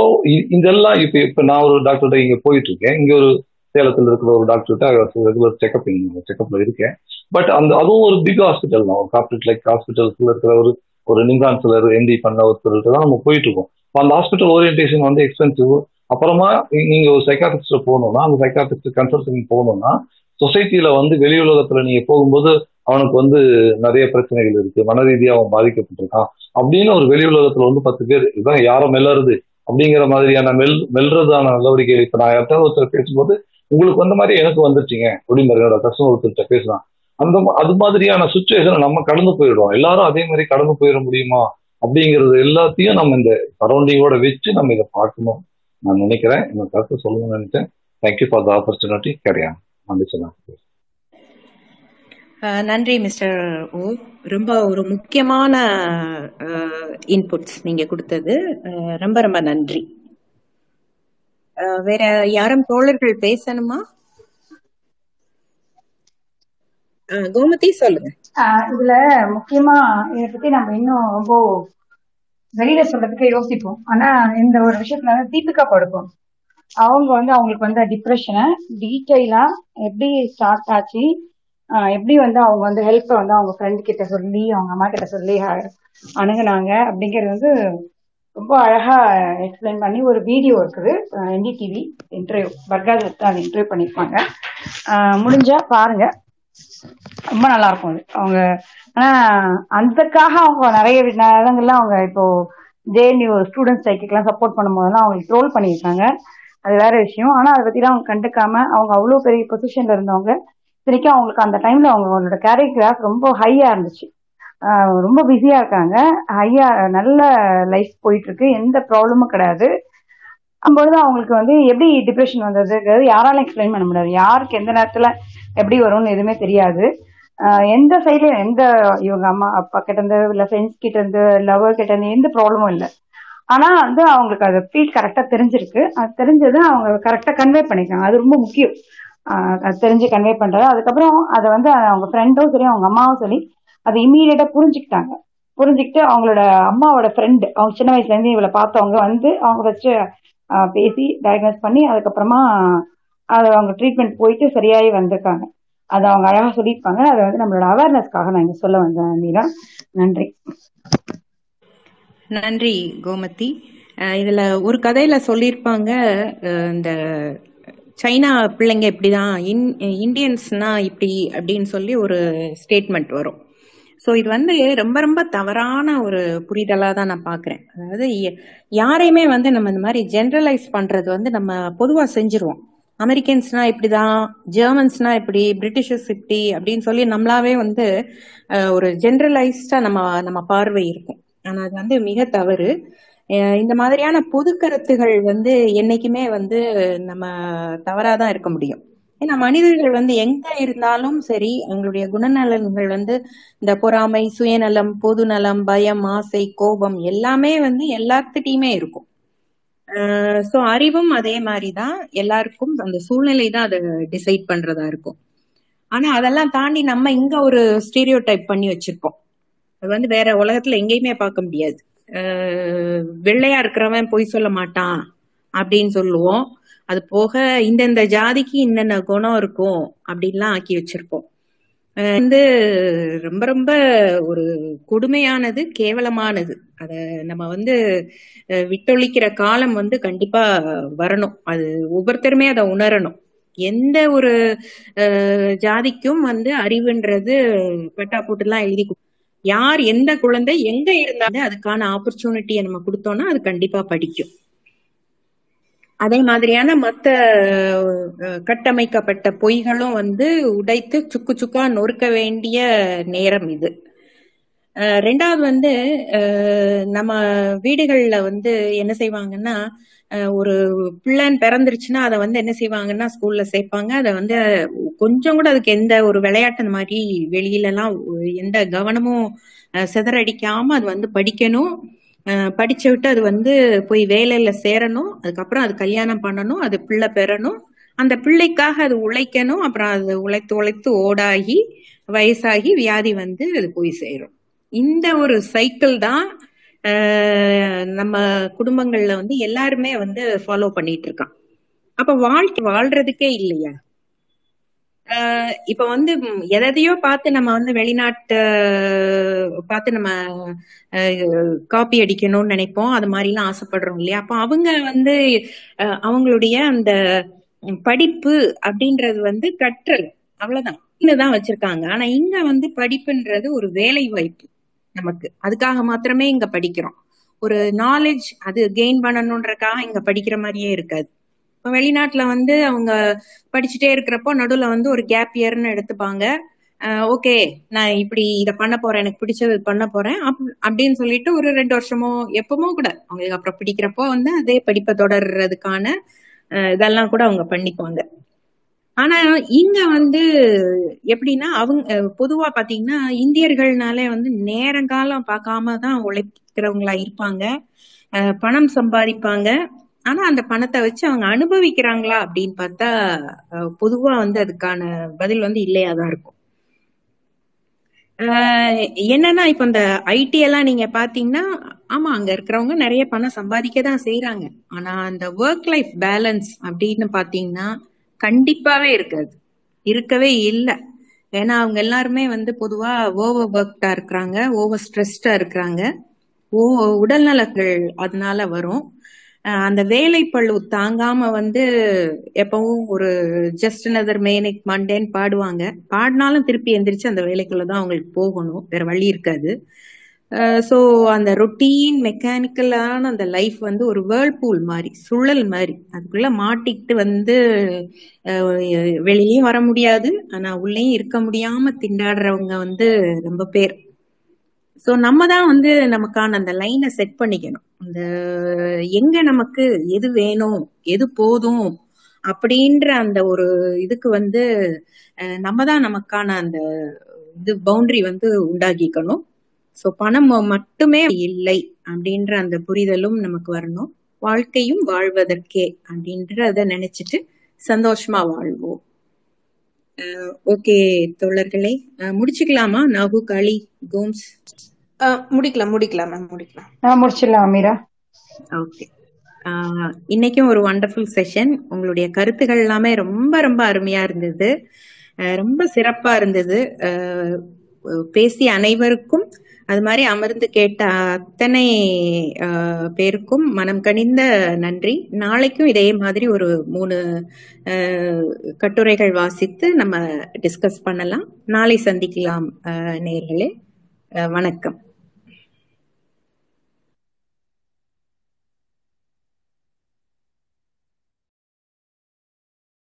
இதெல்லாம் இப்போ இப்போ நான் ஒரு டாக்டர்கிட்ட இங்கே போயிட்டு இருக்கேன். இங்கே ஒரு சேலத்தில் இருக்கிற ஒரு டாக்டர்கிட்ட ரெகுலர் செக்அப் செக்அப்ல இருக்கேன். பட் அந்த அதுவும் ஒரு பிக் ஹாஸ்பிட்டல் தான். ஒரு கார்பரேட் லைக் ஹாஸ்பிட்டல்ஸ்ல இருக்கிற ஒரு ஒரு நிங்கான்ஸ்ல எம்டி பண்ண ஒருத்தருக்கு தான் நம்ம போயிட்டு இருக்கோம் அந்த ஹாஸ்பிட்டல் ஓரியன்டேஷன் வந்து எக்ஸ்பென்சிவ் அப்புறமா நீங்க ஒரு சைக்காட்ரிஸ்ட் போகணும்னா அந்த சைக்காட்ரிஸ்ட் கன்சல்டிங் போகணும்னா சொசைட்டில வந்து வெளி உலகத்துல நீங்க போகும்போது அவனுக்கு வந்து நிறைய பிரச்சனைகள் இருக்கு. மன ரீதியாக அவன் பாதிக்கப்பட்டிருக்கான். அப்படின்னு ஒரு வெளி உலகத்துல வந்து பத்து பேர் இதான் யாரும் மெல்லறது அப்படிங்கிற மாதிரியான மெல் மெல்றதான நடவடிக்கைகள். இப்ப நான் யார்த்தாவது ஒருத்தர் பேசும்போது உங்களுக்கு வந்த மாதிரி எனக்கு வந்துருச்சுங்க அப்படின்னு என்னோட கஸ்டமர் ஒருத்தர்கிட்ட பேசலாம் அந்த அது மாதிரியான சுச்சுவேஷனை நம்ம கடந்து போயிடுவோம் எல்லாரும் அதே மாதிரி கடந்து போயிட முடியுமா? அப்படிங்கிறது எல்லாத்தையும் நம்ம இந்த சரௌண்டிங்கோட வச்சு நம்ம இதை பார்க்கணும். நான் நினைக்கிறேன். இந்த கருத்தை சொல்லணும்னு நினைச்சேன். தேங்க்யூ ஃபார் த ஆப்பர்ச்சுனிட்டி கிடையாது. நன்றி சொன்னாங்க நன்றி மிஸ்டர் ஓ ரொம்ப ஒரு முக்கியமான இன்புட்ஸ் நீங்க கொடுத்தது. ரொம்ப ரொம்ப நன்றி. வேற யாரும் தோழர்கள் பேசணுமா? கோமதி சொல்லுங்க. இதுல முக்கியமா இதை பத்தி நம்ம இன்னும் ரொம்ப வெளியில சொல்றதுக்கு யோசிப்போம். ஆனா இந்த ஒரு விஷயத்துல வந்து தீபிகா படுப்போம் அவங்க வந்து அவங்களுக்கு வந்து டிப்ரெஷனை டீட்டெயிலா எப்படி ஸ்டார்ட் ஆச்சு எப்படி வந்து அவங்க வந்து ஹெல்ப்பை வந்து அவங்க ஃப்ரெண்ட் கிட்ட சொல்லி அவங்க அம்மா கிட்ட சொல்லி அணுகுனாங்க அப்படிங்கிறது வந்து ரொம்ப அழகா எக்ஸ்பிளைன் பண்ணி ஒரு வீடியோ இருக்குது. என்டிடிவி இன்டர்வியூ பர்காத் அது இன்டர்வியூ பண்ணிருப்பாங்க முடிஞ்சா பாருங்க. ரொம்ப நல்லா இருக்கும் அது. அவங்க ஆனா அதுக்காக அவங்க நிறைய இடங்கள்ல அவங்க இப்போ ஜேஎன்யூ ஸ்டூடெண்ட்ஸ் எல்லாம் சப்போர்ட் பண்ணும்போதெல்லாம் அவங்களுக்கு ட்ரோல் பண்ணியிருக்காங்க. அது வேற விஷயம். ஆனா அதை பத்திலாம் அவங்க கண்டுக்காம அவங்க அவ்வளவு பெரிய பொசிஷன்ல இருந்தவங்க இத்தனைக்கும் அவங்களுக்கு அந்த டைம்ல அவங்களோட கேரிகிராஃப் ரொம்ப ஹையா இருந்துச்சு. ரொம்ப பிஸியா இருக்காங்க. ஹையா நல்ல லைஃப் போயிட்டு இருக்கு எந்த ப்ராப்ளமும் கிடையாது. அப்பொழுது அவங்களுக்கு வந்து எப்படி டிப்ரெஷன் வந்ததுங்கிறது யாராலும் எக்ஸ்பிளைன் பண்ண முடியாது. யாருக்கு எந்த நேரத்துல எப்படி வரும்னு எதுவுமே தெரியாது. எந்த சைட்லயும் எந்த இவங்க அம்மா அப்பா கிட்ட இருந்து இல்ல ஃப்ரெண்ட்ஸ் கிட்ட இருந்து லவர் கிட்ட இருந்து எந்த ப்ராப்ளமும் இல்லை. ஆனா வந்து அவங்களுக்கு அது ஃபீல் கரெக்டா தெரிஞ்சிருக்கு. அது தெரிஞ்சது அவங்க கரெக்டா கன்வே பண்ணிருக்காங்க அது ரொம்ப முக்கியம். அது தெரிஞ்சு கன்வே பண்றது. அதுக்கப்புறம் அதை வந்து அவங்க ஃப்ரெண்டும் சரி அவங்க அம்மாவும் சரி அதை இம்மீடியட்டா புரிஞ்சுக்கிட்டாங்க. புரிஞ்சுக்கிட்டு அவங்களோட அம்மாவோட ஃப்ரெண்டு அவங்க சின்ன வயசுல இருந்து இவளை பார்த்தவங்க வந்து அவங்க ஃபர்ஸ்ட் பேசி டயக்னோஸ் பண்ணி அதுக்கப்புறமா அதை அவங்க ட்ரீட்மெண்ட் போயிட்டு சரியாகி வந்திருக்காங்க. அதை அவங்க அழகா சொல்லியிருப்பாங்க. அதை வந்து நம்மளோட அவேர்னஸ்க்காக நான் இங்க சொல்ல வந்தேன் மீரா நன்றி. நன்றி கோமதி. இதுல ஒரு கதையில சொல்லியிருப்பாங்க இந்த சைனா பிள்ளைங்க இப்படிதான் இன் இந்தியன்ஸ்னா இப்படி அப்படின்னு சொல்லி ஒரு ஸ்டேட்மெண்ட் வரும். ஸோ இது வந்து ரொம்ப ரொம்ப தவறான ஒரு புரிதலாக தான் நான் பார்க்குறேன். அதாவது யாரையுமே வந்து நம்ம இந்த மாதிரி ஜென்ரலைஸ் பண்ணுறது வந்து நம்ம பொதுவாக செஞ்சுருவோம். அமெரிக்கன்ஸ்னா இப்படிதான் ஜெர்மன்ஸ்னா இப்படி பிரிட்டிஷர்ஸ் இப்படி அப்படின்னு சொல்லி நம்மளாவே வந்து ஒரு ஜென்ரலைஸ்டா நம்ம நம்ம பார்வை இருக்கும். ஆனா அது வந்து மிக தவறு. இந்த மாதிரியான பொது கருத்துகள் வந்து என்னைக்குமே வந்து நம்ம தவறாதான் இருக்க முடியும். ஏன்னா மனிதர்கள் வந்து எங்க இருந்தாலும் சரி அவங்களுடைய குணநலன்கள் வந்து இந்த பொறாமை சுயநலம் பொதுநலம் பயம் ஆசை கோபம் எல்லாமே வந்து எல்லாத்துட்டையுமே இருக்கும். ஸோ அறிவும் அதே மாதிரி தான் எல்லாருக்கும் அந்த சூழ்நிலை தான் அதை டிசைட் பண்றதா இருக்கும். ஆனா அதெல்லாம் தாண்டி நம்ம இங்க ஒரு ஸ்டீரியோ டைப் பண்ணி வச்சிருப்போம் அது வந்து வேற உலகத்துல எங்கேயுமே பார்க்க முடியாது. வெள்ளையா இருக்கிறவன் பொய் சொல்ல மாட்டான் அப்படின்னு சொல்லுவோம். அது போக இந்தந்த ஜாதிக்கு இன்னென்ன குணம் இருக்கும் அப்படின்லாம் ஆக்கி வச்சிருப்போம். வந்து ரொம்ப ரொம்ப ஒரு கொடுமையானது கேவலமானது. அத நம்ம வந்து விட்டொழிக்கிற காலம் வந்து கண்டிப்பா வரணும். அது ஒவ்வொருத்தருமே அதை உணரணும். எந்த ஒரு ஜாதிக்கும் வந்து அறிவுன்றது பெட்டா போட்டுலாம் எழுதி யார் எந்த குழந்தை எங்க இருந்தாலும் அதுக்கான ஆப்பர்ச்சுனிட்டியை நம்ம கொடுத்தோம்னா அது கண்டிப்பா படிக்கும். அதே மாதிரியான மத்த கட்டமைக்கப்பட்ட பொய்களும் வந்து உடைத்து சுக்கு சுக்கா நொறுக்க வேண்டிய நேரம் இது. ரெண்டாவது வந்து நம்ம வீடுகள்ல வந்து என்ன செய்வாங்கன்னா ஒரு பிள்ளைன் பிறந்துருச்சுன்னா அதை வந்து என்ன செய்வாங்கன்னா ஸ்கூல்ல சேர்ப்பாங்க. அதை வந்து கொஞ்சம் கூட அதுக்கு எந்த ஒரு விளையாட்டு அந்த மாதிரி வெளியிலலாம் எந்த கவனமும் சிதறடிக்காம அது வந்து படிக்கணும். படிச்சு விட்டு அது வந்து போய் வேலையில சேரணும். அதுக்கப்புறம் அது கல்யாணம் பண்ணணும் அது பிள்ளை பெறணும். அந்த பிள்ளைக்காக அது உழைக்கணும். அப்புறம் அது உழைத்து உழைத்து ஓடாகி வயசாகி வியாதி வந்து அது போய் சேரும். இந்த ஒரு சைக்கிள் தான் நம்ம குடும்பங்கள்ல வந்து எல்லாருமே வந்து ஃபாலோ பண்ணிட்டு இருக்கான். அப்ப வாழ்க்கை வாழ்றதுக்கே இல்லையா? இப்ப வந்து எதையோ பார்த்து நம்ம வந்து வெளிநாட்டு பார்த்து நம்ம காப்பி அடிக்கணும்னு நினைப்போம். அது மாதிரி எல்லாம் ஆசைப்படுறோம் இல்லையா? அப்ப அவங்க வந்து அவங்களுடைய அந்த படிப்பு அப்படின்றது வந்து கற்றல். அவ்வளவுதான். தான் வச்சிருக்காங்க. ஆனா இங்க வந்து படிப்புன்றது ஒரு வேலை வாய்ப்பு நமக்கு. அதுக்காக மாத்திரமே இங்க படிக்கிறோம். ஒரு நாலேஜ் அது கெயின் பண்ணணுன்றக்காக இங்க படிக்கிற மாதிரியே இருக்காது. வெளிநாட்டுல வந்து அவங்க படிச்சுட்டே இருக்கிறப்போ நடுவுல வந்து ஒரு கேப் இயர்னு எடுத்துப்பாங்க. ஓகே நான் இப்படி இதை பண்ண போறேன் எனக்கு பிடிச்சது பண்ண போறேன். அப்- அப்படின்னு சொல்லிட்டு ஒரு ரெண்டு வருஷமோ எப்பமோ கூட அவங்களுக்கு அப்புறம் பிடிக்கிறப்போ வந்து அதே படிப்பை தொடர்றதுக்கான இதெல்லாம் கூட அவங்க பண்ணிப்பாங்க ஆனா இங்க வந்து எப்படின்னா அவங்க பொதுவா பாத்தீங்கன்னா இந்தியர்கள்னாலே வந்து நேரங்காலம் பார்க்காம தான் உழைக்கிறவங்களா இருப்பாங்க. பணம் சம்பாதிப்பாங்க. ஆனா அந்த பணத்தை வச்சு அவங்க அனுபவிக்கிறாங்களா அப்படின்னு பார்த்தா பொதுவா வந்து அதுக்கான பதில் வந்து இல்லையா தான் இருக்கும். ஆஹ் என்னன்னா இப்ப இந்த ஐடி எல்லாம் நீங்க பாத்தீங்கன்னா ஆமா அங்க இருக்கிறவங்க நிறைய பணம் சம்பாதிக்க தான் செய்யறாங்க ஆனா அந்த ஒர்க் லைஃப் பேலன்ஸ் அப்படின்னு பாத்தீங்கன்னா கண்டிப்பாவே இருக்காது. இருக்கவே இல்லை. ஏன்னா அவங்க எல்லாருமே வந்து பொதுவா ஓவர் ஒர்க்டா இருக்கிறாங்க ஓவர் ஸ்ட்ரெஸ்டா இருக்கிறாங்க. ஓ உடல்நலங்கள் அதனால வரும். அந்த வேலை பளு தாங்காம வந்து எப்பவும் ஒரு ஜஸ்ட் another மேனிக் மண்டேன்னு பாடுவாங்க. பாடினாலும் திருப்பி எந்திரிச்சு அந்த வேலைக்குள்ள தான் அவங்களுக்கு போகணும். வேற வழி இருக்காது. ஸோ அந்த ரொட்டீன் மெக்கானிக்கலான அந்த லைஃப் வந்து ஒரு வேர்ல்பூல் மாதிரி சுழல் மாதிரி. அதுக்குள்ள மாட்டிக்கிட்டு வந்து வெளியே வர முடியாது. ஆனால் உள்ளேயும் இருக்க முடியாம திண்டாடுறவங்க வந்து ரொம்ப பேர். ஸோ நம்ம தான் வந்து நமக்கான அந்த லைனை செட் பண்ணிக்கணும். அந்த எங்க நமக்கு எது வேணும் எது போதும் அப்படின்ற அந்த ஒரு இதுக்கு வந்து நம்ம தான் நமக்கான அந்த இது பவுண்டரி வந்து உண்டாக்கிக்கணும். ஸோ பணம் மட்டுமே இல்லை அப்படின்ற அந்த புரிதலும் நமக்கு வரணும். வாழ்க்கையும் வாழ்வதற்கே அப்படின்றத நினைச்சிட்டு சந்தோஷமா வாழ்வோம். ஓகே தோழர்களே. முடிச்சுக்கலாமா? நாகு காளி கோம்ஸ். முடிக்கலாம் முடிக்கலாம் மேம் முடிக்கலாம். நான் முடிச்சிடலாம் மீரா ஓகே இன்னைக்கும் ஒரு வண்டர்ஃபுல் செஷன் உங்களுடைய கருத்துகள் எல்லாமே ரொம்ப ரொம்ப அருமையா இருந்தது. ரொம்ப சிறப்பா இருந்தது. பேசிய அனைவருக்கும் அது மாதிரி அமர்ந்து கேட்ட அத்தனை பேருக்கும் மனம் கனிந்த நன்றி. நாளைக்கும் இதே மாதிரி ஒரு மூணு கட்டுரைகள் வாசித்து நம்ம டிஸ்கஸ் பண்ணலாம். நாளை சந்திக்கலாம் அஹ், வணக்கம்.